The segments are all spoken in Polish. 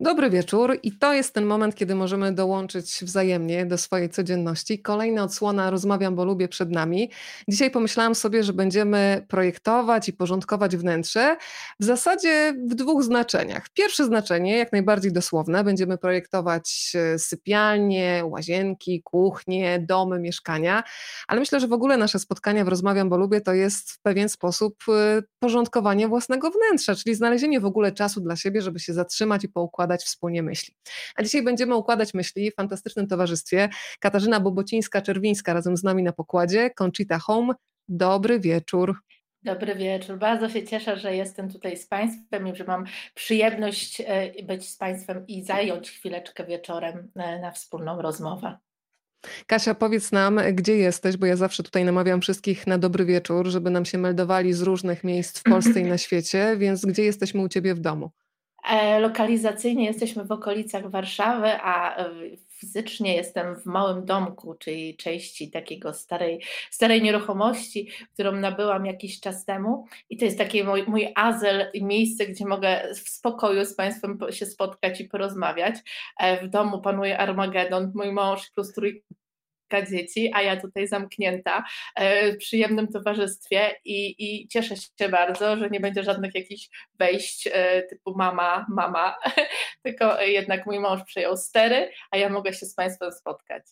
Dobry wieczór i to jest ten moment, kiedy możemy dołączyć wzajemnie do swojej codzienności. Kolejna odsłona Rozmawiam, bo lubię przed nami. Dzisiaj pomyślałam sobie, że będziemy projektować i porządkować wnętrze w zasadzie w dwóch znaczeniach. Pierwsze znaczenie, jak najbardziej dosłowne, będziemy projektować e, sypialnie, łazienki, kuchnie, domy, mieszkania, ale myślę, że w ogóle nasze spotkania w Rozmawiam, bo lubię to jest w pewien sposób e, porządkowanie własnego wnętrza, czyli znalezienie w ogóle czasu dla siebie, żeby się zatrzymać i poukładać układać wspólnie myśli. A dzisiaj będziemy układać myśli w fantastycznym towarzystwie. Katarzyna Bobocińska-Czerwińska razem z nami na pokładzie, Conchita Home. Dobry wieczór. Dobry wieczór. Bardzo się cieszę, że jestem tutaj z Państwem i że mam przyjemność e, być z Państwem i zająć chwileczkę wieczorem e, na wspólną rozmowę. Kasia, powiedz nam, gdzie jesteś, bo ja zawsze tutaj namawiam wszystkich na dobry wieczór, żeby nam się meldowali z różnych miejsc w Polsce i na świecie, więc gdzie jesteśmy u Ciebie w domu? E, lokalizacyjnie jesteśmy w okolicach Warszawy, a e, fizycznie jestem w małym domku, czyli części takiego starej, starej nieruchomości, którą nabyłam jakiś czas temu. I to jest taki mój, mój azyl i miejsce, gdzie mogę w spokoju z Państwem się spotkać i porozmawiać. E, w domu panuje Armagedon, mój mąż plus trój, dzieci, a ja tutaj zamknięta e, w przyjemnym towarzystwie i, i cieszę się bardzo, że nie będzie żadnych jakichś wejść e, typu mama, mama, tylko jednak mój mąż przejął stery, a ja mogę się z Państwem spotkać.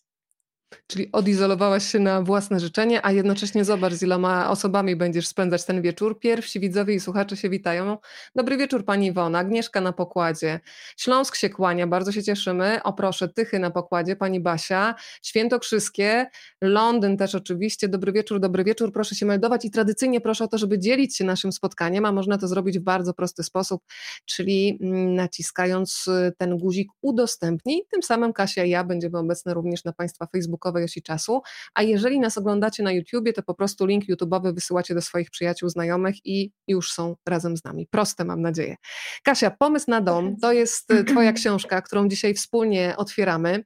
Czyli odizolowałaś się na własne życzenie, a jednocześnie zobacz, z iloma osobami będziesz spędzać ten wieczór. Pierwsi widzowie i słuchacze się witają. Dobry wieczór Pani Iwona, Agnieszka na pokładzie, Śląsk się kłania, bardzo się cieszymy. O proszę, Tychy na pokładzie, Pani Basia, Świętokrzyskie, Londyn też oczywiście. Dobry wieczór, dobry wieczór, proszę się meldować i tradycyjnie proszę o to, żeby dzielić się naszym spotkaniem, a można to zrobić w bardzo prosty sposób, czyli mm, naciskając y, ten guzik udostępnij. Tym samym Kasia i ja będziemy obecne również na Państwa Facebooku osi czasu, a jeżeli nas oglądacie na YouTubie, to po prostu link YouTube'owy wysyłacie do swoich przyjaciół, znajomych i już są razem z nami. Proste mam nadzieję. Kasia, pomysł na dom to jest y, twoja książka, którą dzisiaj wspólnie otwieramy,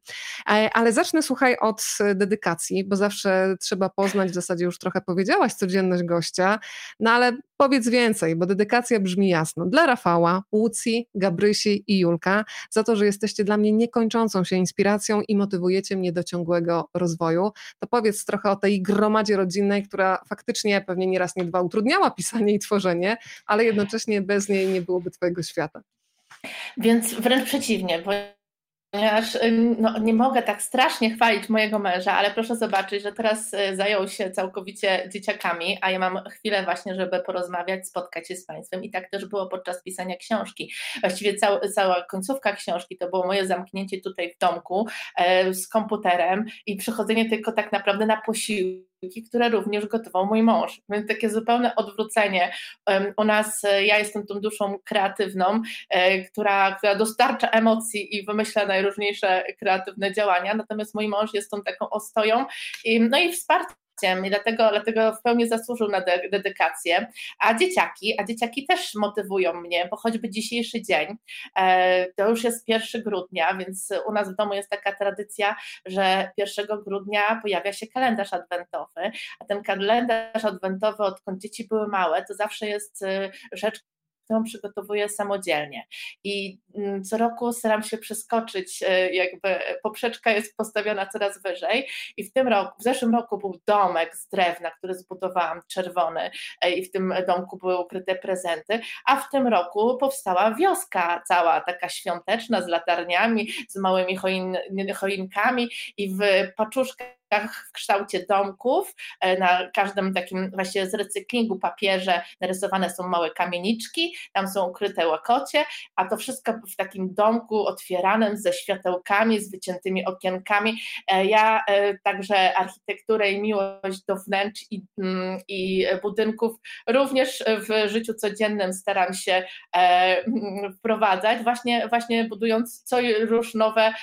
e, ale zacznę słuchaj od dedykacji, bo zawsze trzeba poznać, w zasadzie już trochę powiedziałaś codzienność gościa, no ale Powiedz więcej, bo dedykacja brzmi jasno. Dla Rafała, Łucji, Gabrysi i Julka za to, że jesteście dla mnie niekończącą się inspiracją i motywujecie mnie do ciągłego rozwoju. To powiedz trochę o tej gromadzie rodzinnej, która faktycznie pewnie nieraz nie dwa utrudniała pisanie i tworzenie, ale jednocześnie bez niej nie byłoby Twojego świata. Więc wręcz przeciwnie, bo ponieważ no, nie mogę tak strasznie chwalić mojego męża, ale proszę zobaczyć, że teraz y, zajął się całkowicie dzieciakami, a ja mam chwilę właśnie, żeby porozmawiać, spotkać się z Państwem i tak też było podczas pisania książki. Właściwie cał, cała końcówka książki to było moje zamknięcie tutaj w domku e, z komputerem i przychodzenie tylko tak naprawdę na posiłek które również gotował mój mąż. Więc takie zupełne odwrócenie. U nas e, ja jestem tą duszą kreatywną, e, która, która dostarcza emocji i wymyśla najróżniejsze kreatywne działania, natomiast mój mąż jest tą taką ostoją no i wsparciem i dlatego, dlatego w pełni zasłużył na de dedykację. A dzieciaki, a dzieciaki też motywują mnie, bo choćby dzisiejszy dzień, e, to już jest 1 grudnia, więc u nas w domu jest taka tradycja, że 1 grudnia pojawia się kalendarz adwentowy, a ten kalendarz adwentowy, odkąd dzieci były małe, to zawsze jest e, rzecz, którą przygotowuję samodzielnie. I mm, co roku staram się przeskoczyć, e, jakby poprzeczka jest postawiona coraz wyżej. I w tym roku, w zeszłym roku był domek z drewna, który zbudowałam, czerwony, e, i w tym domku były ukryte prezenty, a w tym roku powstała wioska cała, taka świąteczna, z latarniami, z małymi choin, choinkami i w paczuszkach w kształcie domków. E, na każdym takim właśnie z recyklingu papierze narysowane są małe kamieniczki, tam są ukryte łakocie, a to wszystko w takim domku otwieranym ze światełkami, z wyciętymi okienkami. E, ja e, także architekturę i miłość do wnętrz i, mm, i budynków również w życiu codziennym staram się wprowadzać, właśnie, właśnie budując co już nowe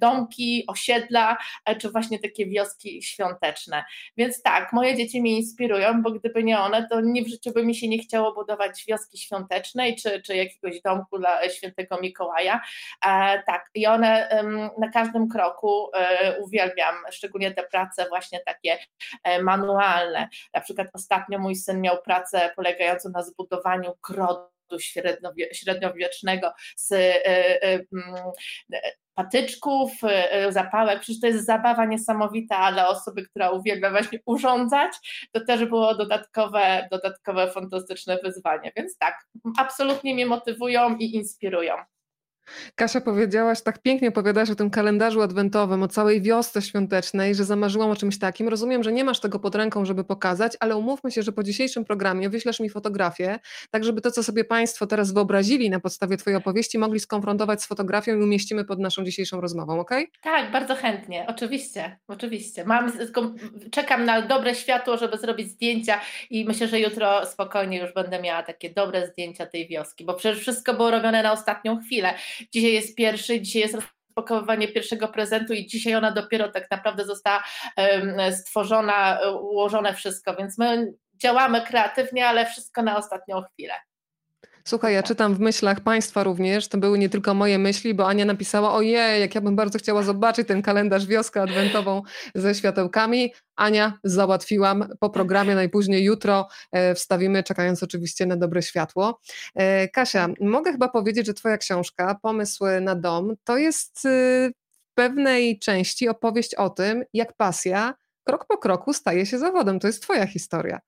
domki, osiedla, czy właśnie takie wioski świąteczne. Więc tak, moje dzieci mnie inspirują, bo gdyby nie one, to nie w życiu by mi się nie chciało budować wioski świątecznej czy, czy jakiegoś domku dla świętego Mikołaja. E, tak, i one na każdym kroku e, uwielbiam, szczególnie te prace właśnie takie e, manualne. Na przykład ostatnio mój syn miał pracę polegającą na zbudowaniu grodu średniowiecznego, z patyczków, zapałek, przecież to jest zabawa niesamowita, ale osoby, która uwielbia właśnie urządzać, to też było dodatkowe, dodatkowe fantastyczne wyzwanie, więc tak, absolutnie mnie motywują i inspirują. Kasia, powiedziałaś, tak pięknie opowiadasz o tym kalendarzu adwentowym, o całej wiosce świątecznej, że zamarzyłam o czymś takim. Rozumiem, że nie masz tego pod ręką, żeby pokazać, ale umówmy się, że po dzisiejszym programie wyślesz mi fotografię, tak żeby to, co sobie Państwo teraz wyobrazili na podstawie Twojej opowieści, mogli skonfrontować z fotografią i umieścimy pod naszą dzisiejszą rozmową, ok? Tak, bardzo chętnie, oczywiście, oczywiście. Mam, czekam na dobre światło, żeby zrobić zdjęcia i myślę, że jutro spokojnie już będę miała takie dobre zdjęcia tej wioski, bo przecież wszystko było robione na ostatnią chwilę. Dzisiaj jest pierwszy, dzisiaj jest rozpakowywanie pierwszego prezentu i dzisiaj ona dopiero tak naprawdę została stworzona, ułożone wszystko, więc my działamy kreatywnie, ale wszystko na ostatnią chwilę. Słuchaj, ja czytam w myślach Państwa również, to były nie tylko moje myśli, bo Ania napisała, ojej, jak ja bym bardzo chciała zobaczyć ten kalendarz wioskę adwentową ze światełkami. Ania, załatwiłam po programie, najpóźniej jutro e, wstawimy, czekając oczywiście na dobre światło. E, Kasia, mogę chyba powiedzieć, że Twoja książka, Pomysł na dom, to jest y, w pewnej części opowieść o tym, jak pasja krok po kroku staje się zawodem. To jest Twoja historia.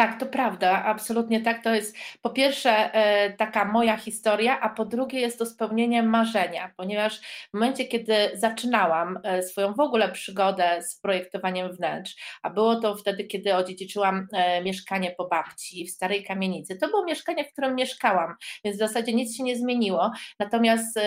Tak, to prawda, absolutnie tak. To jest po pierwsze e, taka moja historia, a po drugie jest to spełnienie marzenia, ponieważ w momencie, kiedy zaczynałam e, swoją w ogóle przygodę z projektowaniem wnętrz, a było to wtedy, kiedy odziedziczyłam e, mieszkanie po babci w starej kamienicy, to było mieszkanie, w którym mieszkałam, więc w zasadzie nic się nie zmieniło. Natomiast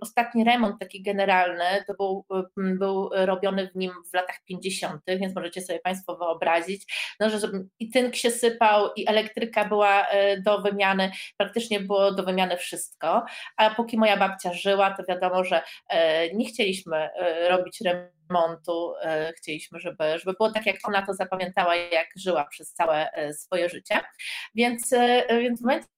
ostatni remont taki generalny to był, był robiony w nim w latach 50., więc możecie sobie Państwo wyobrazić, no, że i tynk się sypał i elektryka była e, do wymiany, praktycznie było do wymiany wszystko, a póki moja babcia żyła, to wiadomo, że e, nie chcieliśmy e, robić remontu, chcieliśmy, żeby, żeby było tak, jak ona to zapamiętała, jak żyła przez całe swoje życie, więc, więc w momencie,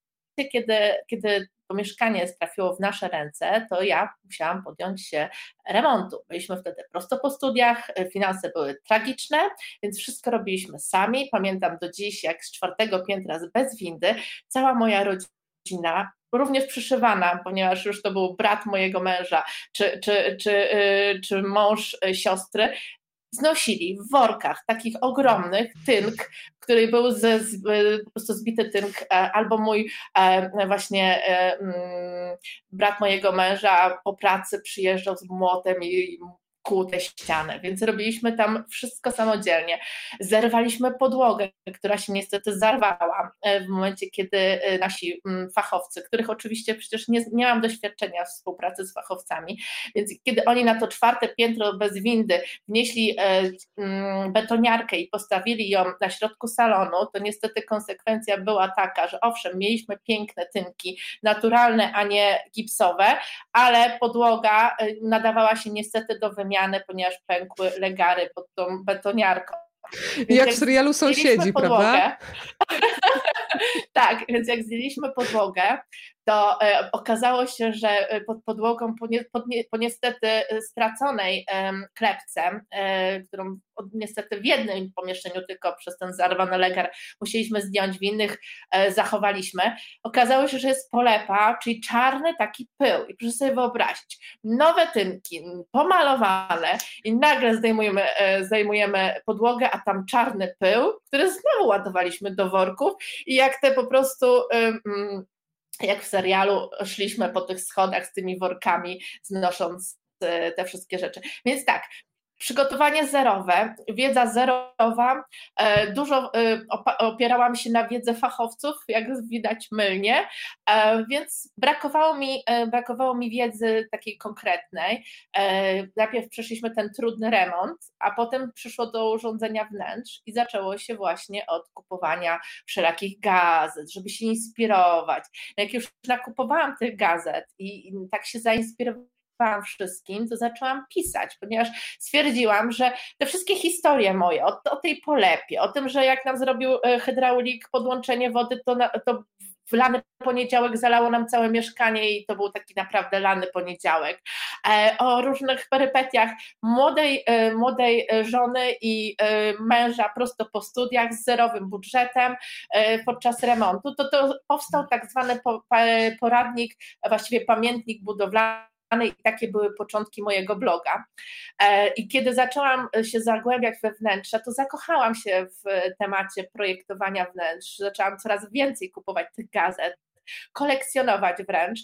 kiedy, kiedy to mieszkanie trafiło w nasze ręce, to ja musiałam podjąć się remontu. Byliśmy wtedy prosto po studiach, finanse były tragiczne, więc wszystko robiliśmy sami. Pamiętam do dziś, jak z czwartego piętra bez windy, cała moja rodzina również przyszywana, ponieważ już to był brat mojego męża, czy, czy, czy, y, czy mąż y, siostry, znosili w workach takich ogromnych tynk, który był ze, z, po prostu zbity tynk, e, albo mój e, właśnie e, mm, brat mojego męża po pracy przyjeżdżał z młotem i kłute ściany, więc robiliśmy tam wszystko samodzielnie. Zerwaliśmy podłogę, która się niestety zarwała e, w momencie, kiedy e, nasi mm, fachowcy, których oczywiście przecież nie, nie mam doświadczenia w współpracy z fachowcami, więc kiedy oni na to czwarte piętro bez windy wnieśli e, mm, betoniarkę i postawili ją na środku salonu, to niestety konsekwencja była taka, że owszem, mieliśmy piękne tynki, naturalne, a nie gipsowe, ale podłoga nadawała się niestety do wymiany ponieważ pękły legary pod tą betoniarką. Więc jak w serialu Sąsiedzi, prawda? tak, więc jak zdjęliśmy podłogę, to e, okazało się, że e, pod podłogą po, nie, po, nie, po niestety straconej e, klepce, e, którą niestety w jednym pomieszczeniu tylko przez ten zarwany legar musieliśmy zdjąć, w innych zachowaliśmy, okazało się, że jest polepa, czyli czarny taki pył. I proszę sobie wyobrazić, nowe tynki, pomalowane i nagle zdejmujemy, zdejmujemy podłogę, a tam czarny pył, który znowu ładowaliśmy do worków i jak te po prostu mm, jak w serialu szliśmy po tych schodach z tymi workami, znosząc e, te wszystkie rzeczy. Więc tak, Przygotowanie zerowe, wiedza zerowa, e, dużo e, opierałam się na wiedzy fachowców, jak widać mylnie, więc brakowało mi, brakowało mi wiedzy takiej konkretnej. Najpierw przeszliśmy ten trudny remont, a potem przyszło do urządzenia wnętrz i zaczęło się właśnie od kupowania wszelakich gazet, żeby się inspirować. Jak już nakupowałam tych gazet i tak się zainspirowałam, wszystkim, to zaczęłam pisać, ponieważ stwierdziłam, że te wszystkie historie moje o, o tej polepie, o tym, że jak nam zrobił e, hydraulik podłączenie wody, to, na, to w lany poniedziałek zalało nam całe mieszkanie i to był taki naprawdę lany poniedziałek. E, o różnych perypetiach młodej, e, młodej żony i męża prosto po studiach z zerowym budżetem podczas remontu. To, to powstał tak zwany poradnik, właściwie pamiętnik budowlany i takie były początki mojego bloga. E, I kiedy zaczęłam się zagłębiać we wnętrza, to zakochałam się w temacie projektowania wnętrz. Zaczęłam coraz więcej kupować tych gazet, kolekcjonować wręcz.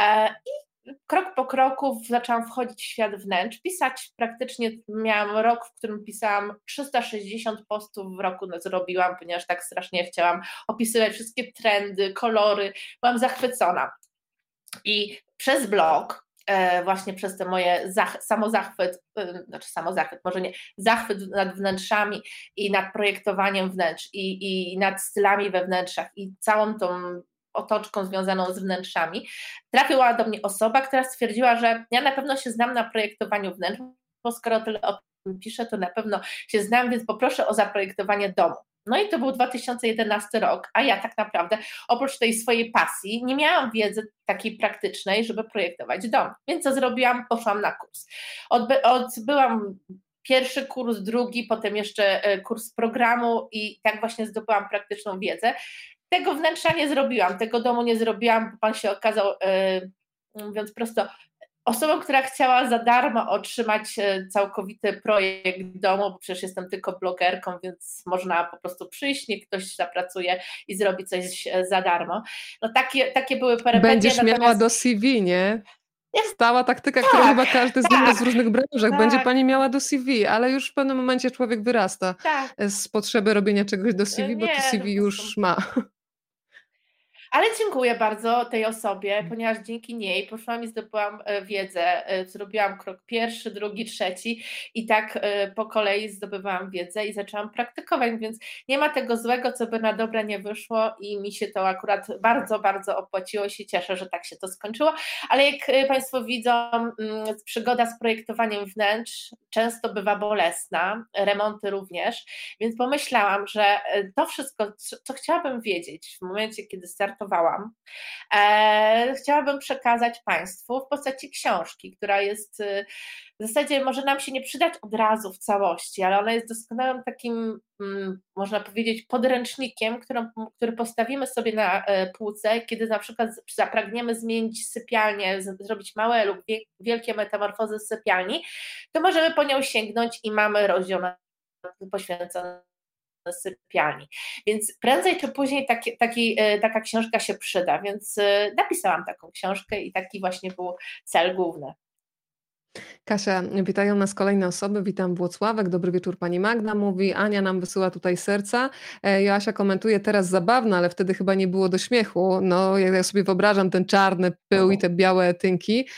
E, I krok po kroku zaczęłam wchodzić w świat wnętrz, pisać praktycznie, miałam rok, w którym pisałam 360 postów w roku no, zrobiłam, ponieważ tak strasznie chciałam opisywać wszystkie trendy, kolory, byłam zachwycona. I przez blog E, właśnie przez te moje zach samozachwyt, e, znaczy samozachwyt, może nie, zachwyt nad wnętrzami i nad projektowaniem wnętrz i, i nad stylami we wnętrzach i całą tą otoczką związaną z wnętrzami, trafiła do mnie osoba, która stwierdziła, że ja na pewno się znam na projektowaniu wnętrz, bo skoro tyle o tym piszę, to na pewno się znam, więc poproszę o zaprojektowanie domu. No i to był 2011 rok, a ja tak naprawdę oprócz tej swojej pasji nie miałam wiedzy takiej praktycznej, żeby projektować dom. Więc co zrobiłam? Poszłam na kurs. Odby odbyłam pierwszy kurs, drugi, potem jeszcze e, kurs programu i tak właśnie zdobyłam praktyczną wiedzę. Tego wnętrza nie zrobiłam, tego domu nie zrobiłam, bo pan się okazał, yy, mówiąc prosto, osobą, która chciała za darmo otrzymać e, całkowity projekt domu, bo przecież jestem tylko blogerką, więc można po prostu przyjść, niech ktoś zapracuje i zrobi coś e, za darmo. No takie, takie były perypetie. Będziesz natomiast... miała do CV, nie? Stała taktyka, tak, którą chyba każdy z tak, z różnych branżach. Tak. Będzie pani miała do CV, ale już w pewnym momencie człowiek wyrasta tak. z potrzeby robienia czegoś do CV, bo to CV już ma. Ale dziękuję bardzo tej osobie, mm. ponieważ dzięki niej poszłam i zdobyłam e, wiedzę. E, zrobiłam krok pierwszy, drugi, trzeci i tak e, po kolei zdobywałam wiedzę i zaczęłam praktykować, więc nie ma tego złego, co by na dobre nie wyszło i mi się to akurat bardzo, bardzo opłaciło. Się cieszę, że tak się to skończyło. Ale jak Państwo widzą, mm, przygoda z projektowaniem wnętrz często bywa bolesna, remonty również, więc pomyślałam, że to wszystko, co chciałabym wiedzieć w momencie, kiedy e, chciałabym przekazać Państwu w postaci książki, która jest y, w zasadzie może nam się nie przydać od razu w całości, ale ona jest doskonałym takim, mm, można powiedzieć, podręcznikiem, który postawimy sobie na e, półce, kiedy na przykład zapragniemy zmienić sypialnię, zrobić małe lub wielkie metamorfozy sypialni, to możemy po nią sięgnąć i mamy rozdział poświęcony sypialni. Więc prędzej czy później taki, taki, e, taka książka się przyda, więc e, napisałam taką książkę i taki właśnie był cel główny. Kasia, witają nas kolejne osoby. Witam Włocławek, dobry wieczór pani Magda mówi. Ania nam wysyła tutaj serca. E, Joasia komentuje teraz zabawne, ale wtedy chyba nie było do śmiechu. No, ja sobie wyobrażam ten czarny pył i te białe tynki.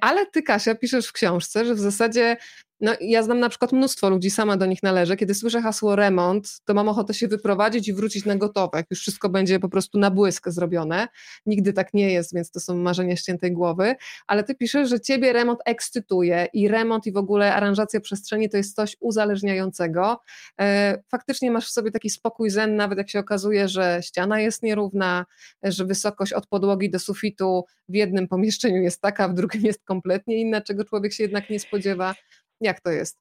Ale ty, Kasia, piszesz w książce, że w zasadzie no, ja znam na przykład mnóstwo ludzi, sama do nich należę. Kiedy słyszę hasło remont, to mam ochotę się wyprowadzić i wrócić na gotowe, jak już wszystko będzie po prostu na błysk zrobione. Nigdy tak nie jest, więc to są marzenia ściętej głowy. Ale ty piszesz, że ciebie remont ekscytuje i remont i w ogóle aranżacja przestrzeni to jest coś uzależniającego. E, faktycznie masz w sobie taki spokój zen, nawet jak się okazuje, że ściana jest nierówna, że wysokość od podłogi do sufitu w jednym pomieszczeniu jest taka, w drugim jest kompletnie inna, czego człowiek się jednak nie spodziewa. Jak to jest?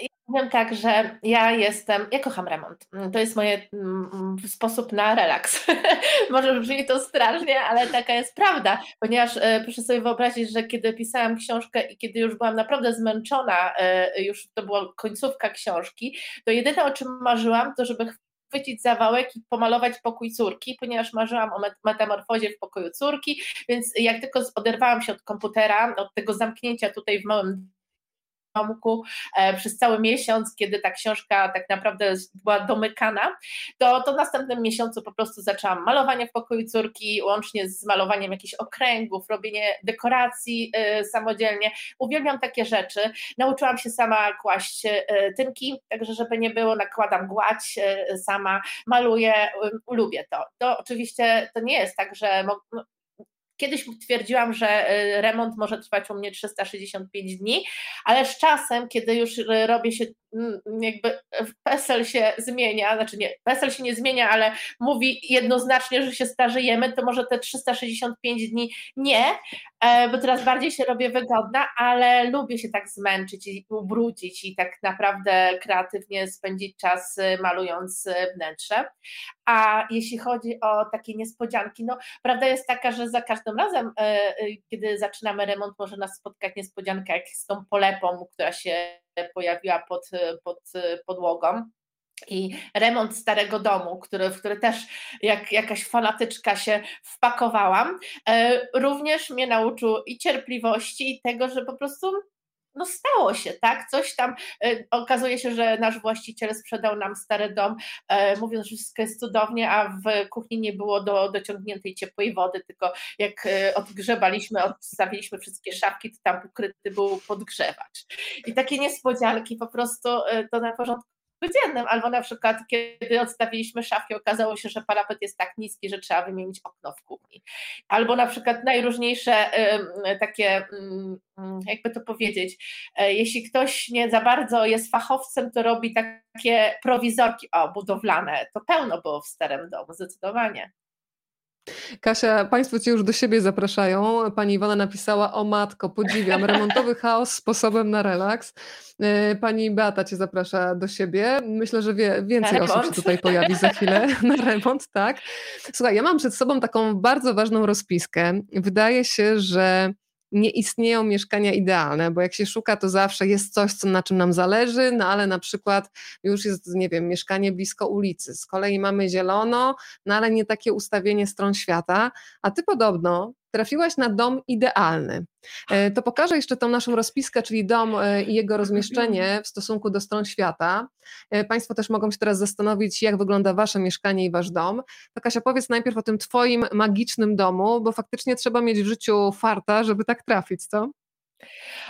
Ja powiem tak, że ja jestem, ja kocham remont. To jest mój mm, sposób na relaks. Może brzmi to strasznie, ale taka jest prawda, ponieważ e, proszę sobie wyobrazić, że kiedy pisałam książkę i kiedy już byłam naprawdę zmęczona, e, już to była końcówka książki, to jedyne o czym marzyłam, to żeby chwycić zawałek i pomalować pokój córki, ponieważ marzyłam o metamorfozie w pokoju córki, więc jak tylko oderwałam się od komputera, od tego zamknięcia tutaj w małym domku e, przez cały miesiąc, kiedy ta książka tak naprawdę była domykana, to, to w następnym miesiącu po prostu zaczęłam malowanie w pokoju córki, łącznie z malowaniem jakichś okręgów, robienie dekoracji y, samodzielnie. Uwielbiam takie rzeczy. Nauczyłam się sama kłaść y, tynki, także żeby nie było, nakładam gładź sama, maluję, lubię to. To oczywiście to nie jest tak, że no, Kiedyś twierdziłam, że y, remont może trwać u mnie 365 dni, ale z czasem, kiedy już y, robię się, mm, jakby PESEL się zmienia, znaczy nie, PESEL się nie zmienia, ale mówi jednoznacznie, że się starzejemy, to może te 365 dni nie, e, bo teraz bardziej się robię wygodna, ale lubię się tak zmęczyć i ubrudzić i tak naprawdę kreatywnie spędzić czas y, malując wnętrze. A jeśli chodzi o takie niespodzianki, no prawda jest taka, że za każdym razem, e, e, kiedy zaczynamy remont, może nas spotkać niespodzianka jak z tą polepą, która się pojawiła pod, pod podłogą. I remont starego domu, który, w który też jak jakaś fanatyczka się wpakowałam, e, również mnie nauczył i cierpliwości, i tego, że po prostu no stało się, tak? Coś tam, e, okazuje się, że nasz właściciel sprzedał nam stary dom, e, mówiąc, że wszystko jest cudownie, a w kuchni nie było do dociągniętej ciepłej wody, tylko jak e, odgrzebaliśmy, odstawiliśmy wszystkie szafki, to tam ukryty był podgrzewacz. I takie niespodzianki po prostu to na porządku codziennym, albo na przykład kiedy odstawiliśmy szafki, okazało się, że parapet jest tak niski, że trzeba wymienić okno w kuchni. Albo na przykład najróżniejsze takie, mm, jakby to powiedzieć, e, jeśli ktoś nie za bardzo jest fachowcem, to robi takie prowizorki, o, budowlane, to pełno było w starym domu, zdecydowanie. Kasia, Państwo Cię już do siebie zapraszają. Pani Iwona napisała, o matko, podziwiam, remontowy chaos sposobem na relaks. E, pani Beata Cię zaprasza do siebie. Myślę, że wie, więcej osób się tutaj pojawi za chwilę na remont, tak? Słuchaj, ja mam przed sobą taką bardzo ważną rozpiskę. Wydaje się, że nie istnieją mieszkania idealne, bo jak się szuka, to zawsze jest coś, co, na czym nam zależy, no ale na przykład już jest, nie wiem, mieszkanie blisko ulicy, z kolei mamy zielono, no ale nie takie ustawienie stron świata, a ty podobno trafiłaś na dom idealny. E, to pokażę jeszcze tą naszą rozpiskę, czyli dom e, i jego rozmieszczenie w stosunku do stron świata. E, państwo też mogą się teraz zastanowić, jak wygląda wasze mieszkanie i wasz dom. To Kasia, powiedz najpierw o tym twoim magicznym domu, bo faktycznie trzeba mieć w życiu farta, żeby tak trafić, co?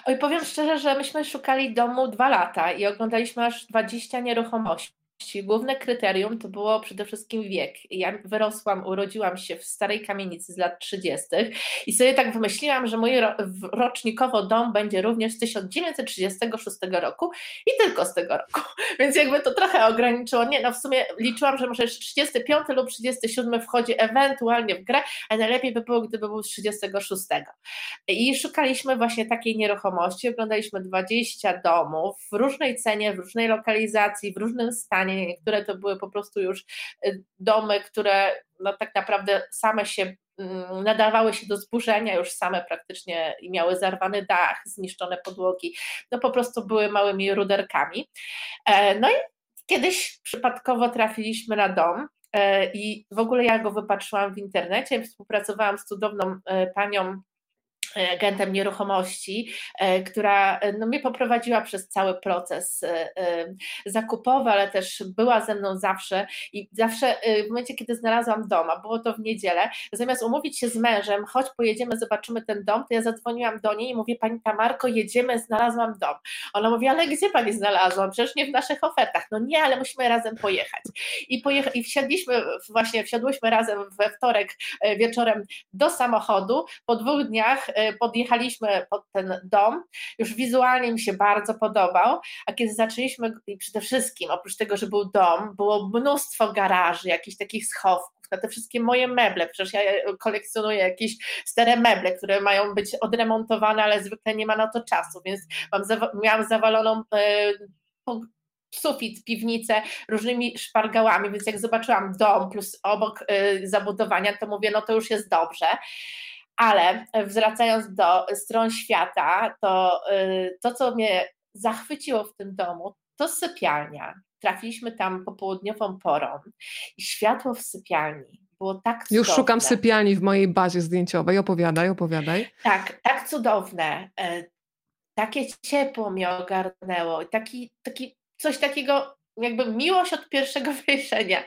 Oj, powiem szczerze, że myśmy szukali domu dwa lata i oglądaliśmy aż 20 nieruchomości. Główne kryterium to było przede wszystkim wiek. Ja wyrosłam, urodziłam się w starej kamienicy z lat 30. i sobie tak wymyśliłam, że mój rocznikowo dom będzie również z 1936 roku i tylko z tego roku. Więc jakby to trochę ograniczyło. Nie, no w sumie liczyłam, że może 35 lub 37 wchodzi ewentualnie w grę, a najlepiej by było, gdyby był z 36. I szukaliśmy właśnie takiej nieruchomości. Oglądaliśmy 20 domów w różnej cenie, w różnej lokalizacji, w różnym stanie Niektóre to były po prostu już y, domy, które no, tak naprawdę same się mm, nadawały się do zburzenia już same praktycznie i miały zarwany dach, zniszczone podłogi, no po prostu były małymi ruderkami. E, no i kiedyś przypadkowo trafiliśmy na dom, e, i w ogóle ja go wypatrzyłam w internecie, współpracowałam z cudowną e, panią agentem nieruchomości, e, która e, no, mnie poprowadziła przez cały proces zakupowy, ale też była ze mną zawsze i zawsze w momencie, kiedy znalazłam dom, a było to w niedzielę, zamiast umówić się z mężem, chodź pojedziemy, zobaczymy ten dom, to ja zadzwoniłam do niej i mówię, pani Tamarko, jedziemy, znalazłam dom. Ona mówi, ale gdzie pani znalazłam? Przecież nie w naszych ofertach. No nie, ale musimy razem pojechać. I, pojecha- i wsiadliśmy, właśnie wsiadłyśmy razem we wtorek wieczorem do samochodu. Po dwóch dniach podjechaliśmy pod ten dom, już wizualnie mi się bardzo podobał, a kiedy zaczęliśmy, i przede wszystkim oprócz tego, że był dom, było mnóstwo garaży, jakichś takich schowków, na te wszystkie moje meble, przecież ja kolekcjonuję jakieś stare meble, które mają być odremontowane, ale zwykle nie ma na to czasu, więc mam, miałam zawaloną e, sufit, piwnicę różnymi szpargałami, więc jak zobaczyłam dom plus obok e, zabudowania, to mówię, no to już jest dobrze. Ale wracając do stron świata, to y, to, co mnie zachwyciło w tym domu, to sypialnia. Trafiliśmy tam popołudniową porą i światło w sypialni było tak cudowne. Już szukam sypialni w mojej bazie zdjęciowej. Opowiadaj, opowiadaj. Tak, tak cudowne. E, takie ciepło mnie ogarnęło. Taki, taki, coś takiego jakby miłość od pierwszego wejrzenia.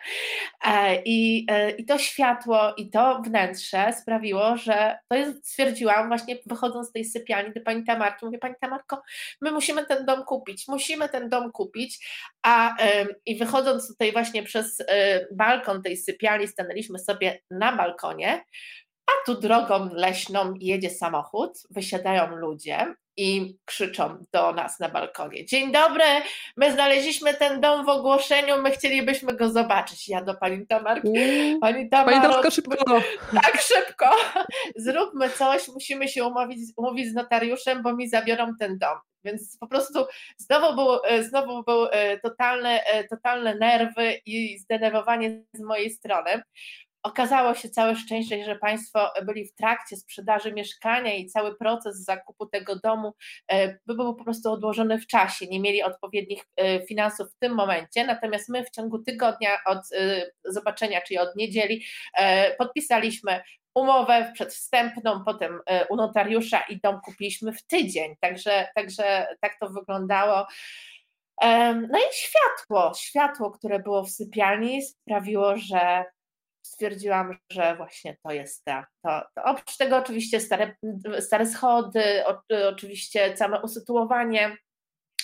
E, I, e, I to światło i to wnętrze sprawiło, że to jest, stwierdziłam właśnie wychodząc z tej sypialni do pani Tamarki, mówię pani Tamarko, my musimy ten dom kupić, musimy ten dom kupić, a i wychodząc tutaj właśnie przez e, balkon tej sypialni stanęliśmy sobie na balkonie, a tu drogą leśną jedzie samochód, wysiadają ludzie i krzyczą do nas na balkonie. Dzień dobry, my znaleźliśmy ten dom w ogłoszeniu, my chcielibyśmy go zobaczyć. Ja do pani Tamarki. Pani Tamarko, szybko. Tak, szybko. Zróbmy coś, musimy się umówić, umówić z notariuszem, bo mi zabiorą ten dom. Więc po prostu znowu był, znowu był e, totalne, e, totalne nerwy i zdenerwowanie z mojej strony. Okazało się całe szczęście, że Państwo byli w trakcie sprzedaży mieszkania i cały proces zakupu tego domu e, był po prostu odłożony w czasie. Nie mieli odpowiednich e, finansów w tym momencie, natomiast my w ciągu tygodnia od e, zobaczenia, czyli od niedzieli, podpisaliśmy umowę przedwstępną, potem u notariusza i dom kupiliśmy w tydzień. Także, także tak to wyglądało. No i światło, światło, które było w sypialni sprawiło, że stwierdziłam, że właśnie to jest ta. To, to oprócz tego oczywiście stare, stare schody, o, oczywiście całe usytuowanie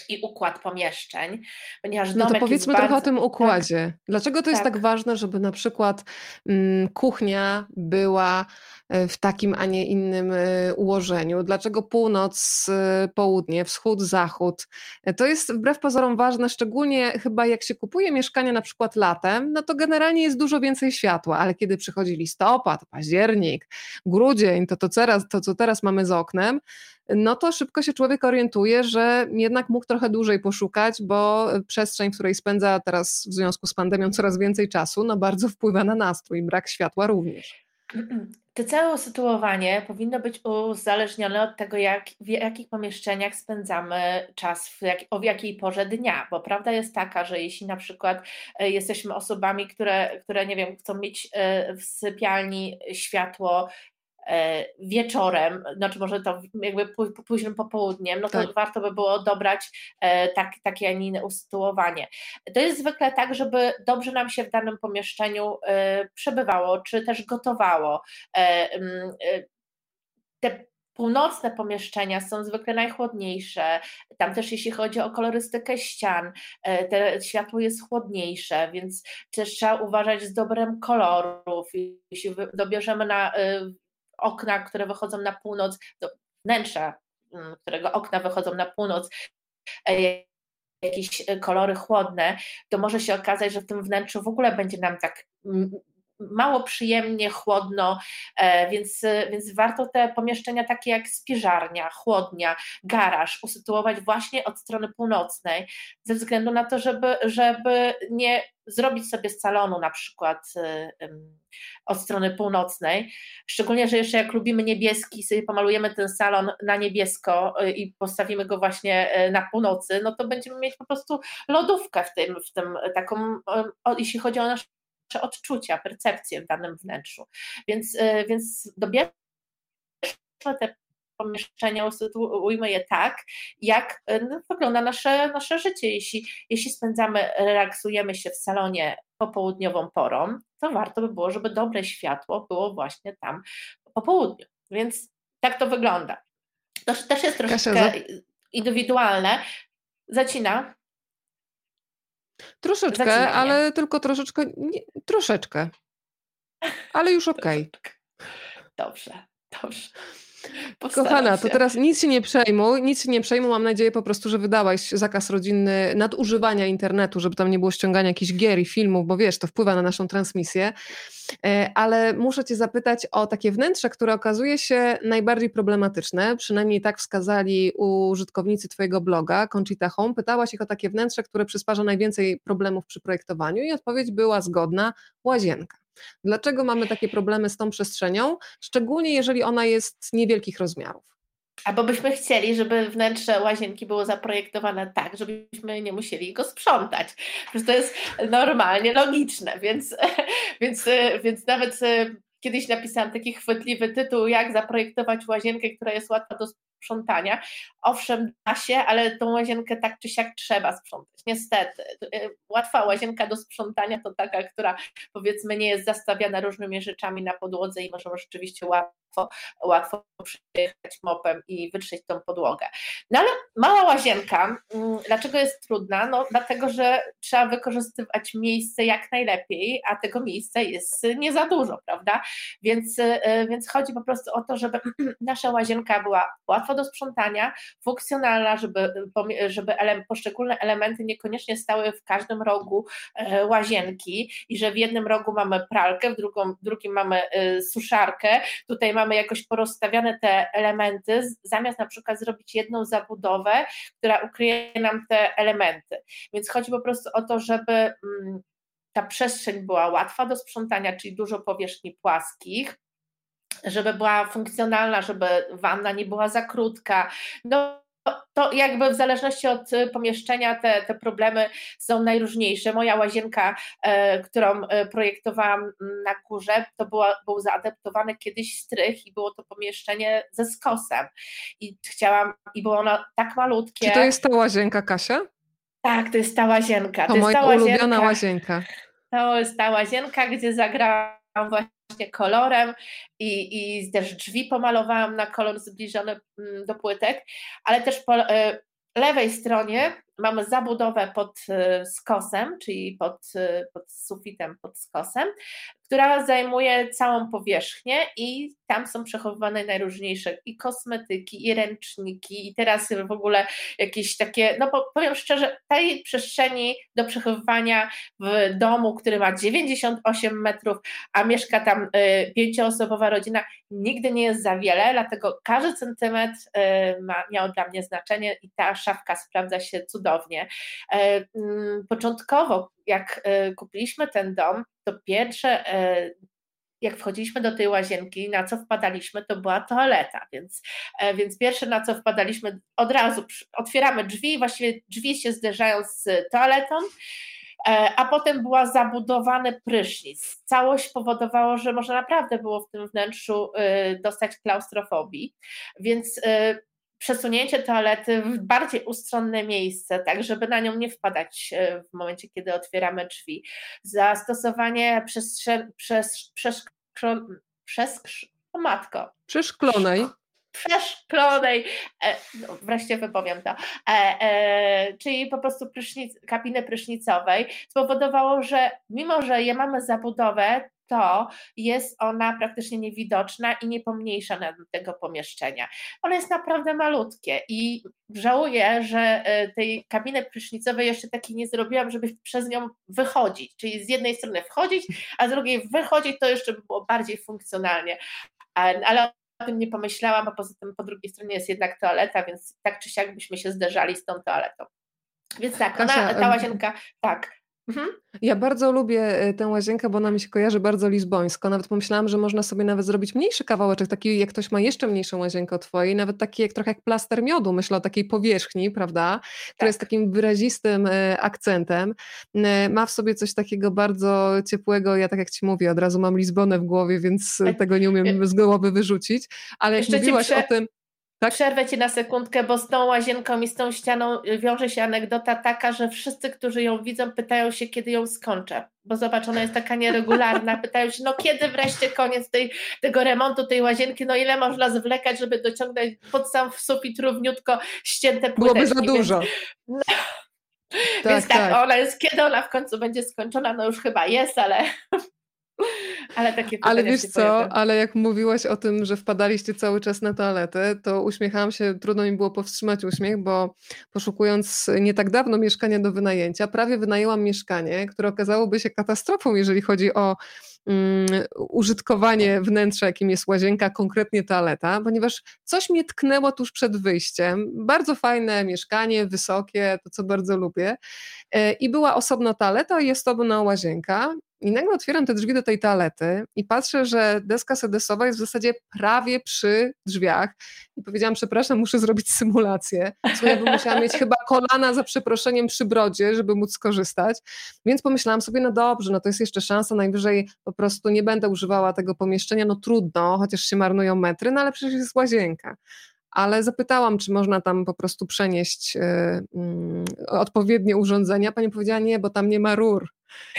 i układ pomieszczeń, ponieważ No to powiedzmy trochę bardzo... o tym układzie. Tak. Dlaczego to jest tak. tak ważne, żeby na przykład mm, kuchnia była w takim, a nie innym e, ułożeniu? Dlaczego północ, e, południe, wschód, zachód? To jest wbrew pozorom ważne, szczególnie chyba jak się kupuje mieszkanie na przykład latem, no to generalnie jest dużo więcej światła, ale kiedy przychodzi listopad, październik, grudzień, to, to, teraz, to co teraz mamy z oknem, no to szybko się człowiek orientuje, że jednak mógł trochę dłużej poszukać, bo przestrzeń, w której spędza teraz w związku z pandemią coraz więcej czasu, no bardzo wpływa na nastrój, brak światła również. To całe usytuowanie powinno być uzależnione od tego, jak, w jakich pomieszczeniach spędzamy czas, jak, o jakiej porze dnia, bo prawda jest taka, że jeśli na przykład e, jesteśmy osobami, które, które nie wiem, chcą mieć e, w sypialni światło wieczorem, znaczy może to jakby późnym popołudniem, no to tak. warto by było dobrać e, tak, takie, a nie inne usytuowanie. To jest zwykle tak, żeby dobrze nam się w danym pomieszczeniu e, przebywało, czy też gotowało. Te Północne pomieszczenia są zwykle najchłodniejsze. Tam też, jeśli chodzi o kolorystykę ścian, te światło jest chłodniejsze, więc też trzeba uważać z dobrem kolorów. Jeśli dobierzemy na okna, które wychodzą na północ, do wnętrza, mm, którego okna wychodzą na północ, e, jakieś kolory chłodne, to może się okazać, że w tym wnętrzu w ogóle będzie nam tak mało przyjemnie, chłodno, e, więc, więc warto te pomieszczenia takie jak spiżarnia, chłodnia, garaż usytuować właśnie od strony północnej, ze względu na to, żeby, żeby nie zrobić sobie z salonu na przykład od strony północnej, szczególnie, że jeszcze jak lubimy niebieski, sobie pomalujemy ten salon na niebiesko y, i postawimy go właśnie y, na północy, no to będziemy mieć po prostu lodówkę w tym, w tym taką, jeśli chodzi o nasze odczucia, percepcje w danym wnętrzu. Więc, y, więc dobierzmy te pomieszczenia, usytuujmy je tak, jak no, wygląda nasze, nasze życie. Jeśli, jeśli spędzamy, relaksujemy się w salonie popołudniową porą, to warto by było, żeby dobre światło było właśnie tam po południu. Więc tak to wygląda. To też jest troszeczkę Kasia, indywidualne. Zacina. Troszeczkę, ale tylko troszeczkę, nie, troszeczkę. Ale już okej. Okay. Dobrze, dobrze. Kochana, to teraz nic się nie przejmuj, nic się nie przejmuj. Mam nadzieję po prostu, że wydałaś zakaz rodzinny nadużywania internetu, żeby tam nie było ściągania jakichś gier i filmów, bo wiesz, to wpływa na naszą transmisję. E, ale muszę Cię zapytać o takie wnętrze, które okazuje się najbardziej problematyczne, przynajmniej tak wskazali użytkownicy Twojego bloga, Conchita Home. Pytałaś ich o takie wnętrze, które przysparza najwięcej problemów przy projektowaniu i odpowiedź była zgodna, łazienka. Dlaczego mamy takie problemy z tą przestrzenią, szczególnie jeżeli ona jest niewielkich rozmiarów? Albo byśmy chcieli, żeby wnętrze łazienki było zaprojektowane tak, żebyśmy nie musieli go sprzątać. Przecież to jest normalnie logiczne, więc, więc, więc nawet e, kiedyś napisałam taki chwytliwy tytuł, jak zaprojektować łazienkę, która jest łatwa do sprzątania. Owszem, da się, ale tą łazienkę tak czy siak trzeba sprzątać. Niestety, y, łatwa łazienka do sprzątania to taka, która powiedzmy nie jest zastawiana różnymi rzeczami na podłodze i możemy rzeczywiście łatwo, łatwo przyjechać mopem i wytrzeć tą podłogę. No ale mała łazienka, mm, dlaczego jest trudna? No dlatego, że trzeba wykorzystywać miejsce jak najlepiej, a tego miejsca jest nie za dużo, prawda? Więc, y, więc chodzi po prostu o to, żeby nasza łazienka była łatwa do sprzątania, funkcjonalna, żeby, żeby ele poszczególne elementy niekoniecznie stały w każdym rogu e, łazienki i że w jednym rogu mamy pralkę, w drugim, mamy e, suszarkę, tutaj mamy jakoś porozstawiane te elementy, zamiast na przykład zrobić jedną zabudowę, która ukryje nam te elementy. Więc chodzi po prostu o to, żeby mm, ta przestrzeń była łatwa do sprzątania, czyli dużo powierzchni płaskich, żeby była funkcjonalna, żeby wanna nie była za krótka. No, to jakby w zależności od y, pomieszczenia te, te problemy są najróżniejsze. Moja łazienka, e, którą e, projektowałam na górze, to była, był zaadaptowany kiedyś strych i było to pomieszczenie ze skosem. I chciałam, i było ono tak malutkie. Czy to jest ta łazienka, Kasia? Tak, to jest ta łazienka. To, to moja ulubiona łazienka. To jest ta łazienka, gdzie zagrałam właśnie kolorem i, i też drzwi pomalowałam na kolor zbliżony mm, do płytek, ale też po e, lewej stronie mamy zabudowę pod e, skosem, czyli pod, e, pod sufitem, pod skosem, która zajmuje całą powierzchnię i tam są przechowywane najróżniejsze i kosmetyki, i ręczniki, i teraz w ogóle jakieś takie, no powiem szczerze, tej przestrzeni do przechowywania w domu, który ma 98 metrów, a mieszka tam y, pięcioosobowa rodzina, nigdy nie jest za wiele, dlatego każdy centymetr ma, miał dla mnie znaczenie i ta szafka sprawdza się cudownie. Y, mm, początkowo, jak kupiliśmy ten dom, to pierwsze e, jak wchodziliśmy do tej łazienki, na co wpadaliśmy, to była toaleta, więc, e, więc pierwsze na co wpadaliśmy, od razu otwieramy drzwi, właściwie drzwi się zderzają z toaletą, e, a potem była zabudowany prysznic. Całość powodowało, że może naprawdę było w tym wnętrzu dostać klaustrofobii, więc przesunięcie toalety w bardziej ustronne miejsce, tak żeby na nią nie wpadać e, w momencie, kiedy otwieramy drzwi. Zastosowanie przez, przez, przez, matko. Przeszklonej. Przeszklonej, e, no, wreszcie wypowiem to, e, e, czyli po prostu prysznic, kabiny prysznicowej, spowodowało, że mimo, że je mamy zabudowę, to jest ona praktycznie niewidoczna i nie pomniejsza tego pomieszczenia. Ona jest naprawdę malutkie i żałuję, że e, tej kabiny prysznicowej jeszcze takiej nie zrobiłam, żeby przez nią wychodzić, czyli z jednej strony wchodzić, a z drugiej wychodzić, to jeszcze by było bardziej funkcjonalnie, ale o tym nie pomyślałam, a poza tym po drugiej stronie jest jednak toaleta, więc tak czy siak byśmy się zderzali z tą toaletą. Więc tak, ona, ta łazienka, tak, Mhm. Ja bardzo lubię e, tę łazienkę, bo ona mi się kojarzy bardzo lizbońsko. Nawet pomyślałam, że można sobie nawet zrobić mniejszy kawałeczek, taki jak ktoś ma jeszcze mniejszą łazienkę od twojej, nawet taki jak trochę jak plaster miodu, myślę o takiej powierzchni, prawda, która tak. jest takim wyrazistym e, akcentem. E, ma w sobie coś takiego bardzo ciepłego, ja tak jak ci mówię, od razu mam Lizbonę w głowie, więc tego nie umiem z głowy wyrzucić, ale jak mówiłaś prze... o tym... Tak? Przerwę Ci na sekundkę, bo z tą łazienką i z tą ścianą wiąże się anegdota taka, że wszyscy, którzy ją widzą, pytają się, kiedy ją skończę. Bo zobacz, ona jest taka nieregularna. Pytają się, no kiedy wreszcie koniec tej, tego remontu tej łazienki, no ile można zwlekać, żeby dociągnąć pod sam sufit równiutko ścięte płyteczki. Byłoby za dużo. Więc, no, tak, więc tak, tak, ona jest, kiedy ona w końcu będzie skończona, no już chyba jest, ale ale takie Ale wiesz co, ale jak mówiłaś o tym, że wpadaliście cały czas na toaletę, to uśmiechałam się, trudno mi było powstrzymać uśmiech, bo poszukując nie tak dawno mieszkania do wynajęcia, prawie wynajęłam mieszkanie, które okazałoby się katastrofą, jeżeli chodzi o um, użytkowanie wnętrza, jakim jest łazienka, konkretnie toaleta, ponieważ coś mnie tknęło tuż przed wyjściem. Bardzo fajne mieszkanie, wysokie, to co bardzo lubię. E, I była osobna toaleta i jest osobna łazienka. I nagle otwieram te drzwi do tej toalety i patrzę, że deska sedesowa jest w zasadzie prawie przy drzwiach. I powiedziałam, przepraszam, muszę zrobić symulację. Słuchaj, bym musiała mieć chyba kolana za przeproszeniem przy brodzie, żeby móc skorzystać. Więc pomyślałam sobie, no dobrze, no to jest jeszcze szansa, najwyżej po prostu nie będę używała tego pomieszczenia, no trudno, chociaż się marnują metry, no ale przecież jest łazienka ale zapytałam, czy można tam po prostu przenieść mm, odpowiednie urządzenia. Pani powiedziała nie, bo tam nie ma rur.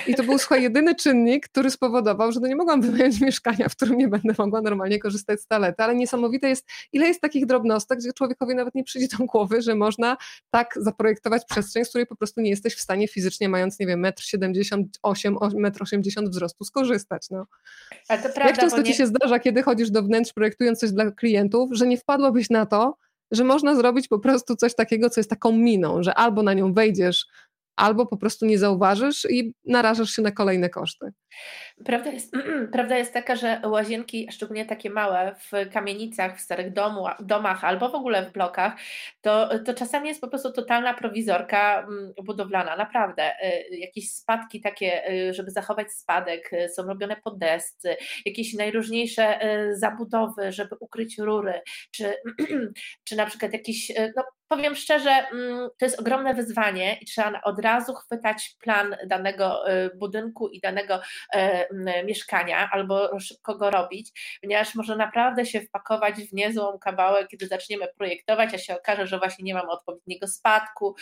I to był słuchaj, jedyny czynnik, który spowodował, że no nie mogłam wynająć mieszkania, w którym nie będę mogła normalnie korzystać z toalety, ale niesamowite jest, ile jest takich drobnostek, gdzie człowiekowi nawet nie przyjdzie do głowy, że można tak zaprojektować przestrzeń, z której po prostu nie jesteś w stanie fizycznie, mając, nie wiem, 1,78 m, 1,80 m wzrostu skorzystać. No. Ale to prawda, Jak często ci się zdarza, kiedy chodzisz do wnętrz projektując coś dla klientów, że nie wpadłabyś na to, że można zrobić po prostu coś takiego, co jest taką miną, że albo na nią wejdziesz albo po prostu nie zauważysz i narażasz się na kolejne koszty. Prawda jest, prawda jest taka, że łazienki, szczególnie takie małe, w kamienicach, w starych domu, domach albo w ogóle w blokach, to, to czasami jest po prostu totalna prowizorka mm, budowlana, naprawdę. Y, jakieś spadki takie, y, żeby zachować spadek, y, są robione podesty, jakieś najróżniejsze zabudowy, żeby ukryć rury, czy, czy na przykład jakiś, no powiem szczerze, mm, to jest ogromne wyzwanie i trzeba od razu chwytać plan danego budynku i danego mieszkania albo szybko go robić, ponieważ może naprawdę się wpakować w niezłą kawałek, kiedy zaczniemy projektować, a się okaże, że właśnie nie mamy odpowiedniego spadku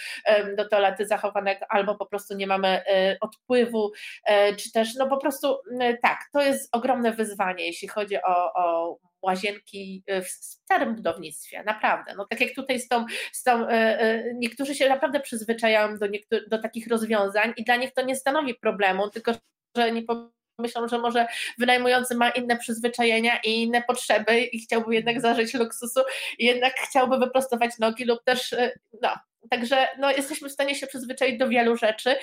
do toalety zachowanego, albo po prostu nie mamy e, odpływu, e, czy też no po prostu tak, to jest ogromne wyzwanie, jeśli chodzi o, o łazienki w starym budownictwie, naprawdę. No tak jak tutaj z tą, z tą e, niektórzy się naprawdę przyzwyczajają do, do takich rozwiązań i dla nich to nie stanowi problemu, tylko że nie pomyślą, że może wynajmujący ma inne przyzwyczajenia i inne potrzeby i chciałby jednak zażyć luksusu jednak chciałby wyprostować nogi lub też, e, no, Także no, jesteśmy w stanie się przyzwyczaić do wielu rzeczy.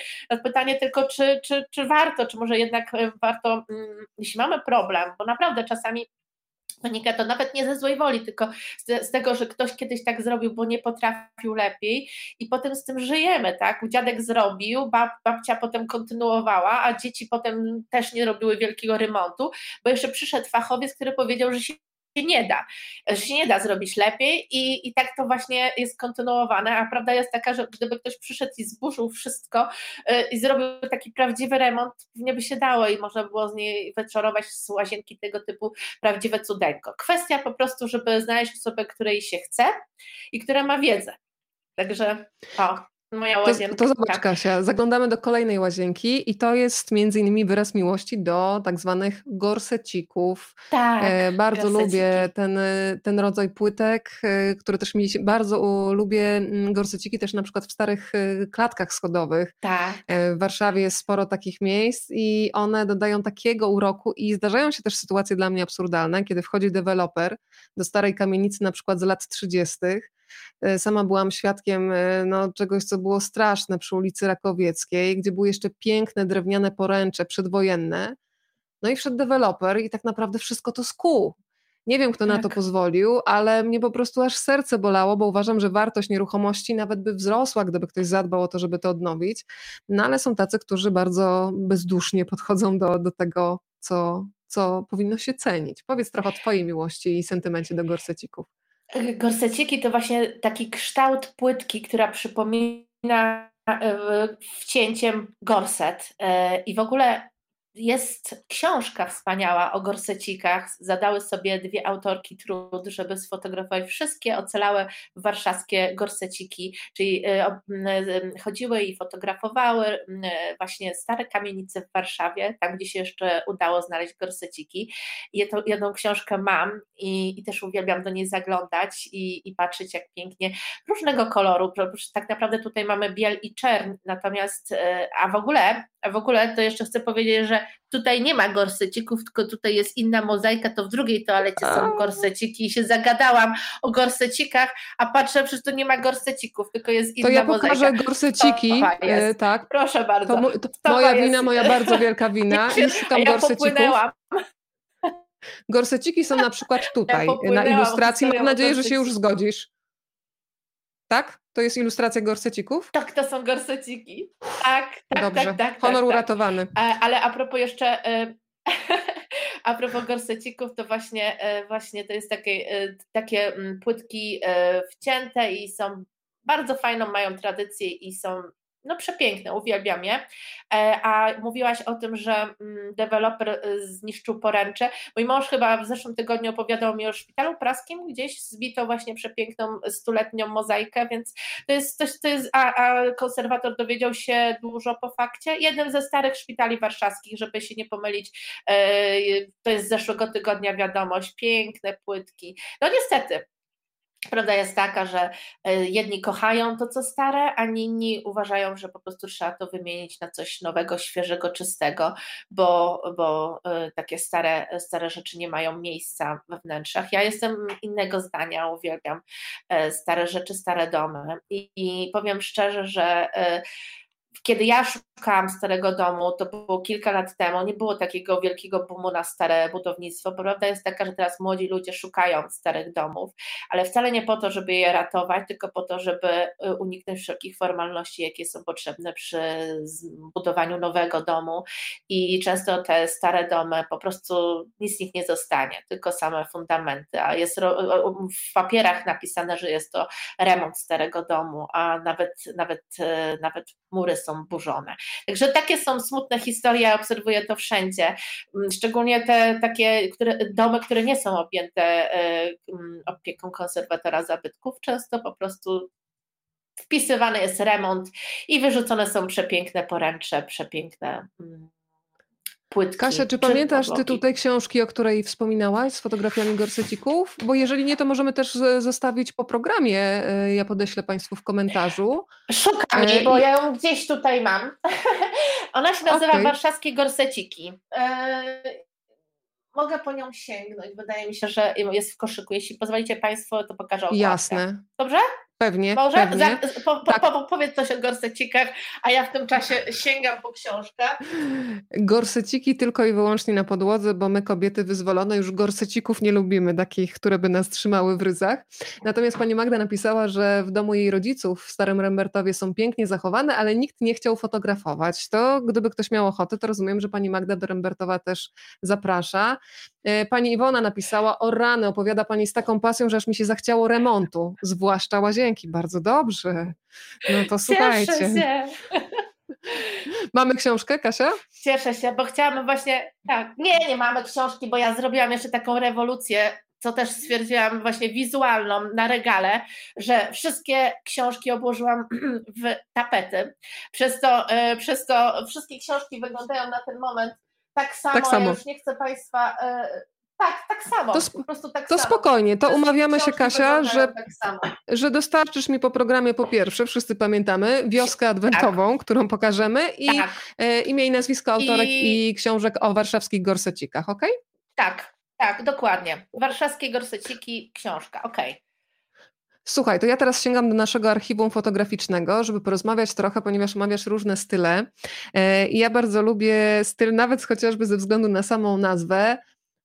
Pytanie tylko, czy, czy, czy warto, czy może jednak e, warto, mm, jeśli mamy problem, bo naprawdę czasami wynika to nawet nie ze złej woli, tylko z, z, tego, że ktoś kiedyś tak zrobił, bo nie potrafił lepiej i potem z tym żyjemy, tak? Dziadek zrobił, bab, babcia potem kontynuowała, a dzieci potem też nie robiły wielkiego remontu, bo jeszcze przyszedł fachowiec, który powiedział, że się się nie da, że się nie da zrobić lepiej i, i tak to właśnie jest kontynuowane, a prawda jest taka, że gdyby ktoś przyszedł i zburzył wszystko yy, i zrobił taki prawdziwy remont, pewnie by się dało i można było z niej wyczarować z łazienki tego typu prawdziwe cudeńko. Kwestia po prostu, żeby znaleźć osobę, której się chce i która ma wiedzę. Także o, Moja łazienka. To, to zobacz Kasia, zaglądamy do kolejnej łazienki i to jest między innymi wyraz miłości do tak zwanych gorsecików. Tak, e, bardzo gorseciki. lubię ten, ten rodzaj płytek, e, które też mi się, bardzo u, lubię mm, gorseciki też na przykład w starych e, klatkach schodowych. Tak. E, w Warszawie jest sporo takich miejsc i one dodają takiego uroku i zdarzają się też sytuacje dla mnie absurdalne, kiedy wchodzi deweloper do starej kamienicy na przykład z lat 30 E, sama byłam świadkiem e, no, czegoś, co było straszne przy ulicy Rakowieckiej, gdzie były jeszcze piękne drewniane poręcze przedwojenne. No i wszedł deweloper i tak naprawdę wszystko to skuł. Nie wiem, kto tak. na to tak. pozwolił, ale mnie po prostu aż serce bolało, bo uważam, że wartość nieruchomości nawet by wzrosła, gdyby ktoś zadbał o to, żeby to odnowić. No ale są tacy, którzy bardzo bezdusznie podchodzą do, do tego, co, co powinno się cenić. Powiedz trochę o Twojej miłości i sentymencie do gorsecików. Gorseciki to właśnie taki kształt płytki, która przypomina e, wcięciem gorset. E, I w ogóle jest książka wspaniała o gorsecikach. Zadały sobie dwie autorki trud, żeby sfotografować wszystkie ocalałe warszawskie gorseciki, czyli e, chodziły i fotografowały właśnie stare kamienice w Warszawie, tam gdzie się jeszcze udało znaleźć gorseciki. I jedną książkę mam i, i też uwielbiam do niej zaglądać i, i patrzeć, jak pięknie różnego koloru. Tak naprawdę tutaj mamy biel i czern, natomiast, a w ogóle, a w ogóle to jeszcze chcę powiedzieć, że tutaj nie ma gorsecików, tylko tutaj jest inna mozaika, to w drugiej toalecie są gorseciki i się zagadałam o gorsecikach, a patrzę, przecież to nie ma gorsecików, tylko jest inna mozaika. To ja pokażę mozaika. gorseciki, e, tak. Proszę bardzo. To, to moja wina, jest. moja bardzo wielka wina i szukam ja gorsecików. Popłynęłam. Gorseciki są na przykład tutaj, ja na ilustracji. Mam nadzieję, że się już zgodzisz. Tak? To jest ilustracja gorsecików? Tak, to są gorseciki. Tak, tak, Dobrze. tak, tak. Honor tak, uratowany. Tak. Ale a propos jeszcze e, a propos gorsecików, to właśnie, e, właśnie to jest takie, takie mm, płytki wcięte i są bardzo fajną, mają tradycję i są no przepiękne, uwielbiam je. E, a mówiłaś o tym, że mm, deweloper y, zniszczył poręcze. Mój mąż chyba w zeszłym tygodniu opowiadał mi o szpitalu praskim, gdzieś zbito właśnie przepiękną stuletnią mozaikę, więc to jest coś, to jest, a, a konserwator dowiedział się dużo po fakcie. Jeden ze starych szpitali warszawskich, żeby się nie pomylić, e, to jest z zeszłego tygodnia wiadomość, piękne płytki. No niestety, Prawda jest taka, że e, jedni kochają to, co stare, a inni uważają, że po prostu trzeba to wymienić na coś nowego, świeżego, czystego, bo, bo e, takie stare, stare rzeczy nie mają miejsca we wnętrzach. Ja jestem innego zdania, uwielbiam e, stare rzeczy, stare domy i, i powiem szczerze, że kiedy ja szukałam starego domu, to było kilka lat temu, nie było takiego wielkiego boomu na stare budownictwo. Prawda jest taka, że teraz młodzi ludzie szukają starych domów, ale wcale nie po to, żeby je ratować, tylko po to, żeby y, uniknąć wszelkich formalności, jakie są potrzebne przy budowaniu nowego domu. I często te stare domy po prostu nic z nich nie zostanie, tylko same fundamenty. A jest w papierach napisane, że jest to remont starego domu, a nawet, nawet, y, nawet mury są burzone. Także takie są smutne historie, obserwuję to wszędzie, mm, szczególnie te takie które, domy, które nie są objęte e, opieką konserwatora zabytków, często po prostu wpisywany jest remont i wyrzucone są przepiękne poręcze, przepiękne mm, płytki. Kasia, czy pamiętasz tytuł tej książki, o której wspominałaś, z fotografiami gorsecików? Bo jeżeli nie, to możemy też zostawić po programie. E, ja podeślę Państwu w komentarzu. Szukam jej, bo ja ją gdzieś tutaj mam. Ona się nazywa okay. Warszawskie gorseciki. E, mogę po nią sięgnąć. Wydaje mi się, że jest w koszyku. Jeśli pozwolicie Państwo, to pokażę okładkę. Jasne. Dobrze? Pewnie, Może? pewnie. Za, po, po, tak. po, powiedz coś o gorsecikach, a ja w tym czasie sięgam po książkę. Gorseciki tylko i wyłącznie na podłodze, bo my kobiety wyzwolone już gorsecików nie lubimy, takich, które by nas trzymały w ryzach. Natomiast pani Magda napisała, że w domu jej rodziców w Starym Rembertowie są pięknie zachowane, ale nikt nie chciał fotografować. To gdyby ktoś miał ochotę, to rozumiem, że pani Magda do Rembertowa też zaprasza. E, pani Iwona napisała, o rany, opowiada Pani z taką pasją, że aż mi się zachciało remontu, zwłaszcza łazienki. Bardzo dobrze. No to słuchajcie. Cieszę się. Mamy książkę, Kasia? Cieszę się, bo chciałabym właśnie, tak, nie, nie mamy książki, bo ja zrobiłam jeszcze taką rewolucję, co też stwierdziłam właśnie wizualną na regale, że wszystkie książki obłożyłam w tapety. Przez to, e, przez to wszystkie książki wyglądają na ten moment tak samo, tak samo. Ja już nie chcę Państwa. Yy, tak, tak samo. To, po prostu tak to samo. spokojnie, to umawiamy się, Kasia, że, tak że dostarczysz mi po programie po pierwsze, wszyscy pamiętamy, wioskę adwentową, tak. którą pokażemy i tak. e, imię i nazwisko autorek i... i książek o warszawskich gorsecikach, ok? Tak, tak, dokładnie. Warszawskie gorseciki, książka, ok. Słuchaj, to ja teraz sięgam do naszego archiwum fotograficznego, żeby porozmawiać trochę, ponieważ omawiasz różne style. E, I ja bardzo lubię styl, nawet chociażby ze względu na samą nazwę,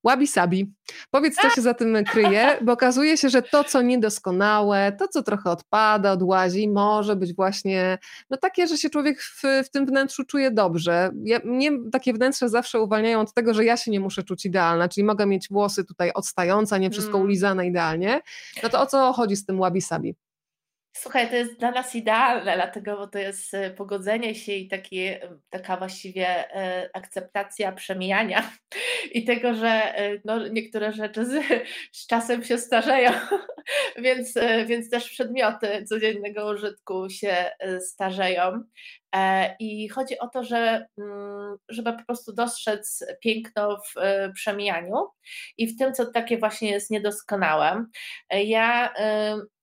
Wabi Sabi. Powiedz, co się za tym kryje, bo okazuje się, że to, co niedoskonałe, to, co trochę odpada, odłazi, może być właśnie no takie, że się człowiek w, w tym wnętrzu czuje dobrze. Ja, mnie takie wnętrze zawsze uwalniają od tego, że ja się nie muszę czuć idealna, czyli mogę mieć włosy tutaj odstające, nie wszystko mm. ulizane idealnie. No to o co chodzi z tym Wabi Sabi? Słuchaj, to jest dla nas idealne, dlatego, bo to jest e, pogodzenie się i takie, taka właściwie e, akceptacja przemijania i tego, że e, no, niektóre rzeczy z, z czasem się starzeją, więc, więc też przedmioty codziennego użytku się starzeją. I chodzi o to, że, mm, żeby po prostu dostrzec piękno w przemijaniu i w tym, co takie właśnie jest niedoskonałe. Ja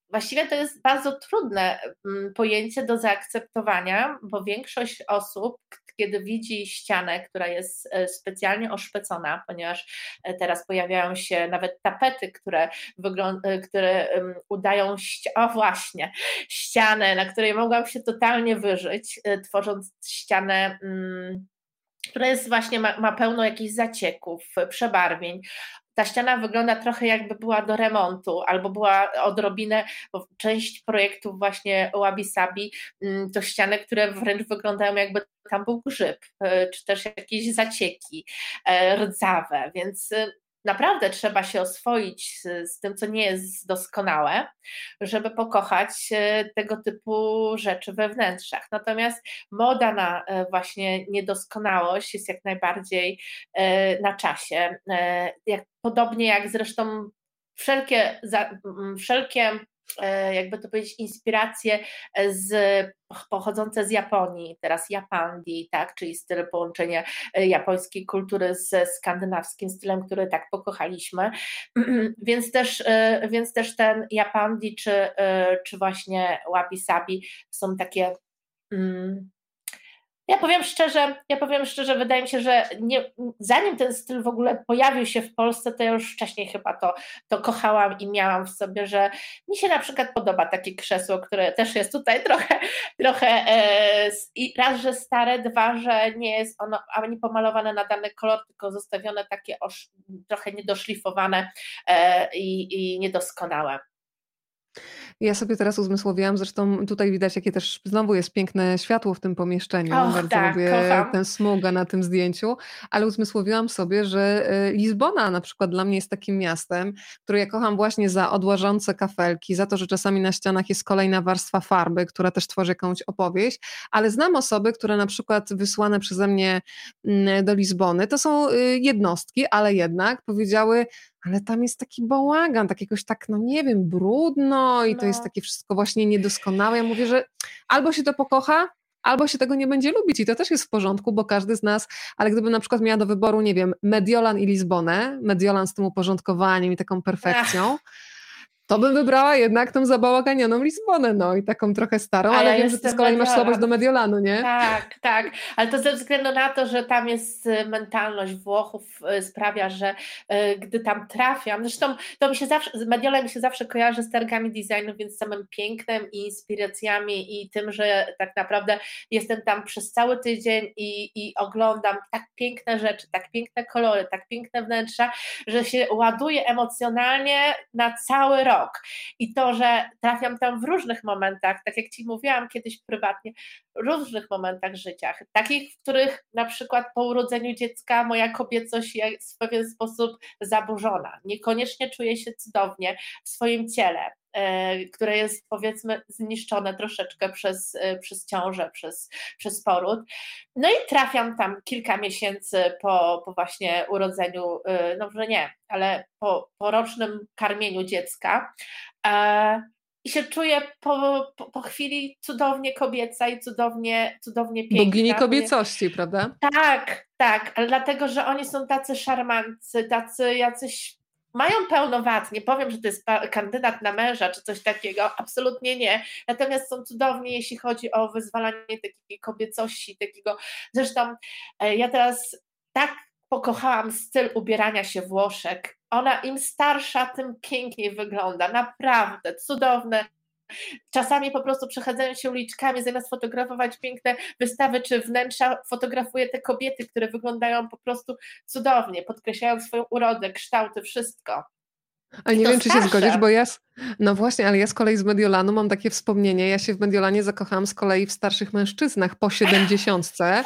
Właściwie to jest bardzo trudne mm, pojęcie do zaakceptowania, bo większość osób, kiedy widzi ścianę, która jest e, specjalnie oszpecona, ponieważ e, teraz pojawiają się nawet tapety, które, e, które udają, o właśnie, ścianę, na której mogłam się totalnie wyżyć, tworząc ścianę mm, która jest właśnie, ma, ma, pełno jakichś zacieków, przebarwień ta ściana wygląda trochę jakby była do remontu, albo była odrobinę, bo część projektów właśnie Wabi Sabi mm, to ściany, które wręcz wyglądają jakby tam był grzyb, e, czy też jakieś zacieki e, rdzawe, więc e, naprawdę trzeba się oswoić z, tym, co nie jest doskonałe, żeby pokochać e, tego typu rzeczy we wnętrzach. Natomiast moda na e, właśnie niedoskonałość jest jak najbardziej e, na czasie. Jak, podobnie jak zresztą wszelkie, wszelkie E, jakby to powiedzieć, inspiracje z, pochodzące z Japonii, teraz Japandi, tak, czyli styl połączenia e, japońskiej kultury ze skandynawskim stylem, który tak pokochaliśmy. Więc też, e, więc też ten Japandi czy, czy właśnie Wabi Sabi są takie. Mm, ja powiem szczerze, ja powiem szczerze, wydaje mi się, że nie, zanim ten styl w ogóle pojawił się w Polsce, to ja już wcześniej chyba to, to kochałam i miałam w sobie, że mi się na przykład podoba takie krzesło, które też jest tutaj trochę, trochę e, raz, że stare, dwa, że nie jest ono ani pomalowane na dany kolor, tylko zostawione takie osz, trochę niedoszlifowane e, i, i niedoskonałe. Ja sobie teraz uzmysłowiłam, zresztą tutaj widać, jakie też znowu jest piękne światło w tym pomieszczeniu. Och, Bardzo tak, lubię kocham. ten smuga na tym zdjęciu, ale uzmysłowiłam sobie, że y, Lizbona na przykład dla mnie jest takim miastem, które ja kocham właśnie za odłażące kafelki, za to, że czasami na ścianach jest kolejna warstwa farby, która też tworzy jakąś opowieść, ale znam osoby, które na przykład wysłane przeze mnie mm, do Lizbony, to są y, jednostki, ale jednak powiedziały, ale tam jest taki bałagan, tak jakoś tak, no nie wiem, brudno i no. to jest no. takie wszystko właśnie niedoskonałe. Ja mówię, że albo się to pokocha, albo się tego nie będzie lubić i to też jest w porządku, bo każdy z nas, ale gdybym na przykład miała do wyboru, nie wiem, Mediolan i Lizbonę, Mediolan z tym uporządkowaniem i taką perfekcją, to bym wybrała jednak tą zabałaganioną Lizbonę, no i taką trochę starą, ale, ale wiem, że ty z kolei masz słabość do Mediolanu, nie? Tak, tak, ale to ze względu na to, że tam jest y, mentalność Włochów y, sprawia, że y, gdy tam trafiam, zresztą to mi się zawsze, Mediolan mi się zawsze kojarzy z targami designu, więc samym pięknem i inspiracjami i tym, że tak naprawdę jestem tam przez cały tydzień i, i oglądam tak piękne rzeczy, tak piękne kolory, tak piękne wnętrza, że się ładuję emocjonalnie na cały rok rok. I to, że trafiam tam w różnych momentach, tak jak Ci mówiłam kiedyś prywatnie, w różnych momentach życia, takich, w których na przykład po urodzeniu dziecka moja kobiecość jest w pewien sposób zaburzona. Niekoniecznie czuję się cudownie w swoim ciele, które jest powiedzmy zniszczone troszeczkę przez, e, przez ciążę, przez, przez poród. No i trafiam tam kilka miesięcy po, po właśnie urodzeniu, e, no może nie, ale po, po rocznym karmieniu dziecka i się czuję po, po, po, chwili cudownie kobieca i cudownie, cudownie piękna. Bogini kobiecości, prawda? Tak, tak, ale dlatego, że oni są tacy szarmancy, tacy jacyś mają pełno wad, nie powiem, że to jest kandydat na męża czy coś takiego, absolutnie nie, natomiast są cudowni, jeśli chodzi o wyzwalanie takiej kobiecości, takiego, zresztą e, ja teraz tak pokochałam styl ubierania się Włoszek. Ona im starsza, tym piękniej wygląda. Naprawdę cudowne. Czasami po prostu przechadzając się uliczkami, zamiast fotografować piękne wystawy czy wnętrza, fotografuję te kobiety, które wyglądają po prostu cudownie, podkreślają swoją urodę, kształty, wszystko. Ale nie wiem, czy się zgodzisz, bo ja, no właśnie, ale ja z kolei z Mediolanu mam takie wspomnienie. Ja się w Mediolanie zakochałam z kolei w starszych mężczyznach po siedemdziesiątce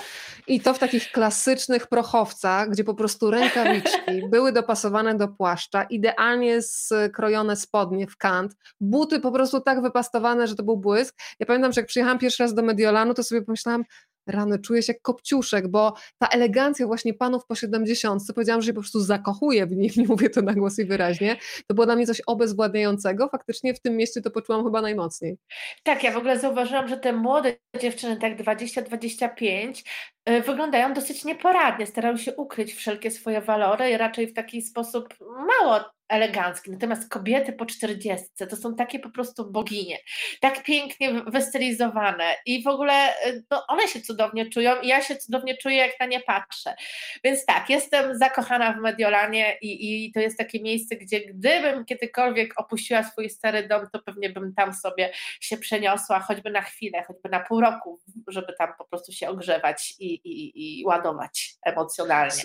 i to w takich klasycznych prochowcach, gdzie po prostu rękawiczki były dopasowane do płaszcza, idealnie skrojone spodnie w kant, buty po prostu tak wypastowane, że to był błysk. Ja pamiętam, że jak przyjechałam pierwszy raz do Mediolanu, to sobie pomyślałam, rany, czuję się jak kopciuszek, bo ta elegancja właśnie panów po 70, powiedziałam, że się po prostu zakochuję w nich, nie mówię to na głos i wyraźnie, to było dla mnie coś obezwładniającego, faktycznie w tym mieście to poczułam chyba najmocniej. Tak, ja w ogóle zauważyłam, że te młode dziewczyny, tak 20-25, y, wyglądają dosyć nieporadnie, starają się ukryć wszelkie swoje walory i raczej w taki sposób mało elegancki. Natomiast kobiety po czterdziestce to są takie po prostu boginie, tak pięknie wystylizowane i w ogóle y, no, one się cudownie czują i ja się cudownie czuję, jak na nie patrzę. Więc tak, jestem zakochana w Mediolanie i, i to jest takie miejsce, gdzie gdybym kiedykolwiek opuściła swój stary dom, to pewnie bym tam sobie się przeniosła, choćby na chwilę, choćby na pół roku, żeby tam po prostu się ogrzewać i, i, i ładować emocjonalnie.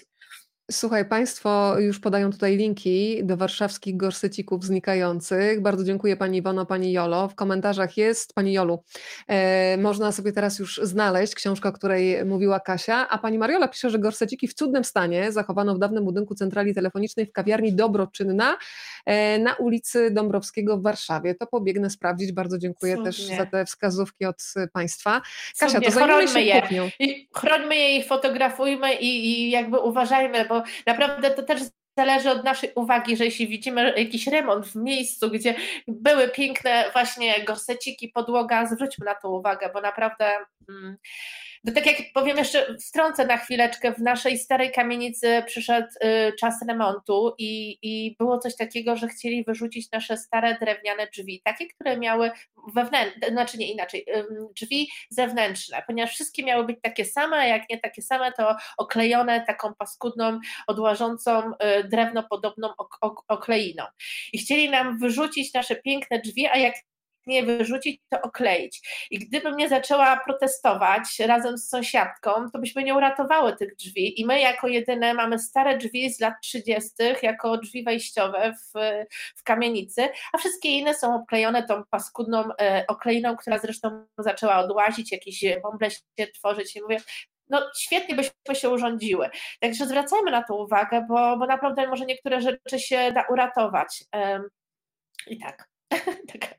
Słuchaj, Państwo już podają tutaj linki do warszawskich gorsecików znikających. Bardzo dziękuję Pani Iwono, Pani Jolo. W komentarzach jest, Pani Jolu, e, można sobie teraz już znaleźć książkę, o której mówiła Kasia, a Pani Mariola pisze, że gorseciki w cudnym stanie zachowano w dawnym budynku centrali telefonicznej w kawiarni Dobroczynna e, na ulicy Dąbrowskiego w Warszawie. To pobiegnę sprawdzić. Bardzo dziękuję Cudnie. też za te wskazówki od Państwa. Kasia, Cudnie. to zajmijmy się je. kuchnią. I chrońmy je i fotografujmy i, i jakby uważajmy, bo naprawdę to też zależy od naszej uwagi, że jeśli widzimy jakiś remont w miejscu, gdzie były piękne właśnie gorseciki, podłoga, zwróćmy na to uwagę, bo naprawdę mm, no tak jak powiem jeszcze, wtrącę na chwileczkę, w naszej starej kamienicy przyszedł y, czas remontu i, i było coś takiego, że chcieli wyrzucić nasze stare drewniane drzwi, takie, które miały wewnętrzne, znaczy nie inaczej, drzwi zewnętrzne, ponieważ wszystkie miały być takie same, a jak nie takie same, to oklejone taką paskudną, odłażącą y, drewno podobną okleiną. I chcieli nam wyrzucić nasze piękne drzwi, a jak nie wyrzucić, to okleić. I gdybym nie zaczęła protestować razem z sąsiadką, to byśmy nie uratowały tych drzwi. I my, jako jedyne, mamy stare drzwi z lat 30., jako drzwi wejściowe w, w kamienicy, a wszystkie inne są obklejone tą paskudną e, okleiną, która zresztą zaczęła odłazić, jakieś bąble się tworzyć. I mówię, no świetnie byśmy się urządziły. Także zwracajmy na to uwagę, bo, bo naprawdę może niektóre rzeczy się da uratować. I tak. taka,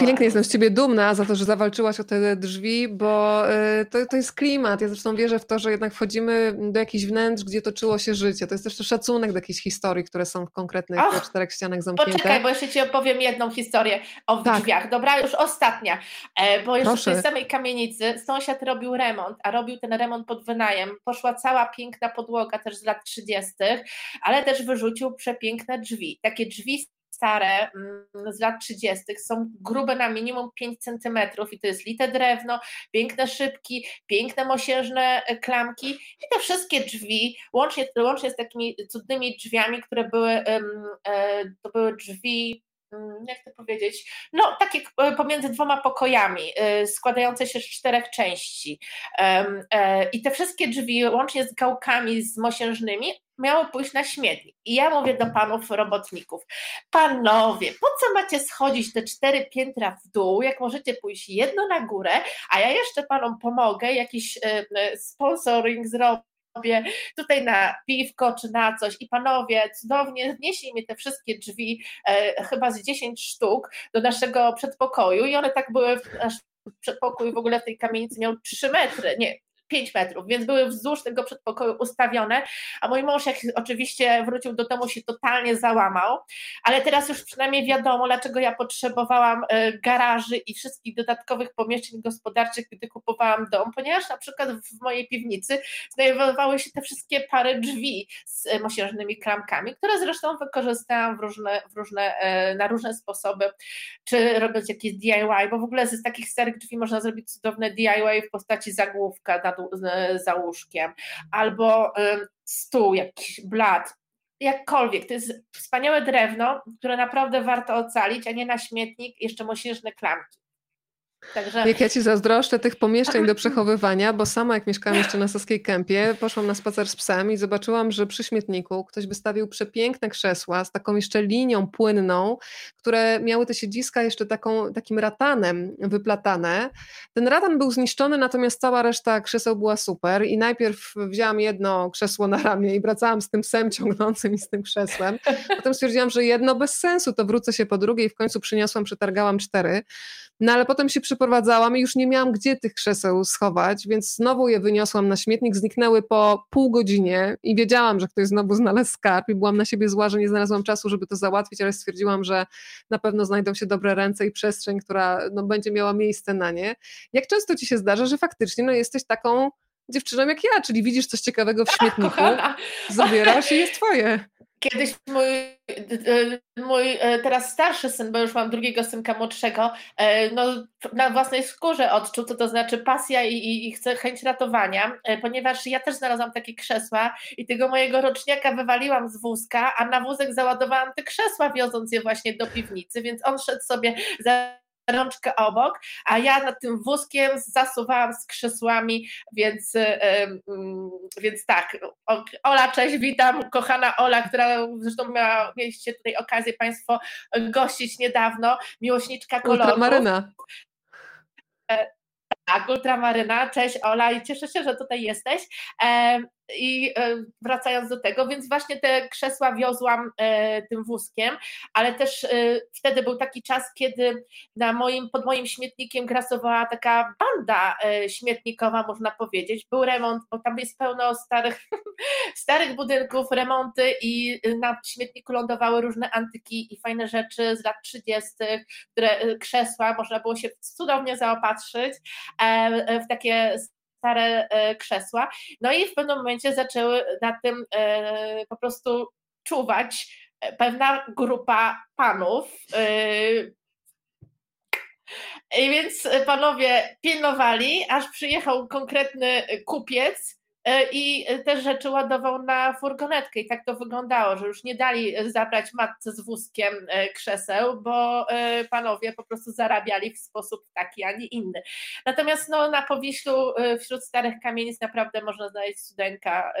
pięknie jestem z ciebie dumna za to, że zawalczyłaś o te drzwi, bo y, to, to jest klimat. Ja zresztą wierzę w to, że jednak wchodzimy do jakichś wnętrz, gdzie toczyło się życie. To jest też szacunek do jakichś historii, które są w konkretnych Och, czterech ścianach zamknięte. Poczekaj, bo jeszcze ci opowiem jedną historię o tak. drzwiach. Dobra, już ostatnia. E, bo jeszcze Proszę. w tej samej kamienicy sąsiad robił remont, a robił ten remont pod wynajem. Poszła cała piękna podłoga też z lat 30., ale też wyrzucił przepiękne drzwi. Takie drzwi stare mm, z lat 30. są grube na minimum 5 cm i to jest lite drewno, piękne szybki, piękne mosiężne e, klamki i te wszystkie drzwi, łącznie, łącznie z takimi cudnymi drzwiami, które były, e, to były drzwi jak to powiedzieć, no takie e, pomiędzy dwoma pokojami, e, składające się z czterech części. E, I te wszystkie drzwi, łącznie z gałkami z mosiężnymi, miały pójść na śmietnik. I ja mówię do panów robotników, panowie, po co macie schodzić te cztery piętra w dół, jak możecie pójść jedno na górę, a ja jeszcze panom pomogę, jakiś sponsoring zrobić sobie tutaj na piwko czy na coś. I panowie cudownie znieśli mi te wszystkie drzwi, e, chyba z 10 sztuk do naszego przedpokoju i one tak były, nasz przedpokój w ogóle w tej kamienicy miał 3 metry, nie, 5 metrów, więc były wzdłuż tego przedpokoju ustawione, a mój mąż jak oczywiście wrócił do domu się totalnie załamał, ale teraz już przynajmniej wiadomo, dlaczego ja potrzebowałam e, garaży i wszystkich dodatkowych pomieszczeń gospodarczych, gdy kupowałam dom, ponieważ na przykład w mojej piwnicy znajdowały się te wszystkie pary drzwi z e, mosiężnymi klamkami, które zresztą wykorzystałam w różne, w różne, e, na różne sposoby, czy robiąc jakieś DIY, bo w ogóle z takich starych drzwi można zrobić cudowne DIY w postaci zagłówka na za łóżkiem, albo stół, jakiś blat, jakkolwiek. To jest wspaniałe drewno, które naprawdę warto ocalić, a nie na śmietnik jeszcze mosiężne klamki. Także... Jak ja ci zazdroszczę tych pomieszczeń do przechowywania, bo sama jak mieszkałam jeszcze na Saskiej Kępie, poszłam na spacer z psem i zobaczyłam, że przy śmietniku ktoś wystawił przepiękne krzesła z taką jeszcze linią płynną, które miały te siedziska jeszcze taką, takim ratanem wyplatane. Ten ratan był zniszczony, natomiast cała reszta krzeseł była super i najpierw wzięłam jedno krzesło na ramię i wracałam z tym psem ciągnącym i z tym krzesłem. Potem stwierdziłam, że jedno bez sensu, to wrócę się po drugie i w końcu przyniosłam, przetargałam cztery. No ale potem się przyprowadzałam i już nie miałam gdzie tych krzeseł schować, więc znowu je wyniosłam na śmietnik, zniknęły po pół godzinie i wiedziałam, że ktoś znowu znalazł skarb i byłam na siebie zła, że nie znalazłam czasu, żeby to załatwić, ale stwierdziłam, że na pewno znajdą się dobre ręce i przestrzeń, która no, będzie miała miejsce na nie. Jak często ci się zdarza, że faktycznie no, jesteś taką dziewczyną jak ja, czyli widzisz coś ciekawego w śmietniku, zabierasz i jest twoje. Kiedyś mój, mój e, teraz starszy syn, bo już mam drugiego synka młodszego, e, no, na własnej skórze odczuł, co to znaczy pasja i, i, i chce, chęć ratowania, e, ponieważ ja też znalazłam takie krzesła i tego mojego roczniaka wywaliłam z wózka, a na wózek załadowałam te krzesła, wioząc je właśnie do piwnicy, więc on szedł sobie za rączkę obok, a ja nad tym wózkiem zasuwałam z krzesłami, więc, więc tak. Ola, cześć, witam, kochana Ola, która zresztą miała, mieliście tutaj okazję Państwo gościć niedawno, miłośniczka kolorów. Ultramaryna. E, tak, Ultramaryna, cześć Ola i cieszę się, że tutaj jesteś. I e, wracając do tego, więc właśnie te krzesła wiozłam e, tym wózkiem, ale też e, wtedy był taki czas, kiedy na moim, pod moim śmietnikiem grasowała taka banda śmietnikowa, można powiedzieć. Był remont, bo tam jest pełno starych, starych budynków, remonty i na śmietniku lądowały różne antyki i fajne rzeczy z lat 30., które krzesła, można było się cudownie zaopatrzyć w takie stare e, krzesła. No i w pewnym momencie zaczęły na tym e, po prostu czuwać pewna grupa panów. E, I więc panowie pilnowali, aż przyjechał konkretny kupiec E, i te rzeczy ładował na furgonetkę i tak to wyglądało, że już nie dali zabrać matce z wózkiem e, krzeseł, bo e, panowie po prostu zarabiali w sposób taki, a nie inny. Natomiast no, na Powiślu wśród starych kamienic naprawdę można znaleźć studenka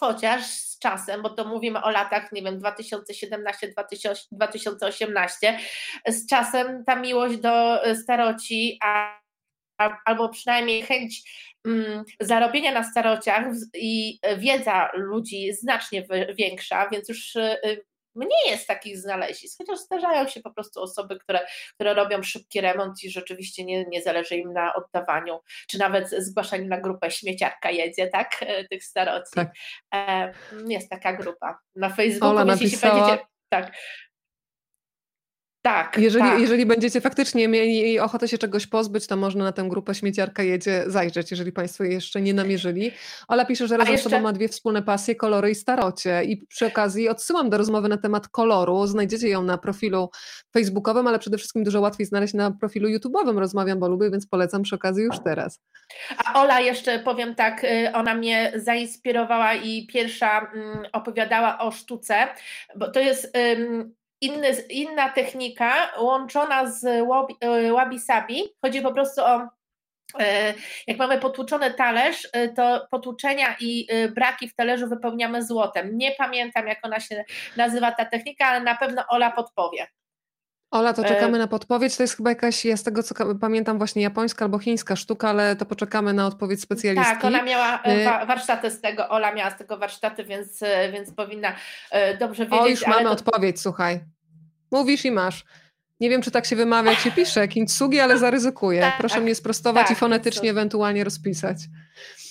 chociaż z czasem, bo to mówimy o latach, nie wiem, 2017-2018, z czasem ta miłość do staroci, a, albo przynajmniej chęć zarobienia na starociach i wiedza ludzi znacznie większa, więc już y, y, mniej jest takich znalezisk, chociaż zdarzają się po prostu osoby, które, które robią szybki remont i rzeczywiście nie, nie zależy im na oddawaniu, czy nawet zgłaszaniu na grupę śmieciarka jedzie, tak, e, tych staroci. Tak. E, jest taka grupa na Facebooku, Ola napisała... będziecie, tak, tak. Jeżeli, tak. jeżeli będziecie faktycznie mieli ochotę się czegoś pozbyć, to można na tę grupę śmieciarka jedzie zajrzeć, jeżeli Państwo jeszcze nie namierzyli. Ola pisze, że razem jeszcze... z Tobą ma dwie wspólne pasje, kolory i starocie. I przy okazji odsyłam do rozmowy na temat koloru. Znajdziecie ją na profilu facebookowym, ale przede wszystkim dużo łatwiej znaleźć na profilu YouTube'owym. Rozmawiam, bo lubię, więc polecam przy okazji już teraz. A Ola jeszcze powiem tak, y, ona mnie zainspirowała i pierwsza mm, opowiadała o sztuce, bo to jest inny, inna technika łączona z e, wabi-sabi. Chodzi po prostu o e, jak mamy potłuczony talerz, e, to potłuczenia i braki w talerzu wypełniamy złotem. Nie pamiętam, jak ona się nazywa ta technika, ale na pewno Ola podpowie. Ola, to czekamy na podpowiedź. To jest chyba jakaś, ja z tego co pamiętam, właśnie japońska albo chińska sztuka, ale to poczekamy na odpowiedź specjalistki. Tak, ona miała warsztaty z tego, Ola miała z tego warsztaty, więc, więc powinna dobrze wiedzieć. O, już mamy to... odpowiedź, słuchaj. Mówisz i masz. Nie wiem, czy tak się wymawia, jak się pisze, kintsugi, ale zaryzykuję. Tak, Proszę mnie sprostować tak, i fonetycznie ewentualnie rozpisać.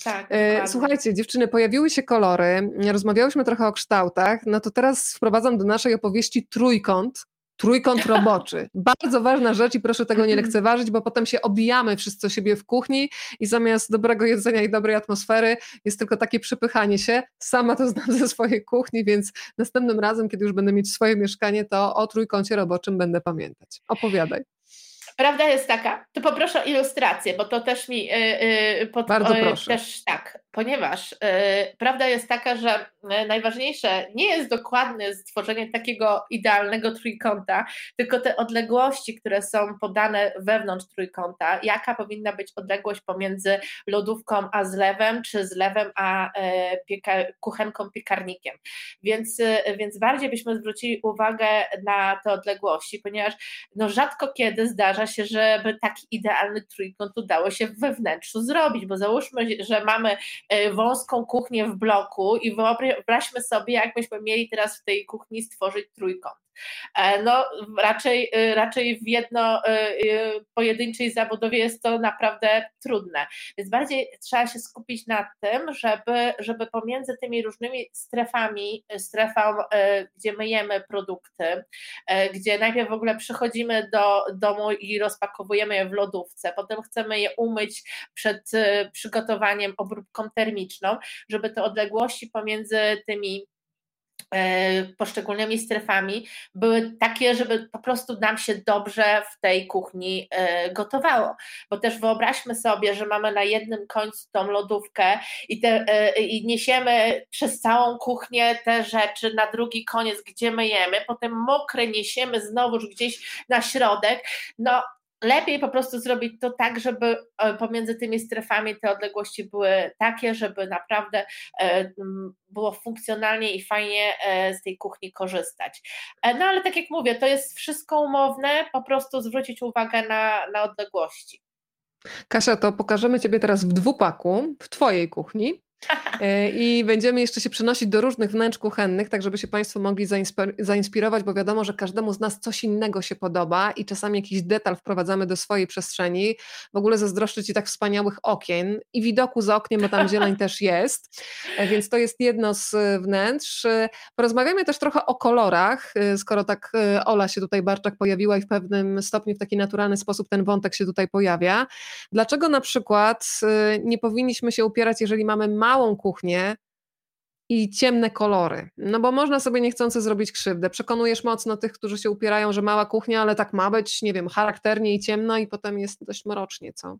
Tak, e, Słuchajcie, dziewczyny, pojawiły się kolory, rozmawiałyśmy trochę o kształtach, no to teraz wprowadzam do naszej opowieści trójkąt, trójkąt roboczy. Bardzo ważna rzecz i proszę tego nie mhm. lekceważyć, bo potem się obijamy wszyscy o siebie w kuchni i zamiast dobrego jedzenia i dobrej atmosfery jest tylko takie przepychanie się. Sama to znam ze swojej kuchni, więc następnym razem, kiedy już będę mieć swoje mieszkanie, to o trójkącie roboczym będę pamiętać. Opowiadaj. Prawda jest taka, to poproszę o ilustrację, bo to też mi yy, pod, Bardzo proszę. też tak, ponieważ yy, prawda jest taka, że y, najważniejsze nie jest dokładne stworzenie takiego idealnego trójkąta, tylko te odległości, które są podane wewnątrz trójkąta, jaka powinna być odległość pomiędzy lodówką a zlewem, czy zlewem a y, pieka, kuchenką piekarnikiem. Więc, y, więc bardziej byśmy zwrócili uwagę na te odległości, ponieważ no, rzadko kiedy zdarza się, żeby taki idealny trójkąt udało się we wnętrzu zrobić, bo załóżmy, że mamy e, wąską kuchnię w bloku i wyobraźmy sobie, jakbyśmy mieli teraz w tej kuchni stworzyć trójkąt. E, no raczej, y, raczej w jedno y, pojedynczej zabudowie jest to naprawdę trudne, więc bardziej trzeba się skupić na tym, żeby, żeby pomiędzy tymi różnymi strefami, strefą, gdzie myjemy produkty, gdzie najpierw w ogóle przychodzimy do domu i rozpakowujemy je w lodówce, potem chcemy je umyć przed przygotowaniem obróbką termiczną, żeby te odległości pomiędzy tymi E, poszczególnymi strefami były takie, żeby po prostu nam się dobrze w tej kuchni e, gotowało. Bo też wyobraźmy sobie, że mamy na jednym końcu tą lodówkę i, te, e, i niesiemy przez całą kuchnię te rzeczy na drugi koniec, gdzie myjemy, potem mokre niesiemy znowuż gdzieś na środek. No, lepiej po prostu zrobić to tak, żeby e, pomiędzy tymi strefami te odległości były takie, żeby naprawdę e, było funkcjonalnie i fajnie e, z tej kuchni korzystać. No ale tak jak mówię, to jest wszystko umowne, po prostu zwrócić uwagę na, na odległości. Kasia, to pokażemy Ciebie teraz w dwupaku, w Twojej kuchni. E, I będziemy jeszcze się przenosić do różnych wnętrz kuchennych, tak żeby się Państwo mogli zainspirować, bo wiadomo, że każdemu z nas coś innego się podoba i czasami jakiś detal wprowadzamy do swojej przestrzeni. W ogóle zazdroszczę Ci tak wspaniałych okien i widoku za oknem, bo tam zieleń też jest, e, więc to jest jedno z e, wnętrz. Porozmawiamy też trochę o kolorach, skoro tak Ola się tutaj Barczak pojawiła i w pewnym stopniu w taki naturalny sposób ten wątek się tutaj pojawia. Dlaczego na przykład nie powinniśmy się upierać, jeżeli mamy małą kuchnię i ciemne kolory. No bo można sobie niechcący zrobić krzywdę. Przekonujesz mocno tych, którzy się upierają, że mała kuchnia, ale tak ma być, nie wiem, charakternie i ciemno i potem jest dość mrocznie, co?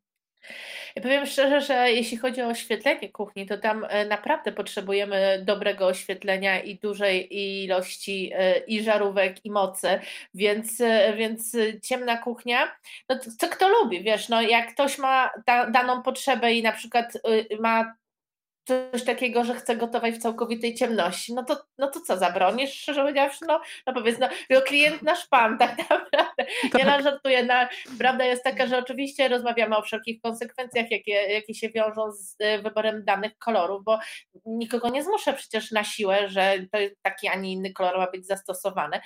Ja powiem szczerze, że jeśli chodzi o oświetlenie kuchni, to tam e, naprawdę potrzebujemy dobrego oświetlenia i dużej ilości e, i żarówek, i mocy, więc, e, więc ciemna kuchnia, no co kto lubi, wiesz, no jak ktoś ma da, daną potrzebę i na przykład ma coś takiego, że chce gotować w całkowitej ciemności, no to, no to co, zabronisz, szczerze powiedziawszy, no, no powiedz, no, no klient nasz pan, tak naprawdę, nie tak. żartuję, no, prawda jest taka, że oczywiście rozmawiamy o wszelkich konsekwencjach, jakie, jakie się wiążą z e, wyborem danych kolorów, bo nikogo nie zmuszę przecież na siłę, że to taki, a nie inny kolor ma być zastosowany,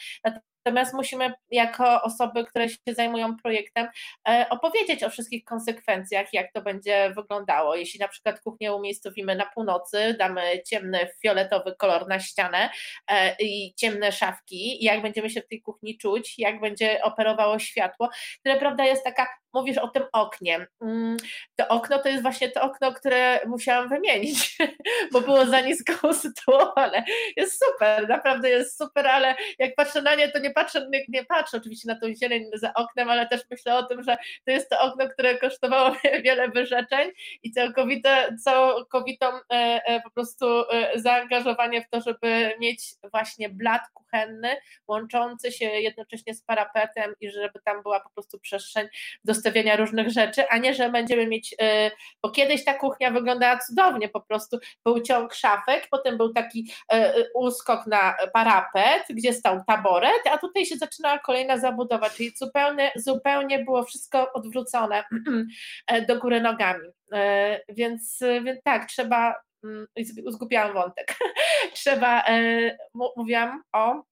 Natomiast musimy jako osoby, które się zajmują projektem, e, opowiedzieć o wszystkich konsekwencjach, jak to będzie wyglądało. Jeśli na przykład kuchnię umiejscowimy na północy, damy ciemny fioletowy kolor na ścianę e, i ciemne szafki, jak będziemy się w tej kuchni czuć, jak będzie operowało światło, które prawda jest taka mówisz o tym oknie. Mm, to okno to jest właśnie to okno, które musiałam wymienić, bo było za nisko usytuowane. Jest super, naprawdę jest super, ale jak patrzę na nie, to nie patrzę, nie, nie patrzę oczywiście na tą zieleń za oknem, ale też myślę o tym, że to jest to okno, które kosztowało wiele wyrzeczeń i całkowite, całkowitą e, e, po prostu e, zaangażowanie w to, żeby mieć właśnie blat kuchenny, łączący się jednocześnie z parapetem i żeby tam była po prostu przestrzeń do ustawienia różnych rzeczy, a nie, że będziemy mieć, y, bo kiedyś ta kuchnia wyglądała cudownie, po prostu był ciąg szafek, potem był taki y, y, uskok na parapet, gdzie stał taboret, a tutaj się zaczynała kolejna zabudowa, czyli zupełnie, zupełnie było wszystko odwrócone do góry nogami. Więc, więc tak, trzeba, mm, zgubiłam wątek, trzeba, mówiłam o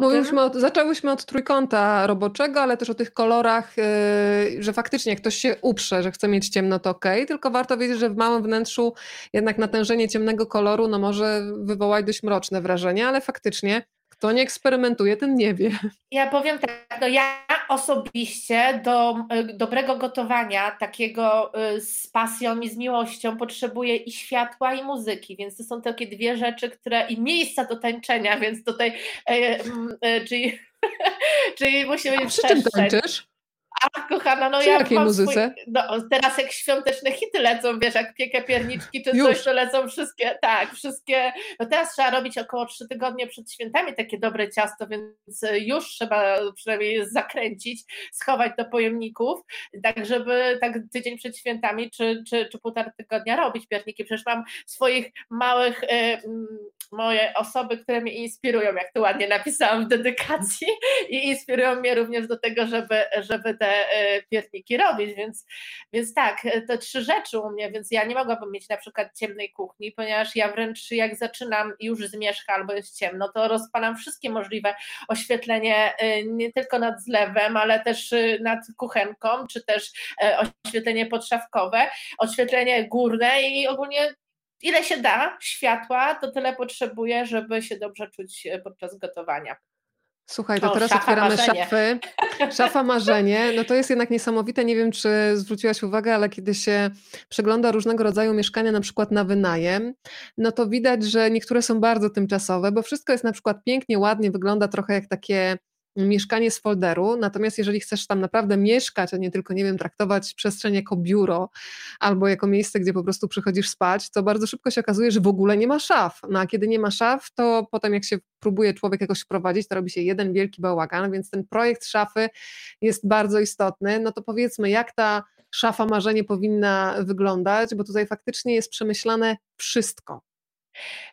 Mówiliśmy od, zaczęłyśmy od trójkąta roboczego, ale też o tych kolorach, yy, że faktycznie ktoś się uprze, że chce mieć ciemno, to ok, tylko warto wiedzieć, że w małym wnętrzu jednak natężenie ciemnego koloru no, może wywołać dość mroczne wrażenie, ale faktycznie kto nie eksperymentuje, ten nie wie. Ja powiem tak, no ja osobiście do y, dobrego gotowania, takiego y, z pasją i z miłością, potrzebuję i światła, i muzyki, więc to są takie dwie rzeczy, które i miejsca do tańczenia, więc tutaj, e, e, czyli, czyli musimy mieć przy czym tańczysz? A kochana, no Przy ja jakiej muzyce? Swój, no, teraz jak świąteczne hity lecą, wiesz, jak piekę pierniczki czy Już. coś, to lecą wszystkie, tak, wszystkie, no teraz trzeba robić około trzy tygodnie przed świętami takie dobre ciasto, więc już trzeba przynajmniej zakręcić, schować do pojemników, tak żeby tak tydzień przed świętami czy, czy, czy półtora tygodnia robić pierniki, przecież mam swoich małych y, moje osoby, które mnie inspirują, jak to ładnie napisałam w dedykacji i inspirują mnie również do tego, żeby, żeby te e, pierniki robić, więc, więc tak, te trzy rzeczy u mnie, więc ja nie mogłabym mieć na przykład ciemnej kuchni, ponieważ ja wręcz jak zaczynam już zmierzcha albo jest ciemno, to rozpalam wszystkie możliwe oświetlenie e, nie tylko nad zlewem, ale też e, nad kuchenką, czy też oświetlenie podszafkowe, oświetlenie górne i ogólnie ile się da światła, to tyle potrzebuję, żeby się dobrze czuć podczas gotowania. Słuchaj, to o, teraz otwieramy marzenie. szafy. Szafa marzenie. No to jest jednak niesamowite. Nie wiem, czy zwróciłaś uwagę, ale kiedy się przegląda różnego rodzaju mieszkania, na przykład na wynajem, no to widać, że niektóre są bardzo tymczasowe, bo wszystko jest na przykład pięknie, ładnie, wygląda trochę jak takie mieszkanie z folderu, natomiast jeżeli chcesz tam naprawdę mieszkać, a nie tylko, nie wiem, traktować przestrzeń jako biuro albo jako miejsce, gdzie po prostu przychodzisz spać, to bardzo szybko się okazuje, że w ogóle nie ma szaf. No a kiedy nie ma szaf, to potem jak się próbuje człowiek jakoś wprowadzić, to robi się jeden wielki bałagan, więc ten projekt szafy jest bardzo istotny. No to powiedzmy, jak ta szafa marzenie powinna wyglądać, bo tutaj faktycznie jest przemyślane wszystko.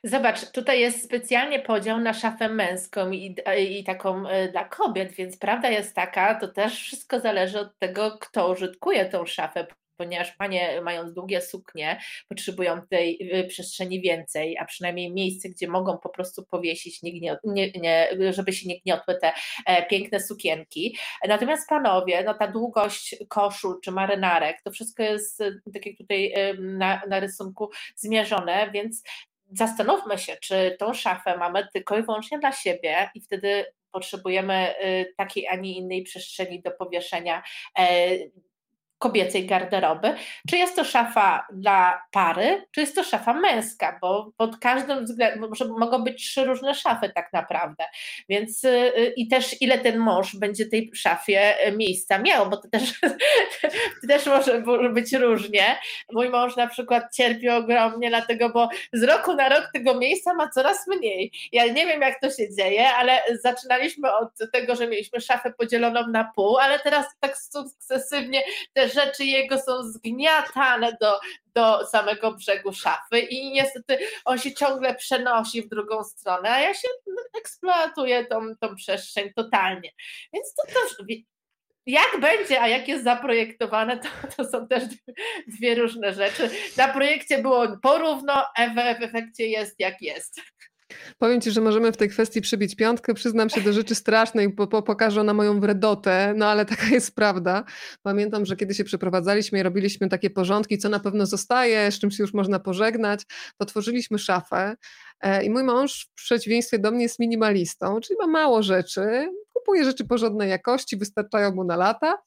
Zobacz, tutaj jest specjalnie podział na szafę męską i, i taką e, dla kobiet, więc prawda jest taka, to też wszystko zależy od tego, kto użytkuje tą szafę, ponieważ panie mając długie suknie potrzebują tej e, przestrzeni więcej, a przynajmniej miejsce, gdzie mogą po prostu powiesić, nie, nie, nie, żeby się nie gniotły te e, piękne sukienki. Natomiast panowie, no ta długość koszul czy marynarek, to wszystko jest tak jak tutaj na, na rysunku zmierzone, więc zastanówmy się, czy tą szafę mamy tylko i wyłącznie dla siebie i wtedy potrzebujemy y, takiej, a nie innej przestrzeni do powieszenia. E, kobiecej garderoby, czy jest to szafa dla pary, czy jest to szafa męska, bo pod każdym względem mogą być trzy różne szafy tak naprawdę, więc y, i też ile ten mąż będzie tej szafie y, miejsca miał, bo to też, to też może być różnie. Mój mąż na przykład cierpi ogromnie, dlatego, bo z roku na rok tego miejsca ma coraz mniej. Ja nie wiem jak to się dzieje, ale zaczynaliśmy od tego, że mieliśmy szafę podzieloną na pół, ale teraz tak sukcesywnie rzeczy jego są zgniatane do, do samego brzegu szafy i niestety on się ciągle przenosi w drugą stronę, a ja się eksploatuję tą, tą przestrzeń totalnie. Więc to też jak będzie, a jak jest zaprojektowane, to, to są też dwie różne rzeczy. Na projekcie było porówno, w efekcie jest jak jest. Powiem Ci, że możemy w tej kwestii przybić piątkę. Przyznam się do rzeczy strasznej, bo, pokażę na moją wredotę, no ale taka jest prawda. Pamiętam, że kiedy się przeprowadzaliśmy i robiliśmy takie porządki, co na pewno zostaje, z czym się już można pożegnać, to tworzyliśmy szafę e, i mój mąż w przeciwieństwie do mnie jest minimalistą, czyli ma mało rzeczy, kupuje rzeczy porządnej jakości, wystarczają mu na lata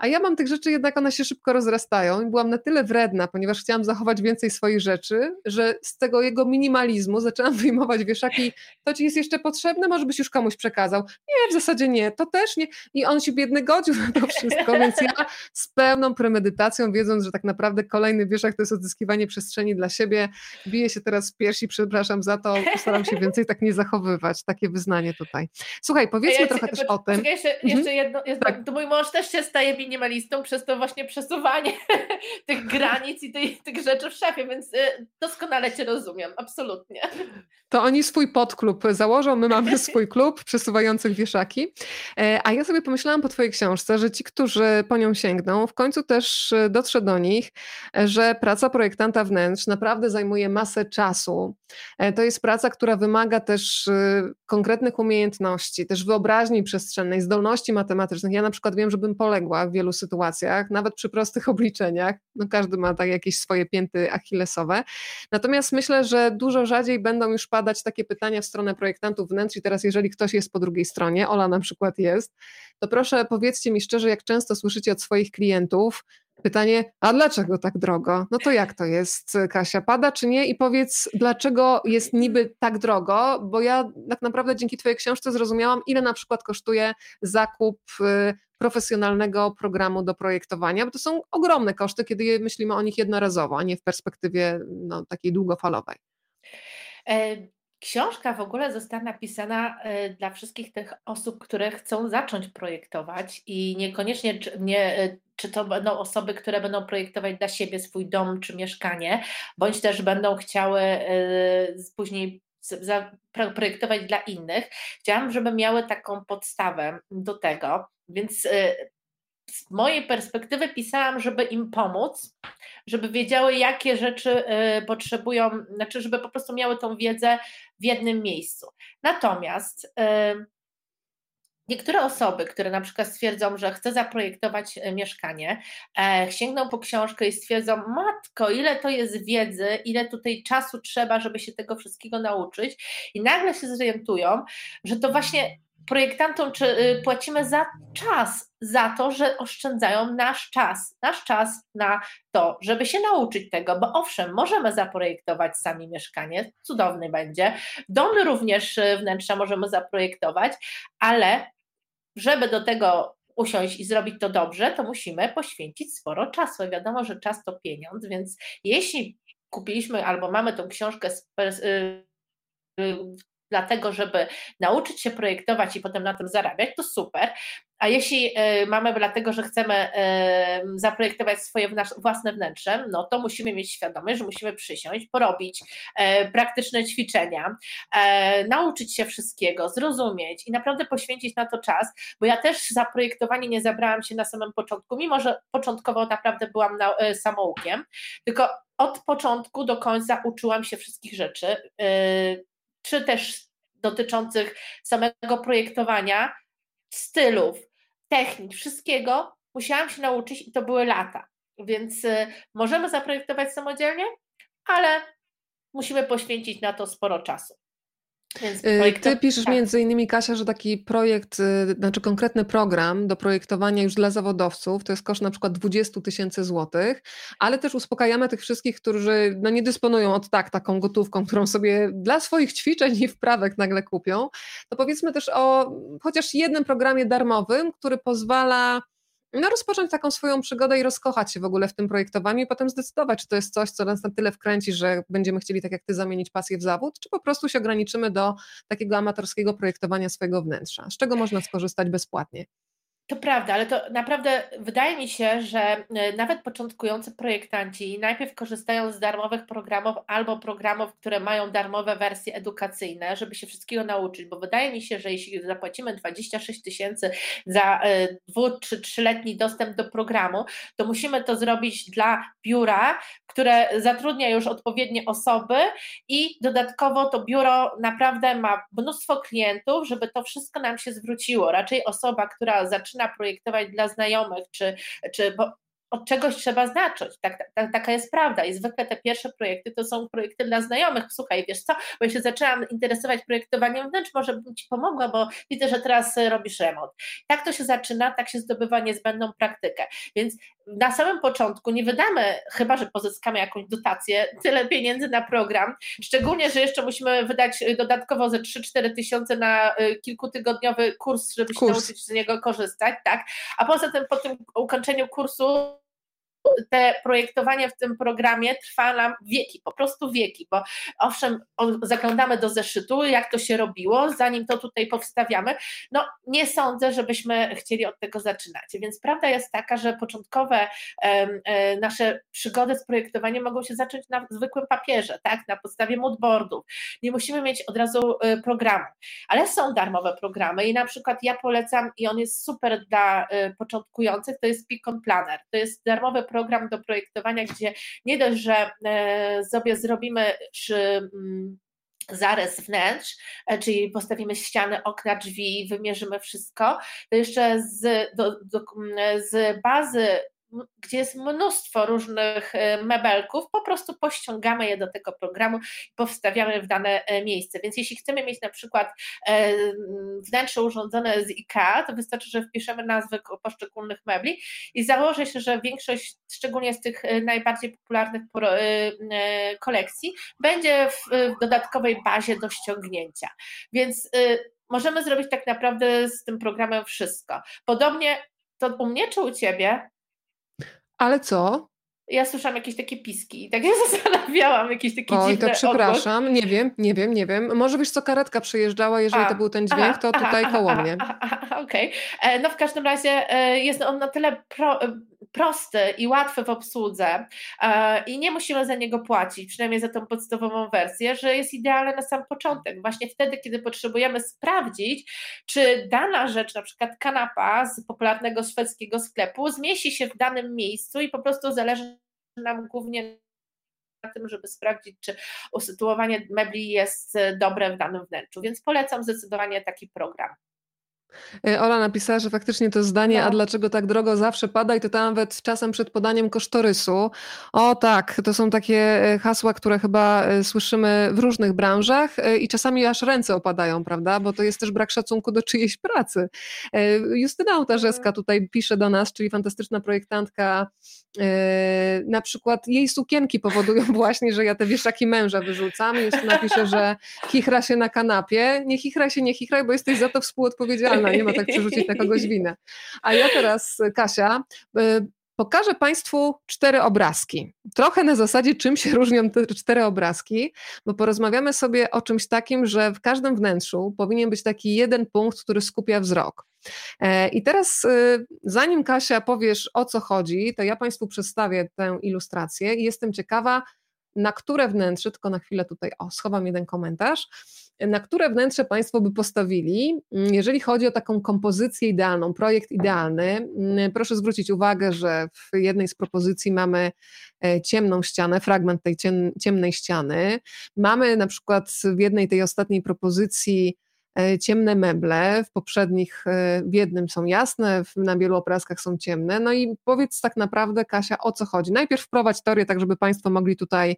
a ja mam tych rzeczy, jednak one się szybko rozrastają i byłam na tyle wredna, ponieważ chciałam zachować więcej swoich rzeczy, że z tego jego minimalizmu zaczęłam wyjmować wieszaki. To ci jest jeszcze potrzebne? Może byś już komuś przekazał? Nie, w zasadzie nie, to też nie. I on się biedny godził na to wszystko, więc ja z pełną premedytacją, wiedząc, że tak naprawdę kolejny wieszak to jest odzyskiwanie przestrzeni dla siebie, biję się teraz w piersi, przepraszam za to, postaram się więcej tak nie zachowywać. Takie wyznanie tutaj. Słuchaj, powiedzmy ja trochę też o tym. Jeszcze, jeszcze mhm. jedno, jedno tak. to mój mąż też się staje minimalistą przez to właśnie przesuwanie tych granic i tych, tych rzeczy w szafie, więc y, doskonale Cię rozumiem, absolutnie. To oni swój podklub założą, my mamy swój klub przesuwających wieszaki. E, a ja sobie pomyślałam po Twojej książce, że ci, którzy po nią sięgną, w końcu też e, dotrze do nich, e, że praca projektanta wnętrz naprawdę zajmuje masę czasu. To jest praca, która wymaga też konkretnych umiejętności, też wyobraźni przestrzennej, zdolności matematycznych. Ja na przykład wiem, że bym poległa w wielu sytuacjach, nawet przy prostych obliczeniach. No każdy ma tak jakieś swoje pięty achillesowe. Natomiast myślę, że dużo rzadziej będą już padać takie pytania w stronę projektantów wnętrz i teraz jeżeli ktoś jest po drugiej stronie, Ola na przykład jest, to proszę powiedzcie mi szczerze, jak często słyszycie od swoich klientów, Pytanie, a dlaczego tak drogo? No to jak to jest, Kasia? Pada czy nie? I powiedz, dlaczego jest niby tak drogo? Bo ja tak naprawdę dzięki Twojej książce zrozumiałam, ile na przykład kosztuje zakup y, profesjonalnego programu do projektowania, bo to są ogromne koszty, kiedy myślimy o nich jednorazowo, a nie w perspektywie no, takiej długofalowej. E, książka w ogóle została napisana e, dla wszystkich tych osób, które chcą zacząć projektować i niekoniecznie nie, e, czy to będą osoby, które będą projektować dla siebie swój dom czy mieszkanie, bądź też będą chciały później projektować dla innych. Chciałam, żeby miały taką podstawę do tego, więc z mojej perspektywy pisałam, żeby im pomóc, żeby wiedziały, jakie rzeczy y, potrzebują, znaczy, żeby po prostu miały tą wiedzę w jednym miejscu. Natomiast y, Niektóre osoby, które na przykład stwierdzą, że chcę zaprojektować y, mieszkanie, e, sięgną po książkę i stwierdzą, matko, ile to jest wiedzy, ile tutaj czasu trzeba, żeby się tego wszystkiego nauczyć, i nagle się zorientują, że to właśnie projektantom czy y, płacimy za czas, za to, że oszczędzają nasz czas, nasz czas na to, żeby się nauczyć tego, bo owszem, możemy zaprojektować sami mieszkanie, cudowny będzie, dom również y, wnętrza możemy zaprojektować, ale żeby do tego usiąść i zrobić to dobrze, to musimy poświęcić sporo czasu. Wiadomo, że czas to pieniądz, więc jeśli kupiliśmy albo mamy tą książkę z, dlatego, żeby nauczyć się projektować i potem na tym zarabiać, to super. A jeśli y, mamy dlatego, że chcemy y, zaprojektować swoje własne wnętrze, no to musimy mieć świadomość, że musimy przysiąść, porobić e, praktyczne ćwiczenia, nauczyć się wszystkiego, zrozumieć i naprawdę poświęcić na to czas, bo ja też za projektowanie nie zabrałam się na samym początku, mimo że początkowo naprawdę byłam samoukiem, tylko od początku do końca uczyłam się wszystkich rzeczy czy też dotyczących samego projektowania, stylów, technik, wszystkiego musiałam się nauczyć i to były lata. Więc y, możemy zaprojektować samodzielnie, ale musimy poświęcić na to sporo czasu. Y, ty piszesz tak. między innymi, Kasia, że taki projekt, y, znaczy konkretny program do projektowania już dla zawodowców, to jest koszt na przykład 20 tysięcy złotych, ale też uspokajamy tych wszystkich, którzy no, nie dysponują od tak taką gotówką, którą sobie dla swoich ćwiczeń i wprawek nagle kupią. To powiedzmy też o chociaż jednym programie darmowym, który pozwala no, rozpocząć taką swoją przygodę i rozkochać się w ogóle w tym projektowaniu i potem zdecydować, czy to jest coś, co nas na tyle wkręci, że będziemy chcieli, tak jak ty, zamienić pasję w zawód, czy po prostu się ograniczymy do takiego amatorskiego projektowania swojego wnętrza, z czego można skorzystać bezpłatnie. To prawda, ale to naprawdę wydaje mi się, że e, nawet początkujący projektanci najpierw korzystają z darmowych programów albo programów, które mają darmowe wersje edukacyjne, żeby się wszystkiego nauczyć, bo wydaje mi się, że jeśli zapłacimy 26 tysięcy za e, dwu czy trzyletni dostęp do programu, to musimy to zrobić dla biura, które zatrudnia już odpowiednie osoby i dodatkowo to biuro naprawdę ma mnóstwo klientów, żeby to wszystko nam się zwróciło. Raczej osoba, która zaczyna zaczyna projektować dla znajomych, czy, czy bo od czegoś trzeba zacząć. Tak, tak, taka jest prawda. I zwykle te pierwsze projekty to są projekty dla znajomych. Słuchaj, wiesz co, bo ja się zaczęłam interesować projektowaniem wnętrz, może bym Ci pomogła, bo widzę, że teraz robisz remont. Tak to się zaczyna, tak się zdobywa niezbędną praktykę. Więc na samym początku nie wydamy, chyba że pozyskamy jakąś dotację, tyle pieniędzy na program, szczególnie, że jeszcze musimy wydać dodatkowo ze 3-4 tysiące na y, kilkutygodniowy kurs, żeby się kurs. nauczyć z niego korzystać, tak? A poza tym po tym ukończeniu kursu te projektowanie w tym programie trwa nam wieki, po prostu wieki, bo owszem, zaglądamy do zeszytu, jak to się robiło, zanim to tutaj powstawiamy, no nie sądzę, żebyśmy chcieli od tego zaczynać, więc prawda jest taka, że początkowe e, nasze przygody z projektowaniem mogą się zacząć na zwykłym papierze, tak, na podstawie moodboardów, nie musimy mieć od razu e, programu, ale są darmowe programy i na przykład ja polecam i on jest super dla e, początkujących, to jest Beacon Planner, to jest darmowy program do projektowania, gdzie nie dość, że e, sobie zrobimy mm, zarys wnętrz, e, czyli postawimy ściany, okna, drzwi, wymierzymy wszystko, to jeszcze z, do, do, z bazy gdzie jest mnóstwo różnych e, mebelków, po prostu pościągamy je do tego programu i powstawiamy w dane e, miejsce. Więc jeśli chcemy mieć na przykład e, wnętrze urządzone z IKEA, to wystarczy, że wpiszemy nazwy poszczególnych mebli i założę się, że większość, szczególnie z tych najbardziej popularnych kolekcji, będzie w dodatkowej bazie do ściągnięcia. Więc możemy zrobić tak naprawdę z tym programem wszystko. Podobnie to u mnie czy u Ciebie? Ale co? Ja słyszałam jakieś takie piski i tak ja zastanawiałam, jakieś takie Oj, dziwne to przepraszam, odgłos. nie wiem, nie wiem, nie wiem. Może wiesz co, karetka przejeżdżała, jeżeli a, to był ten dźwięk, aha, to tutaj aha, koło mnie. Okej, okay. E, no w każdym razie e, jest on na tyle pro, e, prosty i łatwy w obsłudze i nie musimy za niego płacić, przynajmniej za tą podstawową wersję, że jest idealny na sam początek. Właśnie wtedy, kiedy potrzebujemy sprawdzić, czy dana rzecz, na przykład kanapa z popularnego szwedzkiego sklepu, zmieści się w danym miejscu i po prostu zależy nam głównie na tym, żeby sprawdzić, czy usytuowanie mebli jest dobre w danym wnętrzu. Więc polecam zdecydowanie taki program. E, Ola napisała, że faktycznie to zdanie, no. a dlaczego tak drogo zawsze pada i to nawet czasem przed podaniem kosztorysu. O tak, to są takie e, hasła, które chyba e, słyszymy w różnych branżach i czasami aż ręce opadają, prawda? Bo to jest też brak szacunku do czyjejś pracy. Justyna Ołtarzeska tutaj pisze do nas, czyli fantastyczna projektantka, na przykład jej sukienki powodują właśnie, że ja te wieszaki męża wyrzucam. Justyna pisze, że chichra się na kanapie. Nie chichra się, nie chichra, bo jesteś za to współodpowiedzialna nie ma tak przerzucić na kogoś winę. A ja teraz, Kasia, y, pokażę Państwu cztery obrazki. Trochę na zasadzie, czym się różnią te cztery obrazki, bo porozmawiamy sobie o czymś takim, że w każdym wnętrzu powinien być taki jeden punkt, który skupia wzrok. E, I teraz, y, zanim Kasia powiesz o co chodzi, to ja Państwu przedstawię tę ilustrację i jestem ciekawa, na które wnętrze, tylko na chwilę tutaj, o, schowam jeden komentarz, na które wnętrze Państwo by postawili, mm, jeżeli chodzi o taką kompozycję idealną, projekt idealny. Mm, proszę zwrócić uwagę, że w jednej z propozycji mamy e, ciemną ścianę, fragment tej ciemnej ściany. Mamy na przykład w jednej tej ostatniej propozycji ciemne meble, w poprzednich, e, w jednym są jasne, na wielu obrazkach są ciemne. No i powiedz tak naprawdę, Kasia, o co chodzi. Najpierw wprowadź teorię, tak żeby Państwo mogli tutaj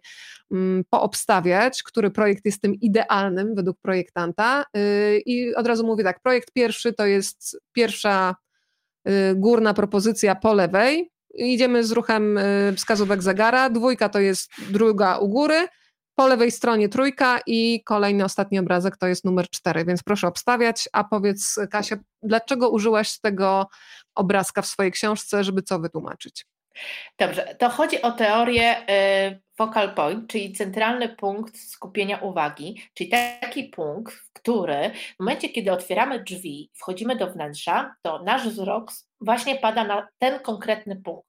mm, poobstawiać, który projekt jest tym idealnym według projektanta. Y, I od razu mówię tak, projekt pierwszy to jest pierwsza y, górna propozycja po lewej, idziemy z ruchem y, wskazówek zegara, dwójka to jest druga u góry, po lewej stronie trójka i kolejny, ostatni obrazek to jest numer cztery, więc proszę obstawiać. A powiedz, Kasia, dlaczego użyłaś tego obrazka w swojej książce, żeby co wytłumaczyć? Dobrze, to chodzi o teorię y, focal point, czyli centralny punkt skupienia uwagi, czyli taki punkt, który w momencie, kiedy otwieramy drzwi, wchodzimy do wnętrza, to nasz wzrok właśnie pada na ten konkretny punkt.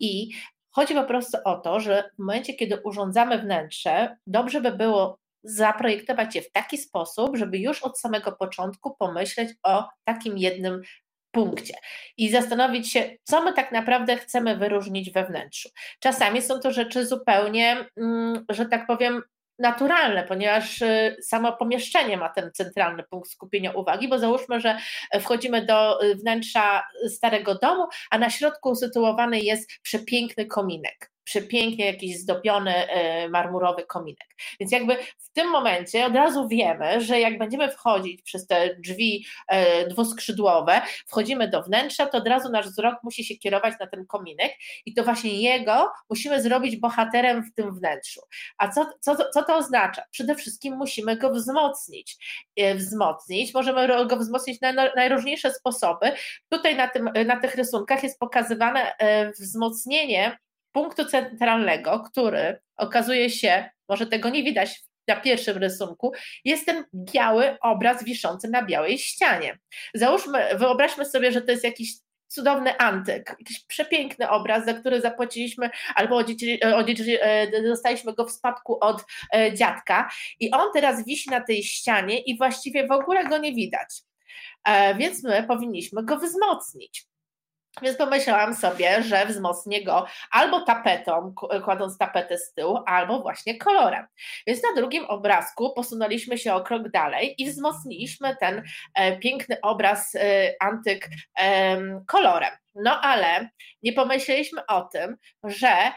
I Chodzi po prostu o to, że w momencie, kiedy urządzamy wnętrze, dobrze by było zaprojektować je w taki sposób, żeby już od samego początku pomyśleć o takim jednym punkcie i zastanowić się, co my tak naprawdę chcemy wyróżnić we wnętrzu. Czasami są to rzeczy zupełnie, mm, że tak powiem, naturalne, ponieważ y, samo pomieszczenie ma ten centralny punkt skupienia uwagi, bo załóżmy, że wchodzimy do y, wnętrza starego domu, a na środku usytuowany jest przepiękny kominek przepięknie jakiś zdobiony e, marmurowy kominek. Więc jakby w tym momencie od razu wiemy, że jak będziemy wchodzić przez te drzwi e, dwuskrzydłowe, wchodzimy do wnętrza, to od razu nasz wzrok musi się kierować na ten kominek i to właśnie jego musimy zrobić bohaterem w tym wnętrzu. A co, co, co to oznacza? Przede wszystkim musimy go wzmocnić. E, wzmocnić, możemy go wzmocnić na najróżniejsze sposoby. Tutaj na, tym, na tych rysunkach jest pokazywane wzmocnienie punktu centralnego, który okazuje się, może tego nie widać na pierwszym rysunku, jest ten biały obraz wiszący na białej ścianie. Załóżmy, wyobraźmy sobie, że to jest jakiś cudowny antyk, jakiś przepiękny obraz, za który zapłaciliśmy albo e, dostaliśmy go w spadku od e, dziadka i on teraz wisi na tej ścianie i właściwie w ogóle go nie widać. E, więc my powinniśmy go wzmocnić. Więc pomyślałam sobie, że wzmocnię go albo tapetą, kładąc tapetę z tyłu, albo właśnie kolorem. Więc na drugim obrazku posunęliśmy się o krok dalej i wzmocniliśmy ten e, piękny obraz e, antyk e, kolorem. No ale nie pomyśleliśmy o tym, że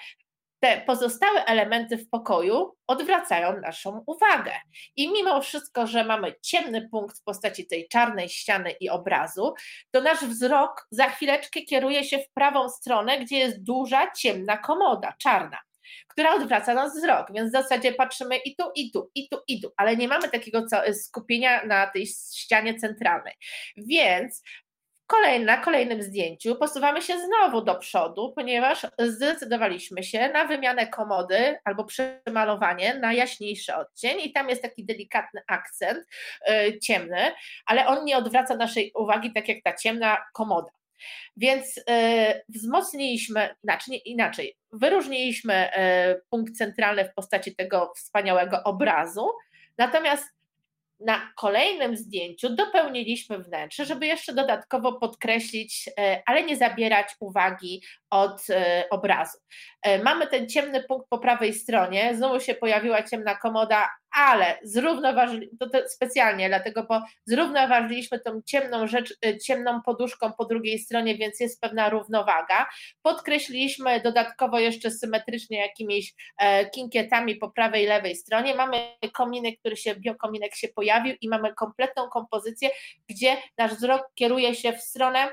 te pozostałe elementy w pokoju odwracają naszą uwagę. I mimo wszystko, że mamy ciemny punkt w postaci tej czarnej ściany i obrazu, to nasz wzrok za chwileczkę kieruje się w prawą stronę, gdzie jest duża, ciemna komoda, czarna która odwraca nas wzrok, więc w zasadzie patrzymy i tu, i tu, i tu, i tu, ale nie mamy takiego skupienia na tej ścianie centralnej. Więc Kolej, na kolejnym zdjęciu posuwamy się znowu do przodu, ponieważ zdecydowaliśmy się na wymianę komody albo przemalowanie na jaśniejszy odcień i tam jest taki delikatny akcent yy, ciemny, ale on nie odwraca naszej uwagi tak jak ta ciemna komoda. Więc yy, wzmocniliśmy, znaczy nie, inaczej, wyróżniliśmy yy, punkt centralny w postaci tego wspaniałego obrazu, natomiast na kolejnym zdjęciu dopełniliśmy wnętrze, żeby jeszcze dodatkowo podkreślić, e, ale nie zabierać uwagi od obrazu. Mamy ten ciemny punkt po prawej stronie, znowu się pojawiła ciemna komoda, ale zrównoważyliśmy, to, to specjalnie dlatego, bo zrównoważyliśmy tą ciemną rzecz, ciemną poduszką po drugiej stronie, więc jest pewna równowaga. Podkreśliliśmy dodatkowo jeszcze symetrycznie jakimiś kinkietami po prawej i lewej stronie. Mamy kominek, który się, biokominek się pojawił i mamy kompletną kompozycję, gdzie nasz wzrok kieruje się w stronę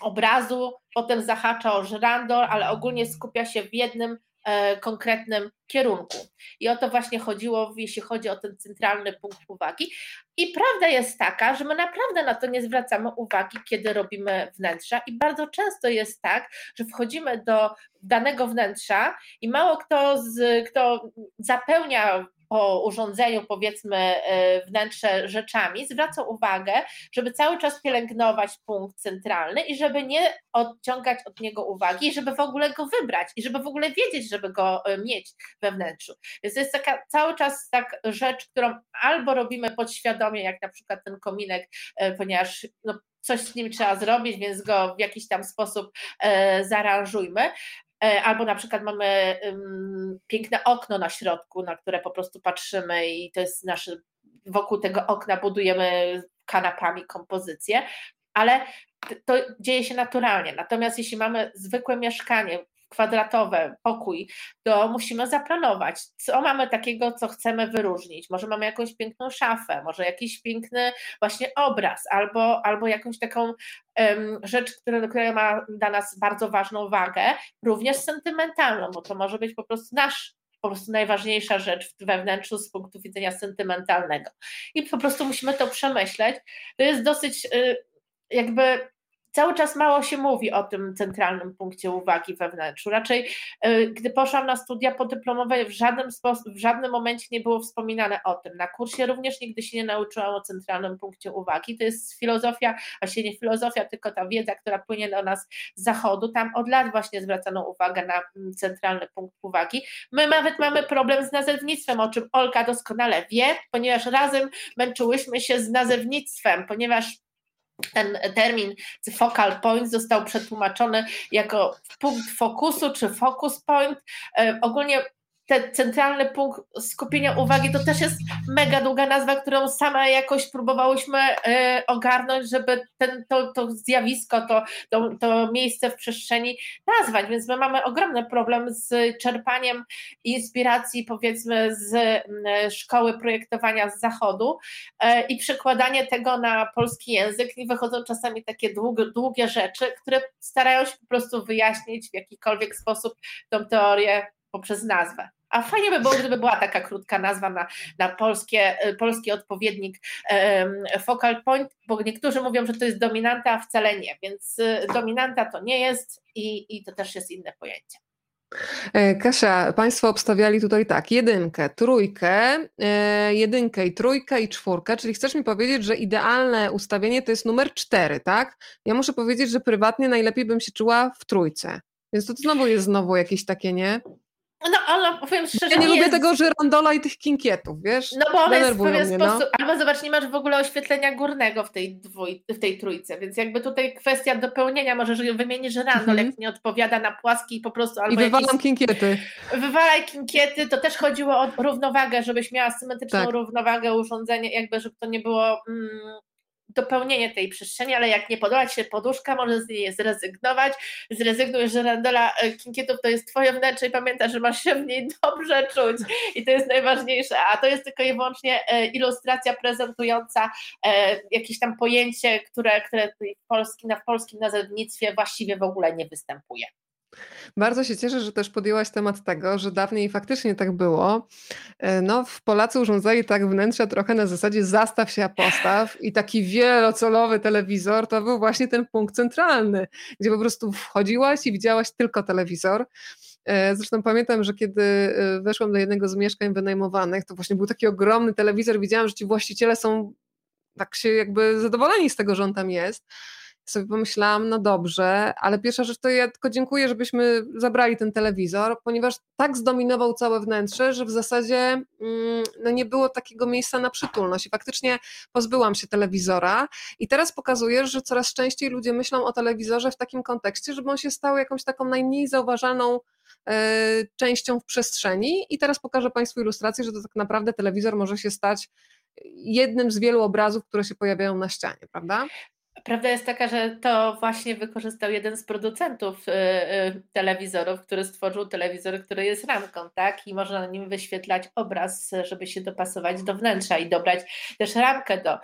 obrazu, potem zahacza o żyrandol, ale ogólnie skupia się w jednym e, konkretnym kierunku. I o to właśnie chodziło, jeśli chodzi o ten centralny punkt uwagi. I prawda jest taka, że my naprawdę na to nie zwracamy uwagi, kiedy robimy wnętrza, i bardzo często jest tak, że wchodzimy do danego wnętrza i mało kto, z, kto zapełnia po urządzeniu, powiedzmy, e, wnętrze rzeczami, zwraca uwagę, żeby cały czas pielęgnować punkt centralny i żeby nie odciągać od niego uwagi, i żeby w ogóle go wybrać i żeby w ogóle wiedzieć, żeby go e, mieć we wnętrzu. Więc to jest taka cały czas tak rzecz, którą albo robimy podświadomie, jak na przykład ten kominek, e, ponieważ no, coś z nim trzeba zrobić, więc go w jakiś tam sposób e, zaaranżujmy, albo na przykład mamy piękne okno na środku, na które po prostu patrzymy i to jest nasze, wokół tego okna budujemy kanapami kompozycję, ale to dzieje się naturalnie. Natomiast jeśli mamy zwykłe mieszkanie, kwadratowe, pokój, to musimy zaplanować, co mamy takiego, co chcemy wyróżnić. Może mamy jakąś piękną szafę, może jakiś piękny właśnie obraz, albo, albo jakąś taką um, rzecz, która, która ma dla nas bardzo ważną wagę, również sentymentalną, bo to może być po prostu nasz po prostu najważniejsza rzecz we wnętrzu z punktu widzenia sentymentalnego. I po prostu musimy to przemyśleć. To jest dosyć y, jakby cały czas mało się mówi o tym centralnym punkcie uwagi we wnętrzu. Raczej, e, gdy poszłam na studia podyplomowe, w żadnym, sposób, w żadnym momencie nie było wspominane o tym. Na kursie również nigdy się nie nauczyłam o centralnym punkcie uwagi. To jest filozofia, właściwie nie filozofia, tylko ta wiedza, która płynie do nas z zachodu. Tam od lat właśnie zwracano uwagę na mm, centralny punkt uwagi. My nawet mamy problem z nazewnictwem, o czym Olka doskonale wie, ponieważ razem męczyłyśmy się z nazewnictwem, ponieważ ten termin focal point został przetłumaczony jako punkt fokusu czy focus point. E, ogólnie ten centralny punkt skupienia uwagi to też jest mega długa nazwa, którą sama jakoś próbowałyśmy e, ogarnąć, żeby ten, to, to zjawisko, to, to, to miejsce w przestrzeni nazwać. Więc my mamy ogromny problem z czerpaniem inspiracji, powiedzmy, z szkoły projektowania z zachodu e, i przekładanie tego na polski język. I wychodzą czasami takie długie, długie rzeczy, które starają się po prostu wyjaśnić w jakikolwiek sposób tą teorię poprzez nazwę. A fajnie by było, gdyby była taka krótka nazwa na, na polskie, polski odpowiednik focal point, bo niektórzy mówią, że to jest dominanta, a wcale nie, więc y, dominanta to nie jest i, i to też jest inne pojęcie. E, Kasia, Państwo obstawiali tutaj tak, jedynkę, trójkę, e, jedynkę i trójkę i czwórkę, czyli chcesz mi powiedzieć, że idealne ustawienie to jest numer cztery, tak? Ja muszę powiedzieć, że prywatnie najlepiej bym się czuła w trójce. Więc to znowu jest znowu jakieś takie, nie? No, ale powiem szczerze. Ja nie, nie lubię jest... tego żyrandola i tych kinkietów, wiesz? No bo one jest w pewien mnie, sposób. No. Albo zobacz, nie masz w ogóle oświetlenia górnego w tej, dwój, w tej trójce, więc jakby tutaj kwestia dopełnienia, może wymienić żyrandol, mhm. jak nie odpowiada na płaski i po prostu. Albo I wywalam jakiś... kinkiety. Wywalaj kinkiety, to też chodziło o równowagę, żebyś miała symetryczną tak. równowagę urządzenia, jakby, żeby to nie było. Mm, dopełnienie tej przestrzeni, ale jak nie podoba Ci się poduszka, może z niej zrezygnować. Zrezygnuj z żerandola e, kinkietów, to jest Twoje wnętrze i pamiętaj, że masz się w niej dobrze czuć i to jest najważniejsze, a to jest tylko i wyłącznie e, ilustracja prezentująca e, jakieś tam pojęcie, które, które w polskim, na w polskim nazewnictwie właściwie w ogóle nie występuje. Bardzo się cieszę, że też podjęłaś temat tego, że dawniej faktycznie tak było. E, no, w Polacy urządzali tak wnętrze trochę na zasadzie zastaw się, a postaw i taki wielocolowy telewizor to był właśnie ten punkt centralny, gdzie po prostu wchodziłaś i widziałaś tylko telewizor. E, zresztą pamiętam, że kiedy e, weszłam do jednego z mieszkań wynajmowanych, to właśnie był taki ogromny telewizor. Widziałam, że ci właściciele są tak się jakby zadowoleni z tego, że on tam jest. Sobie pomyślałam, no dobrze, ale pierwsza rzecz to ja tylko dziękuję, żebyśmy zabrali ten telewizor, ponieważ tak zdominował całe wnętrze, że w zasadzie mm, no nie było takiego miejsca na przytulność. I faktycznie pozbyłam się telewizora i teraz pokazuje, że coraz częściej ludzie myślą o telewizorze w takim kontekście, żeby on się stał jakąś taką najmniej zauważalną e, częścią w przestrzeni. I teraz pokażę Państwu ilustrację, że to tak naprawdę telewizor może się stać jednym z wielu obrazów, które się pojawiają na ścianie, prawda? Prawda jest taka, że to właśnie wykorzystał jeden z producentów y, y, telewizorów, który stworzył telewizor, który jest ramką, tak? I można na nim wyświetlać obraz, żeby się dopasować do wnętrza i dobrać też ramkę do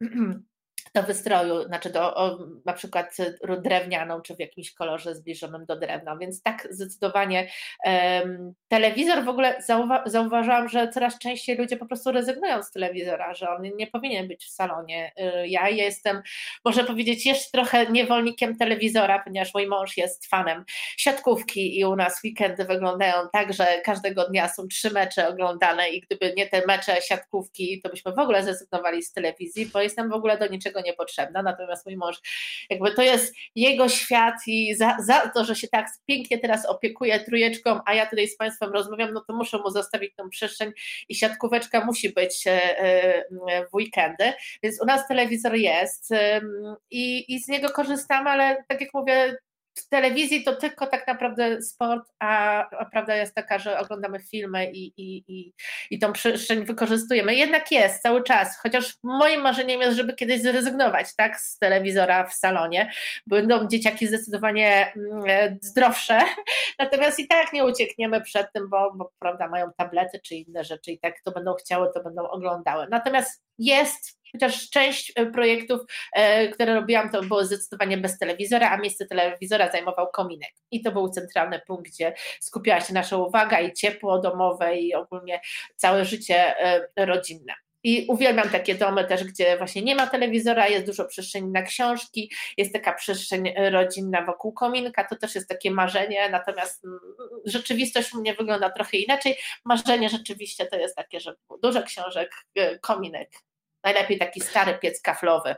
do wystroju, znaczy do o, na przykład drewnianą, czy w jakimś kolorze zbliżonym do drewna, więc tak zdecydowanie um, telewizor w ogóle zauwa zauważyłam, że coraz częściej ludzie po prostu rezygnują z telewizora, że on nie powinien być w salonie. Y, ja jestem, można powiedzieć, jeszcze trochę niewolnikiem telewizora, ponieważ mój mąż jest fanem siatkówki i u nas weekendy wyglądają tak, że każdego dnia są trzy mecze oglądane i gdyby nie te mecze siatkówki, to byśmy w ogóle zrezygnowali z telewizji, bo jestem w ogóle do niczego niepotrzebna, natomiast mój mąż, jakby to jest jego świat i za, za to, że się tak pięknie teraz opiekuje trójeczką, a ja tutaj z Państwem rozmawiam, no to muszę mu zostawić tą przestrzeń i siatkóweczka musi być e, e, w weekendy, więc u nas telewizor jest i, i z niego korzystamy, ale tak jak mówię, w telewizji to tylko tak naprawdę sport, a, a prawda jest taka, że oglądamy filmy i, i, i, i tą przestrzeń wykorzystujemy. Jednak jest cały czas, chociaż moim marzeniem jest, żeby kiedyś zrezygnować tak, z telewizora w salonie. Będą dzieciaki zdecydowanie mm, zdrowsze, natomiast i tak nie uciekniemy przed tym, bo, bo prawda, mają tablety czy inne rzeczy i tak to będą chciały, to będą oglądały. Natomiast jest chociaż część e, projektów, e, które robiłam, to było zdecydowanie bez telewizora, a miejsce telewizora zajmował kominek. I to był centralny punkt, gdzie skupiała się nasza uwaga i ciepło domowe i ogólnie całe życie e, rodzinne. I uwielbiam takie domy też, gdzie właśnie nie ma telewizora, jest dużo przestrzeni na książki, jest taka przestrzeń rodzinna wokół kominka, to też jest takie marzenie, natomiast mm, rzeczywistość u mnie wygląda trochę inaczej. Marzenie rzeczywiście to jest takie, że dużo książek, kominek najlepiej taki stary piec kaflowy.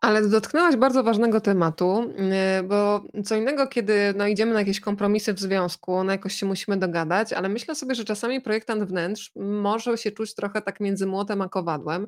Ale dotknęłaś bardzo ważnego tematu, y, bo co innego, kiedy no, idziemy na jakieś kompromisy w związku, no jakoś się musimy dogadać, ale myślę sobie, że czasami projektant wnętrz może się czuć trochę tak między młotem a kowadłem,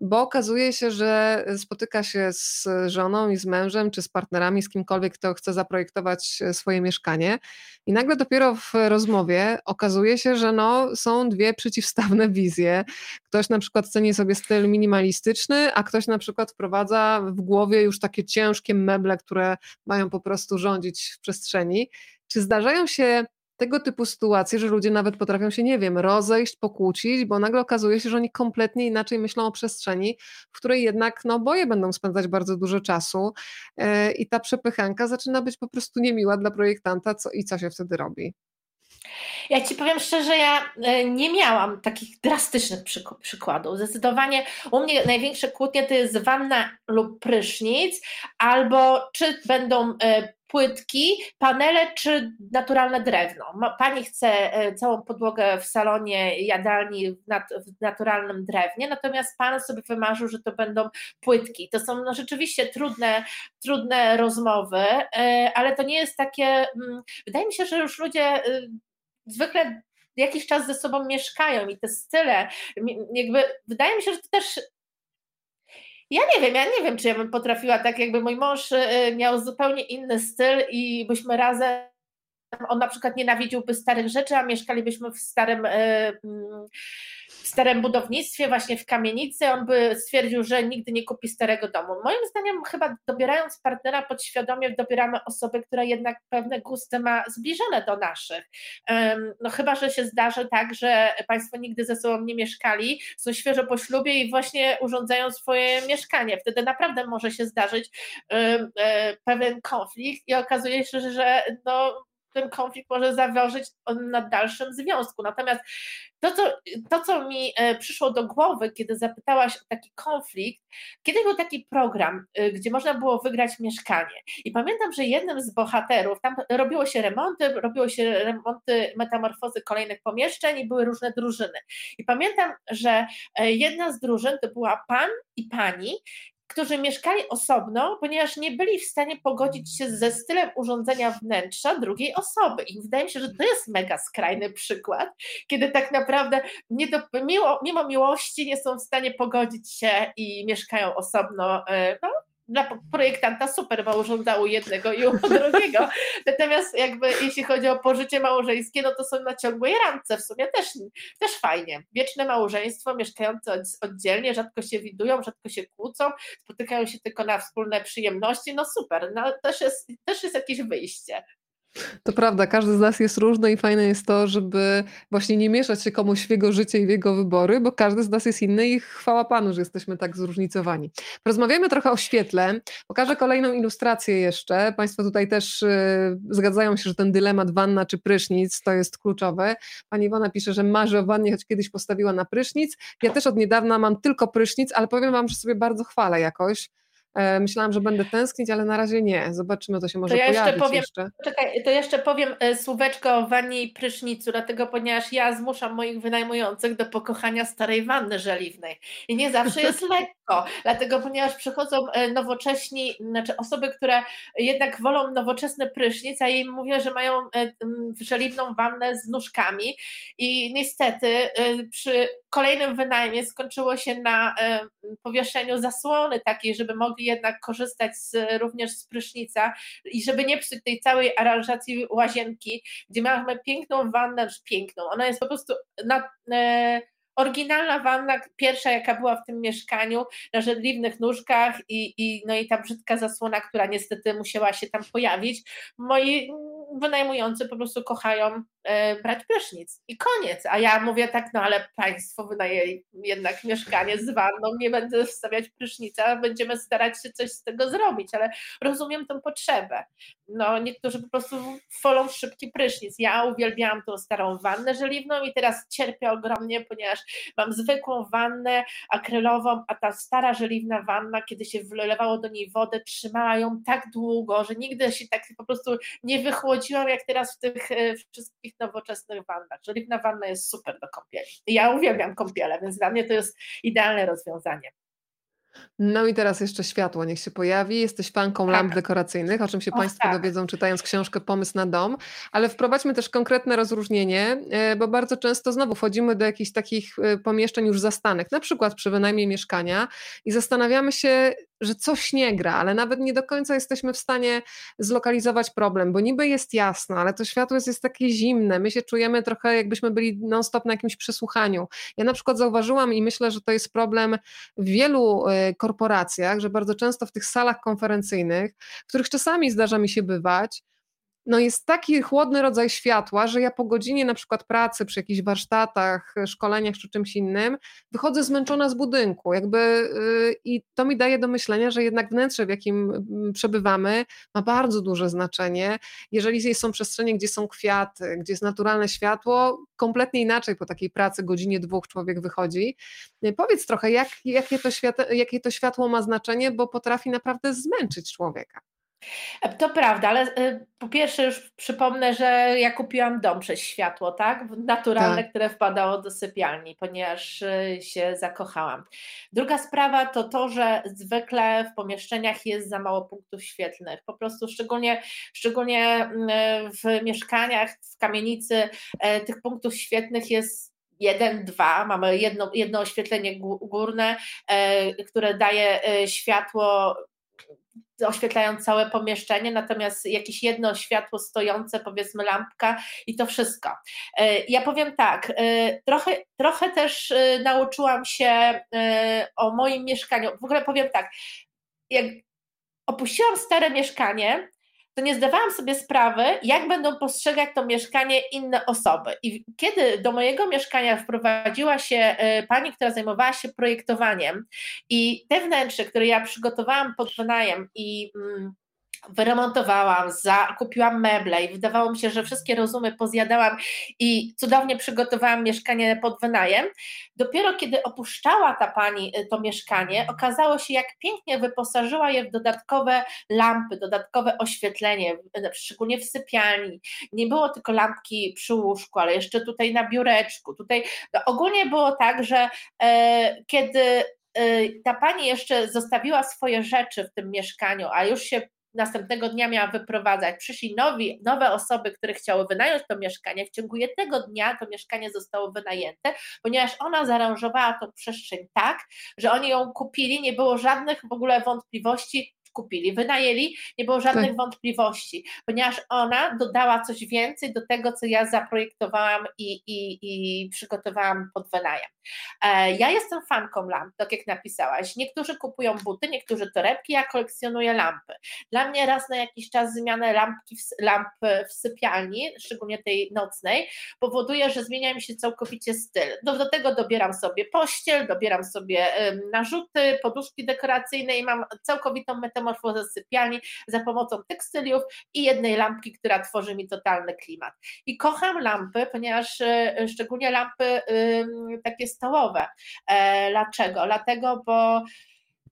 bo okazuje się, że spotyka się z żoną i z mężem, czy z partnerami, z kimkolwiek, kto chce zaprojektować swoje mieszkanie i nagle dopiero w rozmowie okazuje się, że no, są dwie przeciwstawne wizje. Ktoś na przykład ceni sobie styl minimalistyczny, a ktoś na przykład wprowadza w głowie już takie ciężkie meble, które mają po prostu rządzić w przestrzeni. Czy zdarzają się tego typu sytuacje, że ludzie nawet potrafią się, nie wiem, rozejść, pokłócić, bo nagle okazuje się, że oni kompletnie inaczej myślą o przestrzeni, w której jednak no, oboje będą spędzać bardzo dużo czasu yy, i ta przepychanka zaczyna być po prostu niemiła dla projektanta co, i co się wtedy robi. Ja ci powiem szczerze, ja e, nie miałam takich drastycznych przykładów. Zdecydowanie u mnie największe kłótnie to jest wanna lub prysznic, albo czy będą e, płytki, panele czy naturalne drewno. Pani chce e, całą podłogę w salonie jadalni w, nat w naturalnym drewnie, natomiast pan sobie wymarzył, że to będą płytki. To są no, rzeczywiście trudne, trudne rozmowy, ale to nie jest takie. Mm, wydaje mi się, że już ludzie zwykle jakiś czas ze sobą mieszkają i te style, jakby wydaje mi się, że to też ja nie wiem, ja nie wiem, czy ja bym potrafiła tak, jakby mój mąż y, miał zupełnie inny styl i byśmy razem on na przykład nienawidziłby starych rzeczy, a mieszkalibyśmy w starym, y, mm, w starym budownictwie, właśnie w kamienicy, on by stwierdził, że nigdy nie kupi starego domu. Moim zdaniem chyba dobierając partnera podświadomie dobieramy osobę, która jednak pewne gusty ma zbliżone do naszych. No chyba, że się zdarzy tak, że Państwo nigdy ze sobą nie mieszkali, są świeżo po ślubie i właśnie urządzają swoje mieszkanie. Wtedy naprawdę może się zdarzyć e, pewien konflikt i okazuje się, że no ten konflikt może zaważyć na dalszym związku. Natomiast to co, to, co mi e, przyszło do głowy, kiedy zapytałaś o taki konflikt, kiedy był taki program, e, gdzie można było wygrać mieszkanie. I pamiętam, że jednym z bohaterów, tam robiło się remonty, robiło się remonty, metamorfozy kolejnych pomieszczeń i były różne drużyny. I pamiętam, że e, jedna z drużyn to była pan i pani, którzy mieszkali osobno, ponieważ nie byli w stanie pogodzić się ze stylem urządzenia wnętrza drugiej osoby. I wydaje mi się, że to jest mega skrajny przykład, kiedy tak naprawdę nie do, mimo, miłości nie są w stanie pogodzić się i mieszkają osobno. E, no, dla projektanta super, bo urządzało jednego i drugiego. Natomiast jakby jeśli chodzi o pożycie małżeńskie, no to są na ciągłej ramce w sumie też, też fajnie. Wieczne małżeństwo, mieszkające oddzielnie, rzadko się widują, rzadko się kłócą, spotykają się tylko na wspólne przyjemności, no super, no też jest, też jest jakieś wyjście. To prawda, każdy z nas jest różny i fajne jest to, żeby właśnie nie mieszać się komuś w jego życie i w jego wybory, bo każdy z nas jest inny i chwała Panu, że jesteśmy tak zróżnicowani. Porozmawiamy trochę o świetle. Pokażę kolejną ilustrację jeszcze. Państwo tutaj też y, zgadzają się, że ten dylemat wanna czy prysznic to jest kluczowy. Pani Iwona pisze, że marzy o wannie, choć kiedyś postawiła na prysznic. Ja też od niedawna mam tylko prysznic, ale powiem Wam, że sobie bardzo chwalę jakoś myślałam, że będę tęsknić, ale na razie nie. Zobaczymy, to się może to ja jeszcze. Powiem, jeszcze. Czekaj, to jeszcze powiem e, słóweczko o wannie i prysznicu, dlatego ponieważ ja zmuszam moich wynajmujących do pokochania starej wanny żeliwnej i nie zawsze jest lekko, dlatego ponieważ przychodzą e, nowocześni, znaczy osoby, które jednak wolą nowoczesny prysznic, a im mówię, że mają żeliwną wannę z nóżkami i niestety przy kolejnym wynajmie skończyło się na powieszeniu zasłony takiej, żeby mogli jednak korzystać z, również z prysznica i żeby nie psuć tej całej aranżacji łazienki, gdzie mamy piękną wannę, piękną, ona jest po prostu na, e, oryginalna wanna, pierwsza jaka była w tym mieszkaniu, na żedliwnych nóżkach i, i, no i ta brzydka zasłona, która niestety musiała się tam pojawić. Moi wynajmujący po prostu kochają e, brać prysznic i koniec. A ja mówię tak, no ale państwo wynajęli jednak mieszkanie z wanną, nie będę wstawiać prysznica, będziemy starać się coś z tego zrobić, ale rozumiem tą potrzebę. No niektórzy po prostu wolą szybki prysznic. Ja uwielbiałam tą starą wannę żeliwną i teraz cierpię ogromnie, ponieważ mam zwykłą wannę akrylową, a ta stara żeliwna wanna, kiedy się wlewało do niej wodę, trzymała ją tak długo, że nigdy się tak po prostu nie wychłodziłam jak teraz w tych e, wszystkich nowoczesnych wannach. Żeliwna wanna jest super do kąpieli. Ja uwielbiam kąpiele, więc dla mnie to jest idealne rozwiązanie. No i teraz jeszcze światło, niech się pojawi. Jesteś fanką tak. lamp dekoracyjnych, o czym się Państwo tak. dowiedzą, czytając książkę Pomysł na dom, ale wprowadźmy też konkretne rozróżnienie, e, bo bardzo często znowu wchodzimy do jakichś takich e, pomieszczeń już zastanych, na przykład przy wynajmie mieszkania i zastanawiamy się, że coś nie gra, ale nawet nie do końca jesteśmy w stanie zlokalizować problem, bo niby jest jasno, ale to światło jest, jest takie zimne, my się czujemy trochę jakbyśmy byli non-stop na jakimś przesłuchaniu. Ja na przykład zauważyłam i myślę, że to jest problem w wielu e, korporacjach, że bardzo często w tych salach konferencyjnych, w których czasami zdarza mi się bywać, no jest taki chłodny rodzaj światła, że ja po godzinie na przykład pracy przy jakichś warsztatach, szkoleniach czy czymś innym wychodzę zmęczona z budynku, jakby yy, i to mi daje do myślenia, że jednak wnętrze, w jakim mm, przebywamy, ma bardzo duże znaczenie. Jeżeli są przestrzenie, gdzie są kwiaty, gdzie jest naturalne światło, kompletnie inaczej po takiej pracy godzinie dwóch człowiek wychodzi. Powiedz trochę, jak, jakie, to światło, jakie to światło ma znaczenie, bo potrafi naprawdę zmęczyć człowieka. To prawda, ale y, po pierwsze już przypomnę, że ja kupiłam dom przez światło, tak? Naturalne, tak. które wpadało do sypialni, ponieważ y, się zakochałam. Druga sprawa to to, że zwykle w pomieszczeniach jest za mało punktów świetlnych. Po prostu szczególnie, szczególnie mm, w mieszkaniach, w kamienicy e, tych punktów świetlnych jest jeden, dwa, mamy jedno, jedno oświetlenie górne, e, które daje e, światło oświetlając całe pomieszczenie, natomiast jakieś jedno światło stojące, powiedzmy lampka i to wszystko. E, ja powiem tak, e, trochę, trochę też e, nauczyłam się o moim mieszkaniu. W ogóle powiem tak, jak opuściłam stare mieszkanie, to nie zdawałam sobie sprawy, jak będą postrzegać to mieszkanie inne osoby. I kiedy do mojego mieszkania wprowadziła się e, pani, która zajmowała się projektowaniem, i te wnętrze, które ja przygotowałam pod wynajem i. Mm, wyremontowałam, kupiłam meble i wydawało mi się, że wszystkie rozumy pozjadałam i cudownie przygotowałam mieszkanie pod wynajem. Dopiero kiedy opuszczała ta pani y, to mieszkanie, okazało się, jak pięknie wyposażyła je w dodatkowe lampy, dodatkowe oświetlenie, szczególnie w sypialni. Nie było tylko lampki przy łóżku, ale jeszcze tutaj na biureczku. Tutaj no ogólnie było tak, że e, kiedy y, ta pani jeszcze zostawiła swoje rzeczy w tym mieszkaniu, a już się następnego dnia miała wyprowadzać. Przyszli nowi, nowe osoby, które chciały wynająć to mieszkanie. W ciągu jednego dnia to mieszkanie zostało wynajęte, ponieważ ona zaaranżowała tą przestrzeń tak, że oni ją kupili, nie było żadnych w ogóle wątpliwości, kupili, wynajęli, nie było żadnych tak. wątpliwości, ponieważ ona dodała coś więcej do tego, co ja zaprojektowałam i, i, i przygotowałam pod wynajem. E, ja jestem fanką lamp, tak jak napisałaś. Niektórzy kupują buty, niektórzy torebki, ja kolekcjonuję lampy. Dla mnie raz na jakiś czas zmianę lampki w, lamp w sypialni, szczególnie tej nocnej, powoduje, że zmienia mi się całkowicie styl. Do, do tego dobieram sobie pościel, dobieram sobie narzuty, poduszki dekoracyjne i mam całkowitą metamorfozę sypialni za pomocą tekstyliów i jednej lampki, która tworzy mi totalny klimat. I kocham lampy, ponieważ e, szczególnie lampy takie stołowe. E, dlaczego? Dlatego, bo,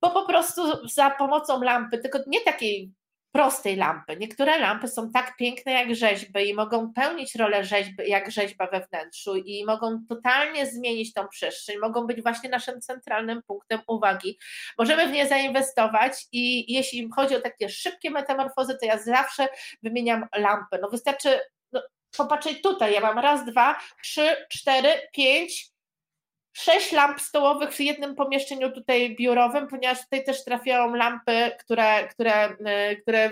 bo po prostu za pomocą lampy, tylko nie takiej prostej lampy. Niektóre lampy są tak piękne jak rzeźby i mogą pełnić rolę rzeźby, jak rzeźba we wnętrzu i mogą totalnie zmienić tą przestrzeń, mogą być właśnie naszym centralnym punktem uwagi. Możemy w nie zainwestować i jeśli chodzi o takie szybkie metamorfozy, to ja zawsze wymieniam lampy. No wystarczy no, popatrzeć tutaj, ja mam raz, dwa, trzy, cztery, pięć, sześć lamp stołowych w jednym pomieszczeniu tutaj biurowym, ponieważ tutaj też trafiają lampy, które, które, y, które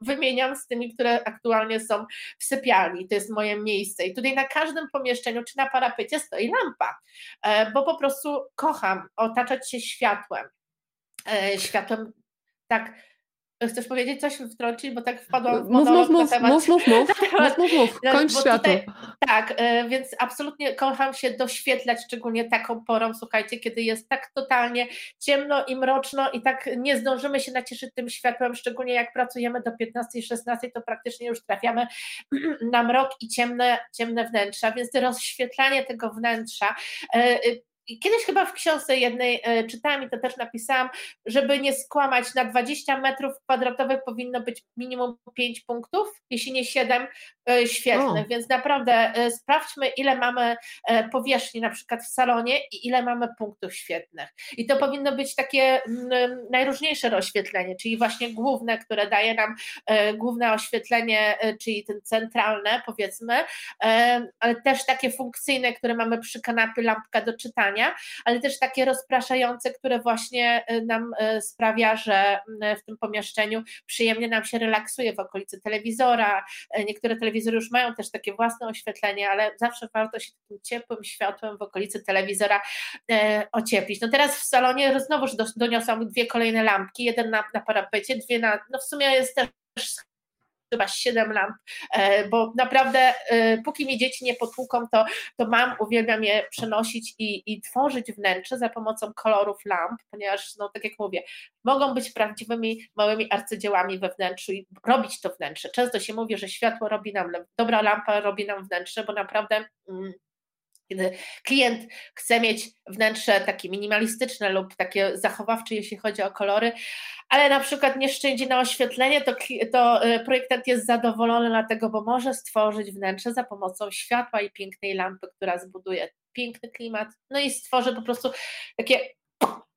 wymieniam z tymi, które aktualnie są w sypialni. To jest moje miejsce. I tutaj na każdym pomieszczeniu, czy na parapecie stoi lampa, e, bo po prostu kocham otaczać się światłem. E, światłem tak Chcesz powiedzieć coś, wtrącić, bo tak wpadłam w monolog mów, mów, na temat... Mów, mów, mów, mów, mów, mów. kończ światło. tak, e, więc absolutnie kocham się doświetlać, szczególnie taką porą, słuchajcie, kiedy jest tak totalnie ciemno i mroczno i tak nie zdążymy się nacieszyć tym światłem, szczególnie jak pracujemy do 15-16, to praktycznie już trafiamy na mrok i ciemne, ciemne wnętrza, więc rozświetlanie tego wnętrza e, i kiedyś chyba w książce jednej e, czytałam i to też napisałam, żeby nie skłamać, na 20 metrów kwadratowych powinno być minimum 5 punktów, jeśli nie 7 e, świetnych, więc naprawdę e, sprawdźmy, ile mamy powierzchni na przykład w salonie i ile mamy punktów świetnych. I to powinno być takie najróżniejsze rozświetlenie, czyli właśnie główne, które daje nam główne oświetlenie, czyli ten centralne powiedzmy, ale też takie funkcyjne, które mamy przy kanapie, lampka do czytania, ale też takie rozpraszające, które właśnie y, nam y, sprawia, że y, w tym pomieszczeniu przyjemnie nam się relaksuje w okolicy telewizora. Niektóre telewizory już mają też takie własne oświetlenie, ale zawsze warto się takim ciepłym światłem w okolicy telewizora ocieplić. No teraz w salonie znowuż doniosłam dwie kolejne lampki, jeden na, na parapecie, dwie na, no w sumie jest też chyba siedem lamp, e, bo naprawdę e, póki mi dzieci nie potłuką, to, to mam, uwielbiam je przenosić i, i tworzyć wnętrze za pomocą kolorów lamp, ponieważ, no tak jak mówię, mogą być prawdziwymi małymi arcydziełami we wnętrzu i robić to wnętrze. Często się mówi, że światło robi nam, dobra lampa robi nam wnętrze, bo naprawdę mm, kiedy klient chce mieć wnętrze takie minimalistyczne lub takie zachowawcze, jeśli chodzi o kolory, ale na przykład nie szczędzi na oświetlenie, to, to e, projektant jest zadowolony dlatego, bo może stworzyć wnętrze za pomocą światła i pięknej lampy, która zbuduje piękny klimat, no i stworzy po prostu takie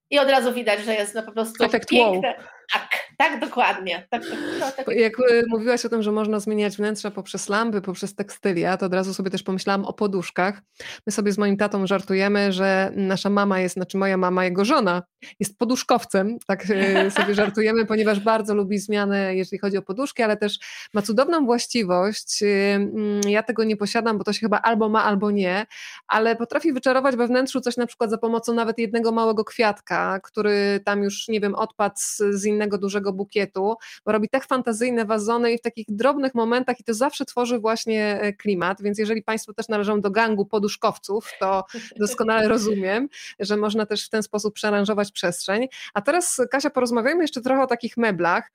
i od razu widać, że jest no po prostu Efekt piękne. Wow. Tak, tak dokładnie. Tak, no, tak. Jak e, mówiłaś o tym, że można zmieniać wnętrza poprzez lampy, poprzez tekstylia, to od razu sobie też pomyślałam o poduszkach. My sobie z moim tatą żartujemy, że nasza mama jest, znaczy moja mama, jego żona, jest poduszkowcem, tak e, sobie żartujemy, ponieważ bardzo lubi zmiany, jeżeli chodzi o poduszki, ale też ma cudowną właściwość. E, mm, ja tego nie posiadam, bo to się chyba albo ma, albo nie, ale potrafi wyczarować we wnętrzu coś na przykład za pomocą nawet jednego małego kwiatka, który tam już, nie wiem, odpadł z, z innego dużego bukietu, bo robi tak fantazyjne wazony i w takich drobnych momentach i to zawsze tworzy właśnie e, klimat, więc jeżeli Państwo też należą do gangu poduszkowców, to doskonale rozumiem, że można też w ten sposób przearanżować przestrzeń. A teraz Kasia, porozmawiajmy jeszcze trochę o takich meblach,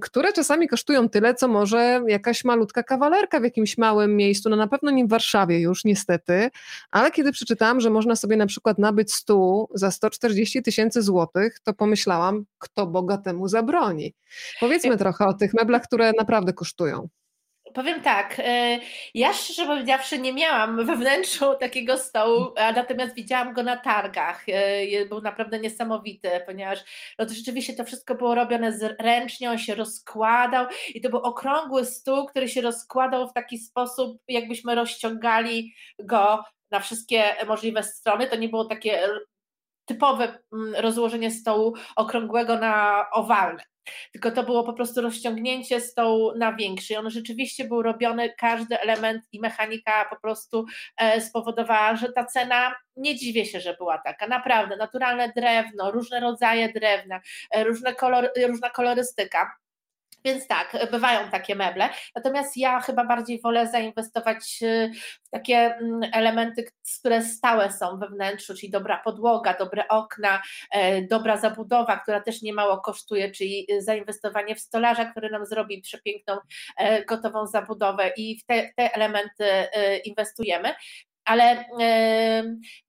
które czasami kosztują tyle, co może jakaś malutka kawalerka w jakimś małym miejscu, no na pewno nie w Warszawie już niestety, ale kiedy przeczytałam, że można sobie na przykład nabyć stół za 140 tysięcy złotych, to pomyślałam, kto Boga temu zabroni. Powiedzmy trochę o tych meblach, które naprawdę kosztują Powiem tak, e, ja szczerze powiedziawszy nie miałam we wnętrzu takiego stołu, a natomiast widziałam go na targach. E, był naprawdę niesamowity, ponieważ no to rzeczywiście to wszystko było robione ręcznie, on się rozkładał i to był okrągły stół, który się rozkładał w taki sposób, jakbyśmy rozciągali go na wszystkie możliwe strony. To nie było takie typowe mm, rozłożenie stołu okrągłego na owalne tylko to było po prostu rozciągnięcie stołu na większy. On rzeczywiście był robiony, każdy element i mechanika po prostu e, spowodowała, że ta cena, nie dziwię się, że była taka, naprawdę, naturalne drewno, różne rodzaje drewna, e, różne kolor, różna kolorystyka. Więc tak, bywają takie meble. Natomiast ja chyba bardziej wolę zainwestować y, w takie mm, elementy, które stałe są we wnętrzu, czyli dobra podłoga, dobre okna, e, dobra zabudowa, która też niemało kosztuje, czyli zainwestowanie w stolarza, który nam zrobi przepiękną, e, gotową zabudowę i w te, te elementy e, inwestujemy ale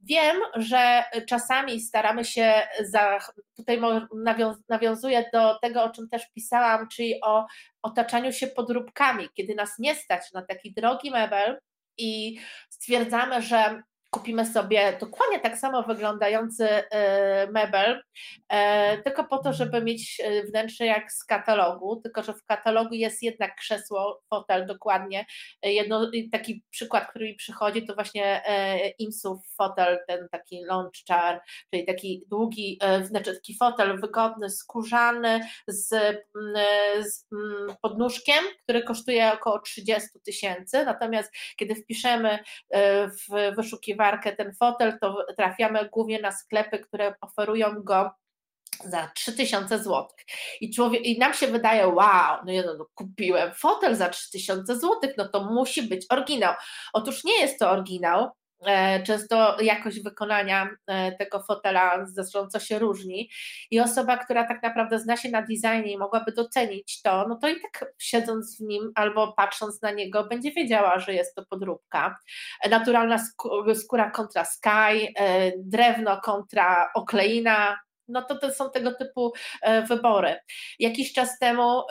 wiem, że czasami staramy się, za, tutaj nawiązuję do tego, o czym też pisałam, czyli o otaczaniu się podróbkami, kiedy nas nie stać na taki drogi mebel i stwierdzamy, że kupimy sobie dokładnie tak samo wyglądający e, mebel, e, tylko po to, żeby mieć e, wnętrze jak z katalogu, tylko że w katalogu jest jednak krzesło, fotel dokładnie. Jedno, taki przykład, który mi przychodzi, to właśnie Imsów fotel, ten taki launch chair, czyli taki długi, znaczy taki fotel wygodny, skórzany z, z podnóżkiem, który kosztuje około 30 tysięcy, natomiast kiedy wpiszemy w wyszukiwanie ten fotel, to trafiamy głównie na sklepy, które oferują go za 3000 zł. I, człowiek, I nam się wydaje, wow, no ja no, kupiłem fotel za 3000 zł, no to musi być oryginał. Otóż nie jest to oryginał, często jakość wykonania e, tego fotela znacząco się różni i osoba, która tak naprawdę zna się na designie i mogłaby docenić to, no to i tak siedząc w nim albo patrząc na niego będzie wiedziała, że jest to podróbka. E, naturalna skóra kontra sky, drewno kontra okleina, no to to są tego typu e, wybory. Jakiś czas temu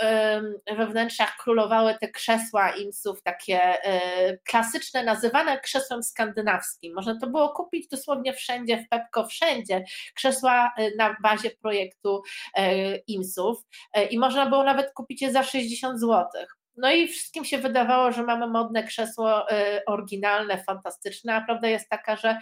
we wnętrzach królowały te krzesła imsów, takie e, klasyczne, nazywane krzesłem skandynawskim. Można to było kupić dosłownie wszędzie, w Pepko, wszędzie. Krzesła e, na bazie projektu imsów i można było nawet kupić je za 60 złotych. No i wszystkim się wydawało, że mamy modne krzesło y, oryginalne, fantastyczne, a prawda jest taka, że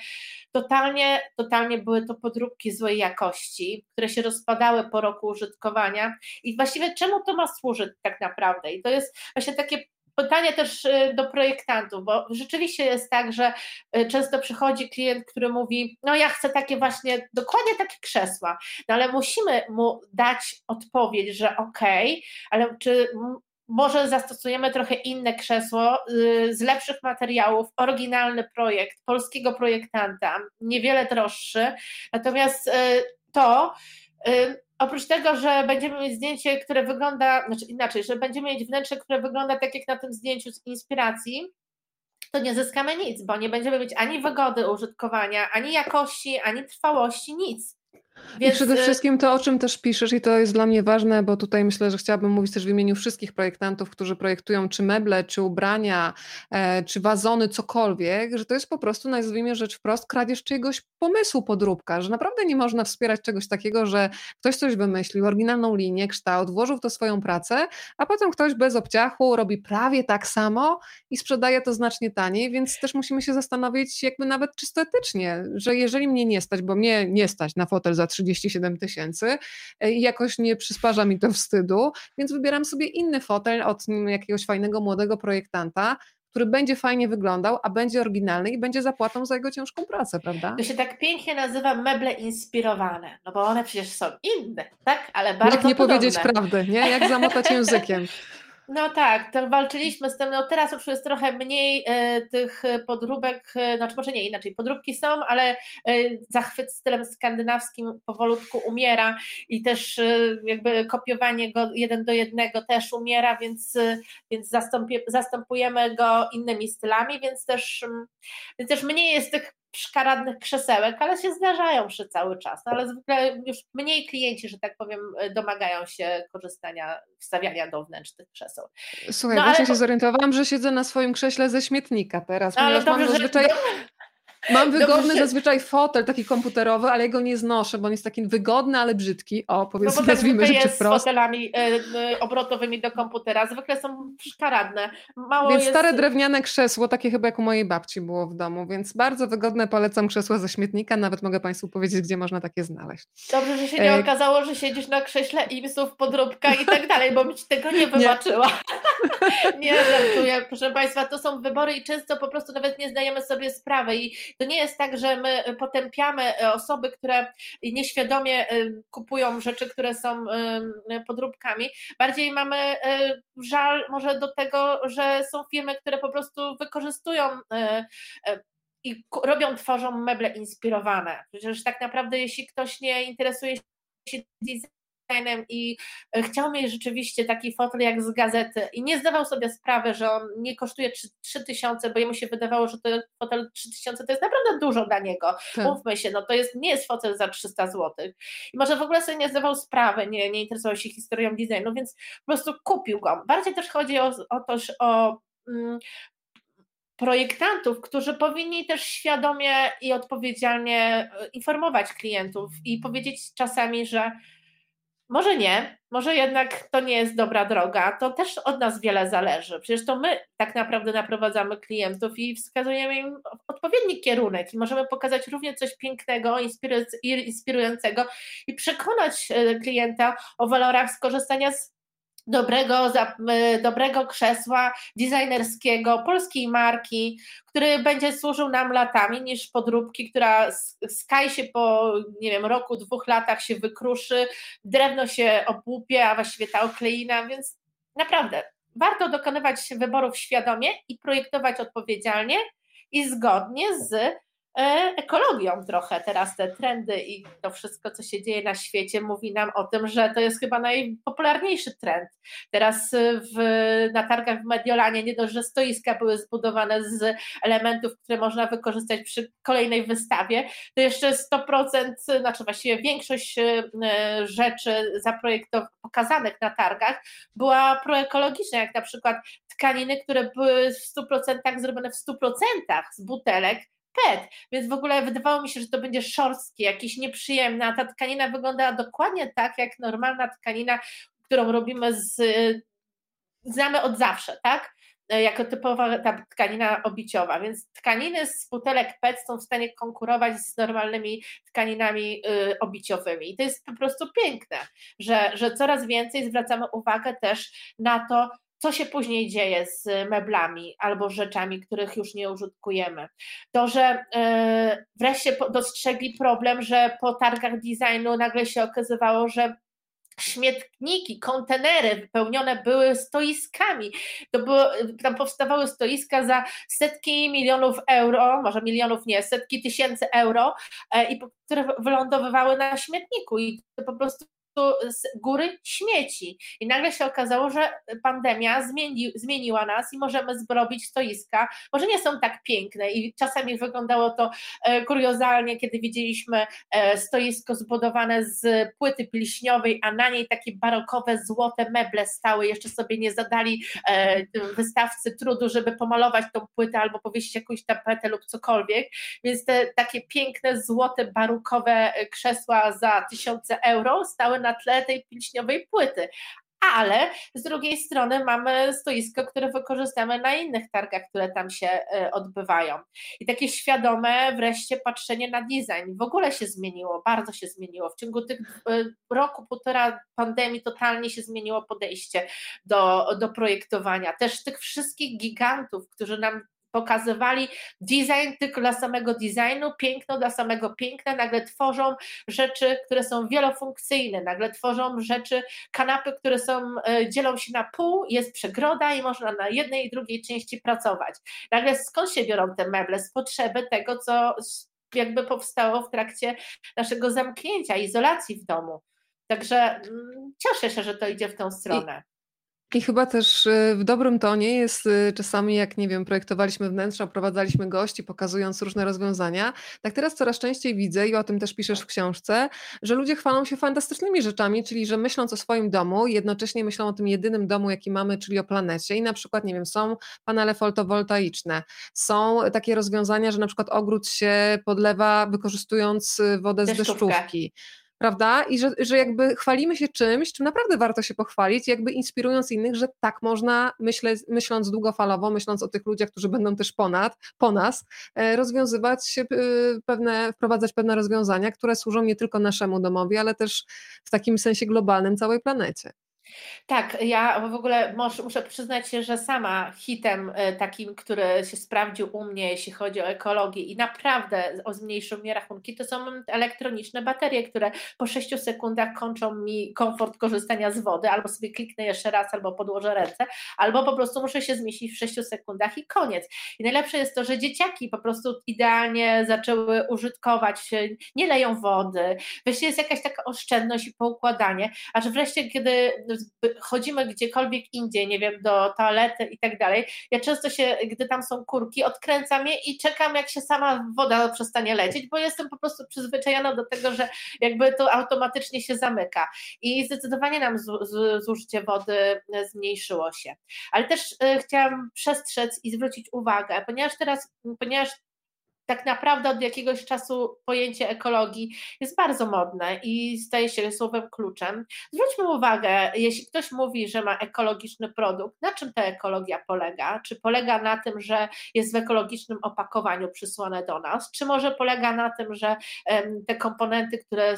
totalnie, totalnie były to podróbki złej jakości, które się rozpadały po roku użytkowania i właściwie czemu to ma służyć tak naprawdę? I to jest właśnie takie pytanie też y, do projektantów, bo rzeczywiście jest tak, że y, często przychodzi klient, który mówi, no ja chcę takie właśnie, dokładnie takie krzesła, no ale musimy mu dać odpowiedź, że okej, okay, ale czy może zastosujemy trochę inne krzesło y, z lepszych materiałów, oryginalny projekt polskiego projektanta, niewiele droższy. Natomiast y, to y, oprócz tego, że będziemy mieć zdjęcie, które wygląda, znaczy inaczej, że będziemy mieć wnętrze, które wygląda tak jak na tym zdjęciu z inspiracji, to nie zyskamy nic, bo nie będziemy mieć ani wygody użytkowania, ani jakości, ani trwałości, nic. Więc... I przede y, wszystkim to, o czym też piszesz, i to jest dla mnie ważne, bo tutaj myślę, że chciałabym mówić też w imieniu wszystkich projektantów, którzy projektują czy meble, czy ubrania, e, czy wazony, cokolwiek, że to jest po prostu, nazwijmy rzecz wprost, kradzież czyjegoś pomysłu podróbka, że naprawdę nie można wspierać czegoś takiego, że ktoś coś wymyślił, oryginalną linię, kształt, włożył w to swoją pracę, a potem ktoś bez obciachu robi prawie tak samo i sprzedaje to znacznie taniej, więc też musimy się zastanowić jakby nawet czysto etycznie, że jeżeli mnie nie stać, bo mnie nie stać na fotel za 37 tysięcy e, i jakoś nie przysparza mi to wstydu, więc wybieram sobie inny fotel od jakiegoś fajnego młodego projektanta, który będzie fajnie wyglądał, a będzie oryginalny i będzie zapłatą za jego ciężką pracę, prawda? To się tak pięknie nazywa meble inspirowane, no bo one przecież są inne, tak? Ale bardzo Jak nie podobne. powiedzieć prawdy, nie? Jak zamotać językiem. No tak, to walczyliśmy z tym. No teraz już jest trochę mniej e, tych podróbek, e, znaczy może nie inaczej, podróbki są, ale e, zachwyt stylem skandynawskim powolutku umiera i też e, jakby kopiowanie go jeden do jednego też umiera, więc, e, więc zastąpujemy go innymi stylami, więc też, mm, więc też mniej jest tych szkaradnych krzesełek, ale się zdarzają przy cały czas. No, ale zwykle już mniej klienci, że tak powiem, domagają się korzystania, wstawiania do wnętrz tych krzeseł. Słuchaj, no, właśnie ale... się zorientowałam, że siedzę na swoim krześle ze śmietnika teraz, no, ponieważ dobrze, mam zazwyczaj... Że... Mam wygodny Dobrze. zazwyczaj fotel taki komputerowy, ale jego nie znoszę, bo on jest taki wygodny, ale brzydki. O, powiedzmy, no nazwijmy rzeczy jest wprost. z fotelami y, obrotowymi do komputera, zwykle są szkaradne. Mało więc jest... stare drewniane krzesło, takie chyba jak u mojej babci było w domu, więc bardzo wygodne, polecam krzesła ze śmietnika, nawet mogę Państwu powiedzieć, gdzie można takie znaleźć. Dobrze, że się nie e... okazało, że siedzisz na krześle i w podróbka i tak dalej, bo bym Ci tego nie wybaczyła. Nie. nie żartuję, proszę Państwa, to są wybory i często po prostu nawet nie zdajemy sobie sprawy i to nie jest tak, że my potępiamy e, osoby, które nieświadomie e, kupują rzeczy, które są e, podróbkami. Bardziej mamy żal może do tego, że są firmy, które po prostu wykorzystują i robią, tworzą meble inspirowane. Przecież tak naprawdę, jeśli ktoś nie interesuje się designem, i e, chciał mieć rzeczywiście taki fotel jak z gazety i nie zdawał sobie sprawy, że on nie kosztuje 3000, bo jemu się wydawało, że to fotel 3000 to jest naprawdę dużo dla niego. Tak. Mówmy się, no to jest, nie jest fotel za 300 zł. I może w ogóle sobie nie zdawał sprawy, nie, nie interesował się historią designu, więc po prostu kupił go. Bardziej też chodzi o, o to, o mm, projektantów, którzy powinni też świadomie i odpowiedzialnie e, informować klientów i powiedzieć czasami, że może nie, może jednak to nie jest dobra droga, to też od nas wiele zależy. Przecież to my tak naprawdę naprowadzamy klientów i wskazujemy im odpowiedni kierunek i możemy pokazać równie coś pięknego, inspirującego i przekonać e, klienta o walorach skorzystania z dobrego, dobrego krzesła designerskiego, polskiej marki, który będzie służył nam latami, niż podróbki, która skaj się po, nie wiem, roku, dwóch latach się wykruszy, drewno się obłupie, a właściwie ta okleina, więc naprawdę warto dokonywać wyborów świadomie i projektować odpowiedzialnie i zgodnie z E, ekologią trochę. Teraz te trendy i to wszystko, co się dzieje na świecie, mówi nam o tym, że to jest chyba najpopularniejszy trend. Teraz w, na targach w Mediolanie nie dość, że stoiska były zbudowane z elementów, które można wykorzystać przy kolejnej wystawie, to jeszcze 100%, znaczy właściwie większość e, rzeczy zaprojektowanych, pokazanych na targach była proekologiczna, jak na przykład tkaniny, które były w 100% zrobione w 100% z butelek, PET, więc w ogóle wydawało mi się, że to będzie szorstkie, jakieś nieprzyjemne, a ta tkanina wyglądała dokładnie tak, jak normalna tkanina, którą robimy z, znamy od zawsze, tak? jako typowa ta tkanina obiciowa, więc tkaniny z butelek PET są w stanie konkurować z normalnymi tkaninami y, obiciowymi. I to jest po prostu piękne, że, że coraz więcej zwracamy uwagę też na to, co się później dzieje z meblami albo rzeczami, których już nie użytkujemy. To, że e, wreszcie dostrzegli problem, że po targach designu nagle się okazywało, że śmietniki, kontenery wypełnione były stoiskami. To było, tam powstawały stoiska za setki milionów euro, może milionów nie, setki tysięcy euro, e, i które wylądowywały na śmietniku i to po prostu z góry śmieci. I nagle się okazało, że pandemia zmieni, zmieniła nas i możemy zrobić stoiska. Może nie są tak piękne i czasami wyglądało to e, kuriozalnie, kiedy widzieliśmy e, stoisko zbudowane z płyty pilśniowej, a na niej takie barokowe, złote meble stały. Jeszcze sobie nie zadali e, wystawcy trudu, żeby pomalować tą płytę albo powiesić jakąś tapetę lub cokolwiek. Więc te takie piękne, złote, barokowe krzesła za tysiące euro stały na tle tej pilśniowej płyty. Ale z drugiej strony mamy stoisko, które wykorzystamy na innych targach, które tam się e, odbywają. I takie świadome wreszcie patrzenie na design w ogóle się zmieniło, bardzo się zmieniło. W ciągu tych e, roku, półtora pandemii totalnie się zmieniło podejście do, do projektowania. Też tych wszystkich gigantów, którzy nam pokazywali design tylko dla samego designu, piękno dla samego piękna, nagle tworzą rzeczy, które są wielofunkcyjne, nagle tworzą rzeczy, kanapy, które są, e, dzielą się na pół, jest przegroda i można na jednej i drugiej części pracować. Nagle skąd się biorą te meble? Z potrzeby tego, co jakby powstało w trakcie naszego zamknięcia, izolacji w domu. Także mm, cieszę się, że to idzie w tą stronę. I chyba też y, w dobrym tonie jest y, czasami, jak nie wiem, projektowaliśmy wnętrza, prowadzaliśmy gości, pokazując różne rozwiązania. Tak teraz coraz częściej widzę, i o tym też piszesz w książce, że ludzie chwalą się fantastycznymi rzeczami, czyli że myśląc o swoim domu, jednocześnie myślą o tym jedynym domu, jaki mamy, czyli o planecie. I na przykład, nie wiem, są panele fotowoltaiczne, są takie rozwiązania, że na przykład ogród się podlewa wykorzystując y, wodę z deszczówki prawda? I że, że jakby chwalimy się czymś, czym naprawdę warto się pochwalić, jakby inspirując innych, że tak można, myślę, myśląc długofalowo, myśląc o tych ludziach, którzy będą też ponad, po nas, e, rozwiązywać e, pewne, wprowadzać pewne rozwiązania, które służą nie tylko naszemu domowi, ale też w takim sensie globalnym całej planecie. Tak, ja w ogóle muszę przyznać się, że sama hitem e, takim, który się sprawdził u mnie, jeśli chodzi o ekologię i naprawdę zmniejszył mi rachunki, to są elektroniczne baterie, które po 6 sekundach kończą mi komfort korzystania z wody, albo sobie kliknę jeszcze raz, albo podłożę ręce, albo po prostu muszę się zmieścić w 6 sekundach i koniec. I najlepsze jest to, że dzieciaki po prostu idealnie zaczęły użytkować, nie leją wody, wreszcie jest jakaś taka oszczędność i poukładanie, aż wreszcie, kiedy chodzimy gdziekolwiek indziej, nie wiem, do toalety i tak dalej, ja często się, gdy tam są kurki, odkręcam je i czekam, jak się sama woda przestanie lecieć, bo jestem po prostu przyzwyczajona do tego, że jakby to automatycznie się zamyka. I zdecydowanie nam zużycie wody zmniejszyło się. Ale też y, chciałam przestrzec i zwrócić uwagę, ponieważ teraz, ponieważ tak naprawdę od jakiegoś czasu pojęcie ekologii jest bardzo modne i staje się słowem kluczem. Zwróćmy uwagę, jeśli ktoś mówi, że ma ekologiczny produkt, na czym ta ekologia polega? Czy polega na tym, że jest w ekologicznym opakowaniu przysłane do nas, czy może polega na tym, że te komponenty, które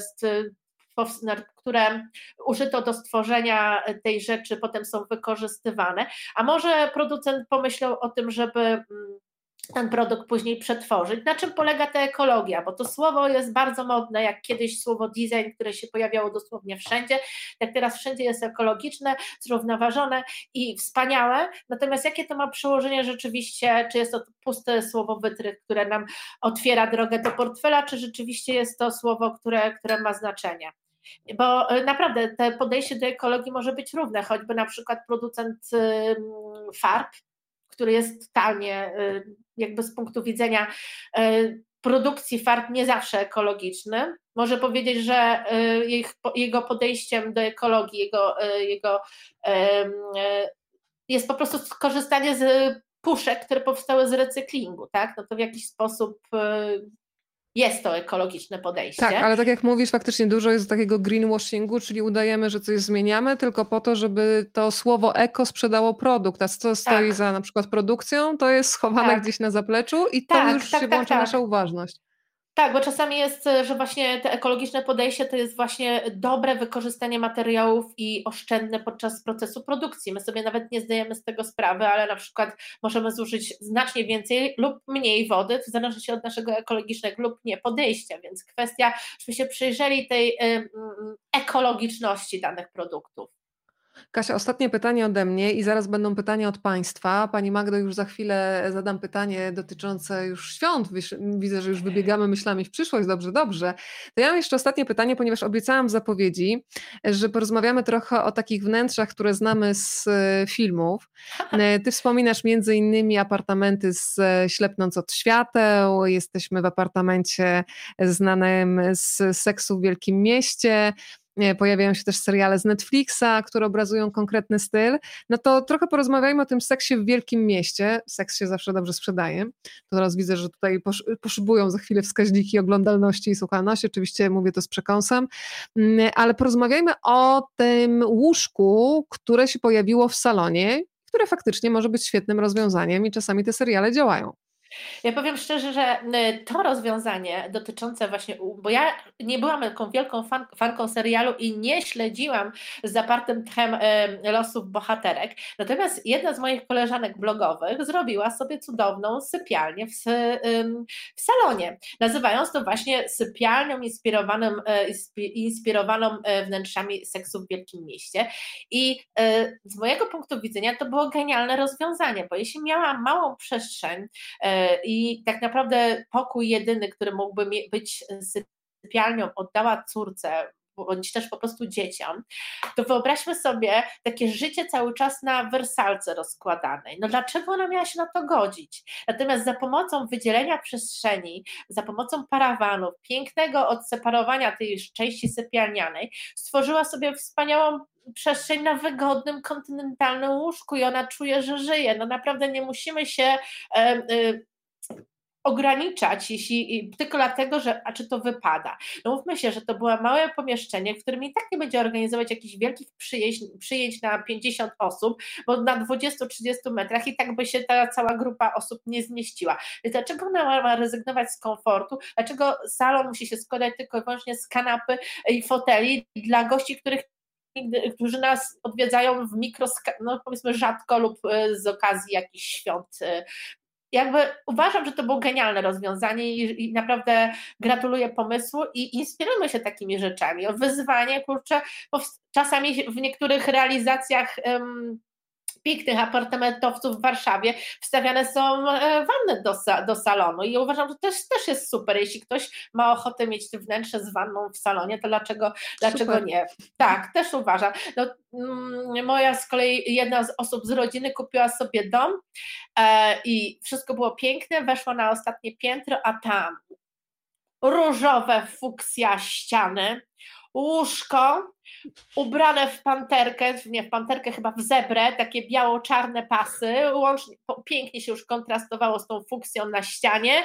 które użyto do stworzenia tej rzeczy, potem są wykorzystywane. A może producent pomyślał o tym, żeby mm, ten produkt później przetworzyć. Na czym polega ta ekologia? Bo to słowo jest bardzo modne, jak kiedyś słowo design, które się pojawiało dosłownie wszędzie, tak teraz wszędzie jest ekologiczne, zrównoważone i wspaniałe. Natomiast jakie to ma przełożenie rzeczywiście? Czy jest to puste słowo wytrych, które nam otwiera drogę do portfela, czy rzeczywiście jest to słowo, które, które ma znaczenie? Bo e, naprawdę te podejście do ekologii może być równe, choćby na przykład producent farb, który jest totalnie y, jakby z punktu widzenia y, produkcji farb nie zawsze ekologiczny. Może powiedzieć, że y, jego podejściem do ekologii, jego, jego jest po prostu skorzystanie z puszek, które powstały z recyklingu, tak? No to w jakiś sposób jest to ekologiczne podejście. Tak, ale tak jak mówisz, faktycznie dużo jest takiego greenwashingu, czyli udajemy, że coś zmieniamy tylko po to, żeby to słowo eko sprzedało produkt, a co stoi tak. za na przykład produkcją, to jest schowane tak. gdzieś na zapleczu i tak, to już tak, się tak, włącza tak. nasza uważność. Tak, bo czasami jest, że właśnie te ekologiczne podejście to jest właśnie dobre wykorzystanie materiałów i oszczędne podczas procesu produkcji. My sobie nawet nie zdajemy z tego sprawy, ale na przykład możemy zużyć znacznie więcej lub mniej wody, w zależności od naszego ekologicznego lub nie podejścia, więc kwestia, żebyśmy się przyjrzeli tej ekologiczności danych produktów. Kasia, ostatnie pytanie ode mnie i zaraz będą pytania od Państwa. Pani Magdo, już za chwilę zadam pytanie dotyczące już świąt. Widzę, że już wybiegamy myślami w przyszłość. Dobrze, dobrze. To ja mam jeszcze ostatnie pytanie, ponieważ obiecałam w zapowiedzi, że porozmawiamy trochę o takich wnętrzach, które znamy z e, filmów. E, ty wspominasz między innymi apartamenty z e, Ślepnąc od świateł. Jesteśmy w apartamencie znanym z seksu w Wielkim Mieście. Pojawiają się też seriale z Netflixa, które obrazują konkretny styl. No to trochę porozmawiajmy o tym seksie w wielkim mieście. Seks się zawsze dobrze sprzedaje. To teraz widzę, że tutaj posz, poszybują za chwilę wskaźniki oglądalności i słuchalności. Oczywiście mówię to z przekąsem, mm, ale porozmawiajmy o tym łóżku, które się pojawiło w salonie, które faktycznie może być świetnym rozwiązaniem i czasami te seriale działają. Ja powiem szczerze, że y, to rozwiązanie dotyczące właśnie, bo ja nie byłam taką wielką fan, fanką serialu i nie śledziłam z zapartym tchem y, losów bohaterek, natomiast jedna z moich koleżanek blogowych zrobiła sobie cudowną sypialnię w, w salonie, nazywając to właśnie sypialnią inspirowaną, y, inspirowaną wnętrzami seksu w Wielkim Mieście. I z mojego punktu widzenia to było genialne rozwiązanie, bo jeśli miałam małą przestrzeń, i tak naprawdę pokój jedyny, który mógłby być sypialnią, oddała córce bądź też po prostu dzieciom, to wyobraźmy sobie takie życie cały czas na wersalce rozkładanej. No dlaczego ona miała się na to godzić? Natomiast za pomocą wydzielenia przestrzeni, za pomocą parawanów, pięknego odseparowania tej części sypialnianej, stworzyła sobie wspaniałą przestrzeń na wygodnym, kontynentalnym łóżku i ona czuje, że żyje. No naprawdę nie musimy się e, e, ograniczać, jeśli tylko dlatego, że a czy to wypada. No mówmy się, że to było małe pomieszczenie, w którym i tak nie będzie organizować jakichś wielkich przyjęć, przyjęć na 50 osób, bo na 20-30 metrach i tak by się ta cała grupa osób nie zmieściła. Więc dlaczego ona ma rezygnować z komfortu? Dlaczego salon musi się składać tylko i wyłącznie z kanapy i foteli dla gości, których którzy nas odwiedzają w mikro, no powiedzmy rzadko lub e, z okazji jakichś świąt e, jakby uważam, że to było genialne rozwiązanie i, i, naprawdę gratuluję pomysłu i inspirujmy się takimi rzeczami. Wyzwanie, kurczę, czasami w niektórych realizacjach pięknych apartamentowców w Warszawie wstawiane są e, wanny do, do salonu i uważam, że to też, też jest super. Jeśli ktoś ma ochotę mieć wnętrze z wanną w salonie, to dlaczego, dlaczego nie? Tak, też uważam. No, mm, moja z kolei jedna z osób z rodziny kupiła sobie dom e, i wszystko było piękne, weszła na ostatnie piętro, a tam różowe fuksja ściany, łóżko ubrane w panterkę, nie w panterkę, chyba w zebrę, takie biało-czarne pasy, łącznie, pięknie się już kontrastowało z tą fuksją na ścianie,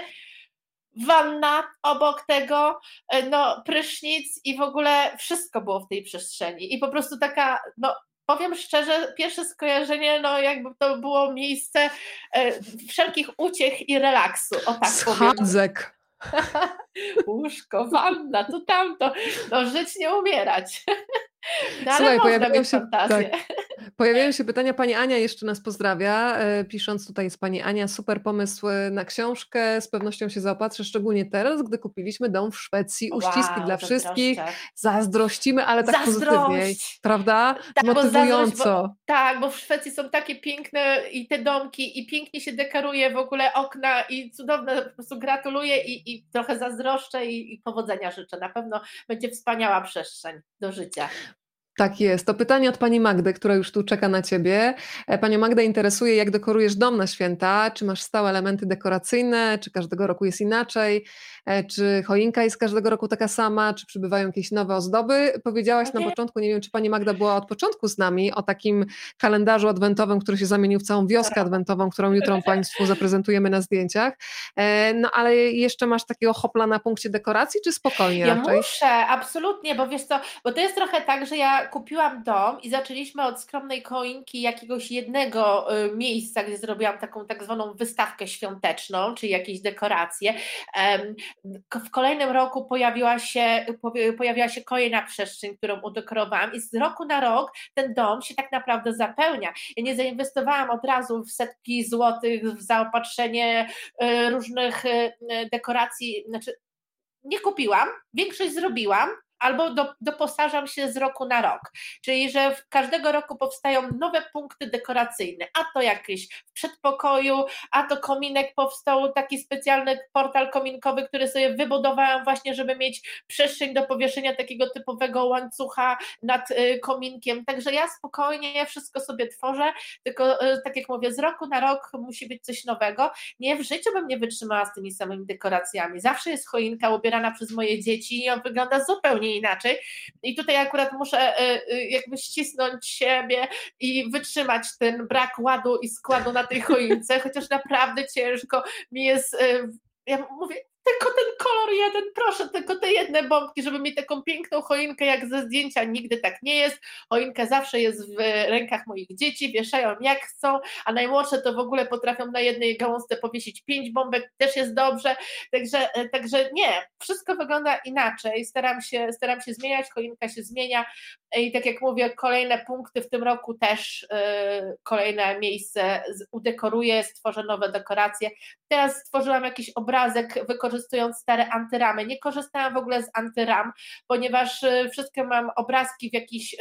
wanna obok tego, e, no prysznic i w ogóle wszystko było w tej przestrzeni i po prostu taka, no powiem szczerze, pierwsze skojarzenie, no jakby to było miejsce e, wszelkich uciech i relaksu, o tak Schadzek. powiem. Łóżko, wanna, to tamto. No żyć, nie umierać. No, Słuchaj, pojawiają się, tak, pojawiają się pytania. Pani Ania jeszcze nas pozdrawia, e, pisząc tutaj z Pani Ania, super pomysł na książkę, z pewnością się zaopatrzę, szczególnie teraz, gdy kupiliśmy dom w Szwecji, uściski wow, dla wszystkich, zazdrościmy, ale tak Zazdrość. pozytywnie, prawda? Tak, Motywująco. Bo, bo, tak, bo w Szwecji są takie piękne i te domki i pięknie się dekoruje w ogóle okna i cudowne, po prostu gratuluję i, i trochę zazdroszczę i, i powodzenia życzę. Na pewno będzie wspaniała przestrzeń do życia. Tak jest. To pytanie od pani Magdy, która już tu czeka na ciebie. E, Panią Magdę interesuje, jak dekorujesz dom na święta? Czy masz stałe elementy dekoracyjne? Czy każdego roku jest inaczej? E, czy choinka jest każdego roku taka sama? Czy przybywają jakieś nowe ozdoby? Powiedziałaś okay. na początku, nie wiem, czy pani Magda była od początku z nami, o takim kalendarzu adwentowym, który się zamienił w całą wioskę tak. adwentową, którą jutro państwu zaprezentujemy na zdjęciach. E, no ale jeszcze masz takiego hopla na punkcie dekoracji, czy spokojnie ja raczej? muszę, absolutnie, bo wiesz co, bo to jest trochę tak, że ja kupiłam dom i zaczęliśmy od skromnej koinki jakiegoś jednego y, miejsca, gdzie zrobiłam taką tak zwaną wystawkę świąteczną, czyli jakieś dekoracje. W kolejnym roku pojawiła się, pojawiła się kolejna przestrzeń, którą udekorowałam i z roku na rok ten dom się tak naprawdę zapełnia. Ja nie zainwestowałam od razu w setki złotych w zaopatrzenie y, różnych y, dekoracji, znaczy nie kupiłam, większość zrobiłam, albo do, doposażam się z roku na rok. Czyli, że każdego roku powstają nowe punkty dekoracyjne, a to jakieś w przedpokoju, a to kominek powstał taki specjalny portal kominkowy, który sobie wybudowałam właśnie, żeby mieć przestrzeń do powieszenia takiego typowego łańcucha nad y, kominkiem. Także ja spokojnie wszystko sobie tworzę, tylko y, tak jak mówię, z roku na rok musi być coś nowego. Nie w życiu bym nie wytrzymała z tymi samymi dekoracjami. Zawsze jest choinka ubierana przez moje dzieci i on wygląda zupełnie inaczej. I tutaj akurat muszę e, e, jakby ścisnąć siebie i wytrzymać ten brak ładu i składu na tej choince, chociaż naprawdę ciężko mi jest e, ja mówię, tylko ten kolor jeden, proszę, tylko te jedne bombki, żeby mieć taką piękną choinkę jak ze zdjęcia, nigdy tak nie jest. Choinka zawsze jest w rękach moich dzieci, wieszają jak chcą, a najmłodsze to w ogóle potrafią na jednej gałązce powiesić pięć bombek, też jest dobrze, także, także nie, wszystko wygląda inaczej, staram się, staram się zmieniać, choinka się zmienia i tak jak mówię, kolejne punkty w tym roku też yy, kolejne miejsce udekoruję, stworzę nowe dekoracje. Teraz stworzyłam jakiś obrazek wykorzystany wykorzystując stare antyramy. Nie korzystałam w ogóle z antyram, ponieważ y, wszystkie mam obrazki w jakichś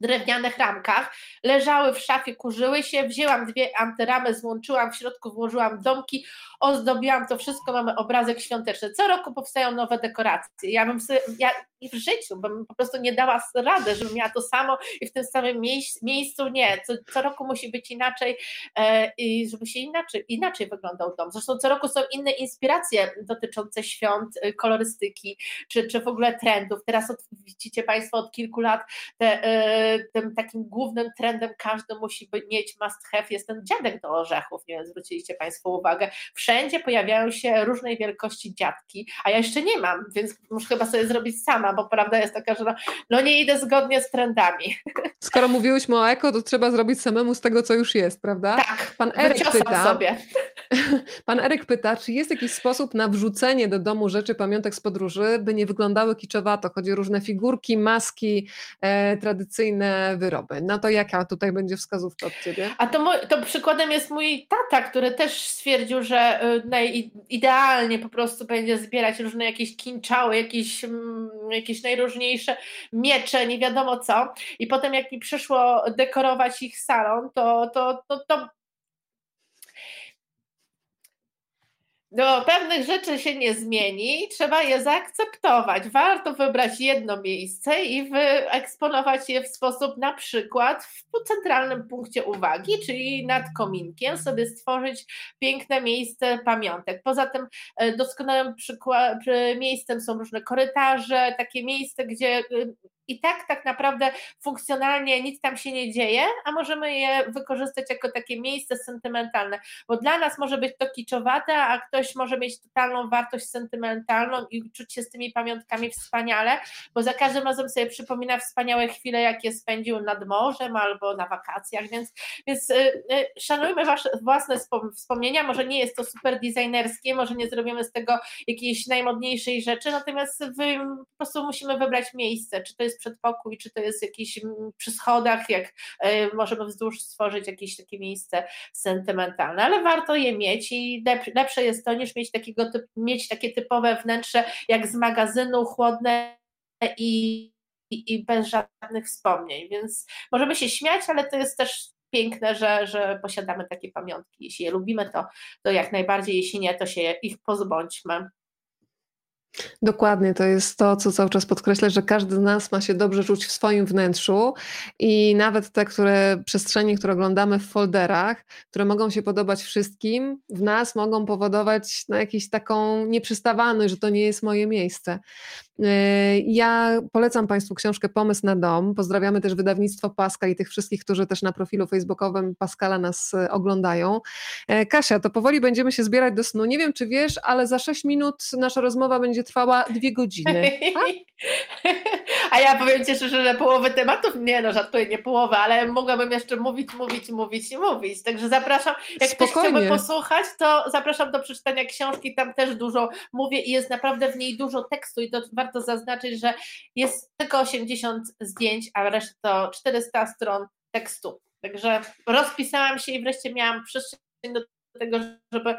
drewnianych ramkach, leżały w szafie, kurzyły się, wzięłam dwie antyramy, złączyłam, w środku włożyłam domki, ozdobiłam to wszystko, mamy obrazek świąteczny. Co roku powstają nowe dekoracje. Ja bym sobie, ja w życiu bym po prostu nie dała rady, żebym miała to samo i w tym samym miejscu, nie. Co, co roku musi być inaczej e, i żeby się inaczej, inaczej wyglądał dom. Zresztą co roku są inne inspiracje dotyczące świąt, y, kolorystyki, czy, czy w ogóle trendów. Teraz od, widzicie Państwo od kilku lat te, e, tym takim głównym trendem każdy musi mieć must have jest ten dziadek do orzechów. Nie wiem, zwróciliście Państwo uwagę. Wszędzie pojawiają się różnej wielkości dziadki, a ja jeszcze nie mam, więc muszę chyba sobie zrobić sama, bo prawda jest taka, że no, no nie idę zgodnie z trendami. Skoro mówiłyśmy o eko, to trzeba zrobić samemu z tego, co już jest, prawda? Tak, Pan Eryk pyta, sobie. Pan Eryk pyta, czy jest jakiś sposób na wrzucenie do domu rzeczy, pamiątek z podróży, by nie wyglądały kiczowato? Chodzi o różne figurki, maski, e, tradycyjne wyroby. No to jaka tutaj będzie wskazówka od Ciebie? A to, to przykładem jest mój tata, który też stwierdził, że y, idealnie po prostu będzie zbierać różne jakieś kinczały, jakieś, mm, jakieś najróżniejsze miecze, nie wiadomo co. I potem jak mi przyszło dekorować ich salon, to, to, to, to do pewnych rzeczy się nie zmieni, trzeba je zaakceptować. Warto wybrać jedno miejsce i wyeksponować je w sposób na przykład w centralnym punkcie uwagi, czyli nad kominkiem, sobie stworzyć piękne miejsce pamiątek. Poza tym e, doskonałym miejscem są różne korytarze, takie miejsce, gdzie y, i tak tak naprawdę funkcjonalnie nic tam się nie dzieje, a możemy je wykorzystać jako takie miejsce sentymentalne, bo dla nas może być to kiczowate, a ktoś może mieć totalną wartość sentymentalną i czuć się z tymi pamiątkami wspaniale, bo za każdym razem sobie przypomina wspaniałe chwile, jakie spędził nad morzem albo na wakacjach, więc, więc yy, yy, szanujmy wasze własne wspomnienia, może nie jest to super designerskie, może nie zrobimy z tego jakiejś najmodniejszej rzeczy, natomiast wy, po prostu musimy wybrać miejsce, czy to jest przedpokój, czy to jest jakieś mm, przy schodach, jak e, możemy wzdłuż stworzyć jakieś takie miejsce sentymentalne, ale warto je mieć i lepsze jest to niż mieć takiego mieć takie typowe wnętrze jak z magazynu, chłodne i, i, i bez żadnych wspomnień, więc możemy się śmiać, ale to jest też piękne, że, że posiadamy takie pamiątki. Jeśli je lubimy, to, to jak najbardziej, jeśli nie, to się ich pozbądźmy. Dokładnie, to jest to, co cały czas podkreślę, że każdy z nas ma się dobrze czuć w swoim wnętrzu i nawet te które, przestrzenie, które oglądamy w folderach, które mogą się podobać wszystkim, w nas mogą powodować na jakąś taką nieprzystawalność, że to nie jest moje miejsce. Yy, ja polecam Państwu książkę Pomysł na dom. Pozdrawiamy też wydawnictwo Pascal i tych wszystkich, którzy też na profilu facebookowym Pascala nas e, oglądają. E, Kasia, to powoli będziemy się zbierać do snu. Nie wiem, czy wiesz, ale za 6 minut nasza rozmowa będzie trwała dwie godziny. A ja powiem Ci szczerze, że połowy tematów, nie no, żartuję, nie połowę, ale mogłabym jeszcze mówić, mówić, mówić i mówić. Także zapraszam, jak Spokojnie. ktoś chciałby posłuchać, to zapraszam do przeczytania książki, tam też dużo mówię i jest naprawdę w niej dużo tekstu i to warto zaznaczyć, że jest tylko 80 zdjęć, a reszta to 400 stron tekstu. Także rozpisałam się i wreszcie miałam przestrzeń do tego, żeby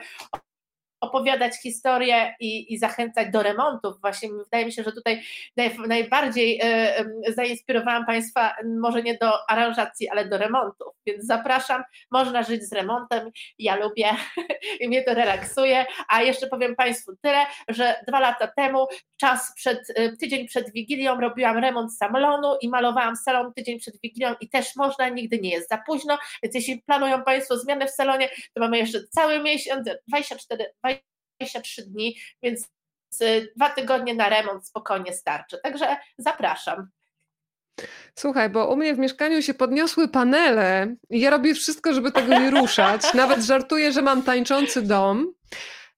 opowiadać historię i, i, zachęcać do remontów. Właśnie wydaje mi się, że tutaj naj, najbardziej e, zainspirowałam Państwa może nie do aranżacji, ale do remontów, więc zapraszam, można żyć z remontem, ja lubię i mnie to relaksuje, a jeszcze powiem Państwu tyle, że dwa lata temu, czas przed, e, tydzień przed Wigilią robiłam remont salonu i malowałam salon tydzień przed Wigilią i też można, nigdy nie jest za późno, więc jeśli planują Państwo zmianę w salonie, to mamy jeszcze cały miesiąc, 24, 23 dni, więc dwa tygodnie na remont spokojnie starczy. Także zapraszam. Słuchaj, bo u mnie w mieszkaniu się podniosły panele i ja robię wszystko, żeby tego nie ruszać. Nawet żartuję, że mam tańczący dom.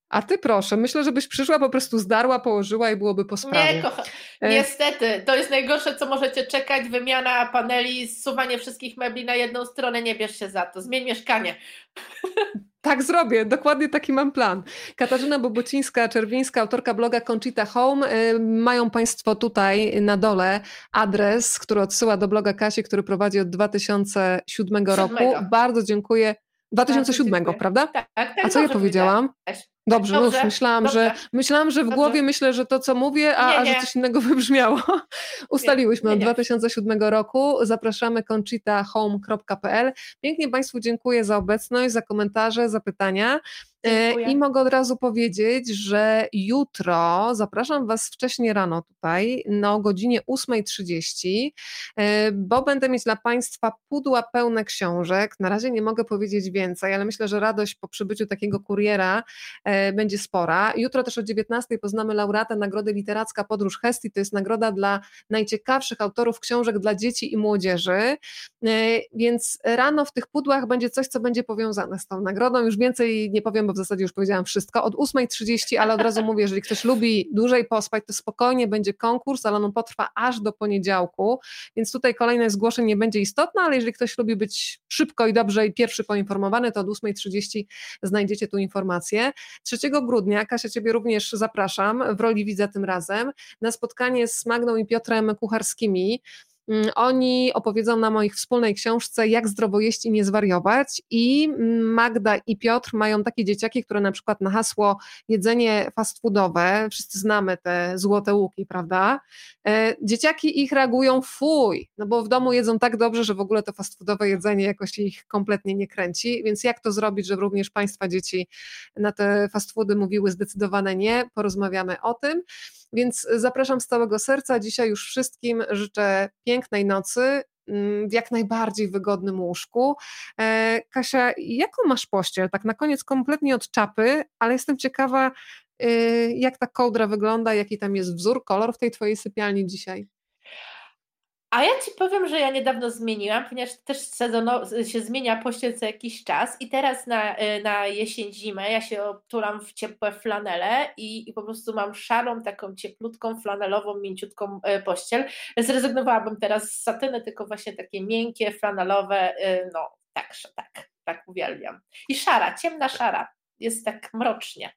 A ty proszę, myślę, żebyś przyszła, po prostu zdarła, położyła i byłoby po sprawie. Nie, kocha. E, niestety, to jest najgorsze, co możecie czekać, wymiana paneli, zsuwanie wszystkich mebli na jedną stronę, nie bierz się za to, zmień mieszkanie. Tak zrobię, dokładnie taki mam plan. Katarzyna Bobocińska-Czerwińska, autorka bloga Conchita Home. Y, mają Państwo tutaj na dole adres, który odsyła do bloga Kasi, który prowadzi od 2007 roku. Bardzo dziękuję. 2007, Bardzo dziękuję. prawda? Tak, tak. A co ja powiedziałam? Dobrze, dobrze już myślałam, dobrze. że myślałam, że w dobrze. głowie myślę, że to, co mówię, a, nie, a że coś innego wybrzmiało. Ustaliłyśmy nie, od 2007 roku. Zapraszamy conchitahome.pl. Pięknie Państwu dziękuję za obecność, za komentarze, za pytania. E, Dziękuję. I mogę od razu powiedzieć, że jutro zapraszam Was wcześniej rano tutaj, no o godzinie 8.30, e, bo będę mieć dla Państwa pudła pełne książek. Na razie nie mogę powiedzieć więcej, ale myślę, że radość po przybyciu takiego kuriera e, będzie spora. Jutro też o 19.00 poznamy laureatę Nagrody Literacka Podróż Hesti. To jest nagroda dla najciekawszych autorów książek dla dzieci i młodzieży. Więc rano w tych pudłach będzie coś, co będzie powiązane z tą nagrodą. Już więcej nie powiem, w zasadzie już powiedziałam wszystko, od 8.30, ale od razu mówię, jeżeli ktoś lubi dłużej pospać, to spokojnie będzie konkurs, ale on potrwa aż do poniedziałku, więc tutaj kolejność zgłoszeń nie będzie istotna, ale jeżeli ktoś lubi być szybko i dobrze i pierwszy poinformowany, to od 8.30 znajdziecie tu informację. 3 grudnia, Kasia Ciebie również zapraszam, w roli widza tym razem, na spotkanie z Magną i Piotrem Kucharskimi, oni opowiedzą nam o ich wspólnej książce Jak zdrowo jeść i nie zwariować. I Magda i Piotr mają takie dzieciaki, które na przykład na hasło jedzenie fast foodowe, wszyscy znamy te złote łuki, prawda? E, dzieciaki ich reagują fuj, no bo w domu jedzą tak dobrze, że w ogóle to fast foodowe jedzenie jakoś ich kompletnie nie kręci. Więc jak to zrobić, żeby również Państwa dzieci na te fast foody mówiły zdecydowane nie? Porozmawiamy o tym. Więc zapraszam z całego serca. Dzisiaj już wszystkim życzę pięknej nocy, mm, w jak najbardziej wygodnym łóżku. E, Kasia, jaką masz pościel? Tak na koniec kompletnie od czapy, ale jestem ciekawa, y, jak ta kołdra wygląda, jaki tam jest wzór, kolor w tej twojej sypialni dzisiaj. A ja Ci powiem, że ja niedawno zmieniłam, ponieważ też sezono, się zmienia pościel co jakiś czas i teraz na, y, na jesień, zimę ja się obtulam w ciepłe flanele i, i po prostu mam szarą, taką cieplutką, flanelową, mięciutką y, pościel. Zrezygnowałabym teraz z satyny, tylko właśnie takie miękkie, flanelowe, y, no tak, tak, tak uwielbiam. I szara, ciemna szara, jest tak mrocznie.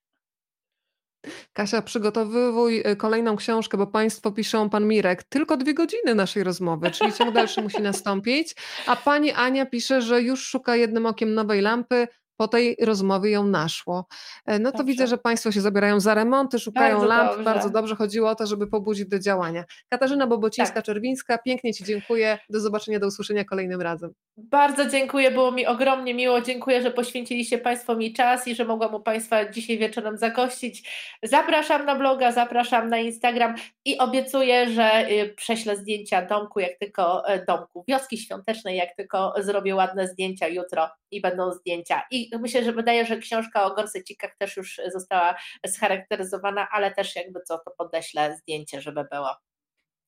Kasia, przygotowuj y, kolejną książkę, bo Państwo piszą, Pan Mirek, tylko dwie godziny naszej rozmowy, czyli ciąg dalszy musi nastąpić. A Pani Ania pisze, że już szuka jednym okiem nowej lampy, po tej rozmowie ją naszło. E, no to dobrze. widzę, że Państwo się zabierają za remonty, szukają bardzo lamp. Dobrze. Bardzo dobrze chodziło o to, żeby pobudzić do działania. Katarzyna Bobocińska-Czerwińska, tak. pięknie Ci dziękuję. Do zobaczenia, do usłyszenia kolejnym razem. Bardzo dziękuję, było mi ogromnie miło. Dziękuję, że poświęciliście Państwo mi czas i że mogłam u Państwa dzisiaj wieczorem zagościć. Zapraszam na bloga, zapraszam na Instagram i obiecuję, że y, prześlę zdjęcia domku, jak tylko e, domku, wioski świątecznej, jak tylko zrobię ładne zdjęcia jutro i będą zdjęcia. I myślę, że wydaje, że książka o gorsecikach też już została scharakteryzowana, ale też jakby co, to podeślę zdjęcie, żeby było.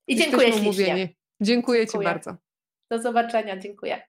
I dziękuję ślicznie. Dziękuję, dziękuję Ci bardzo. Do zobaczenia, dziękuję.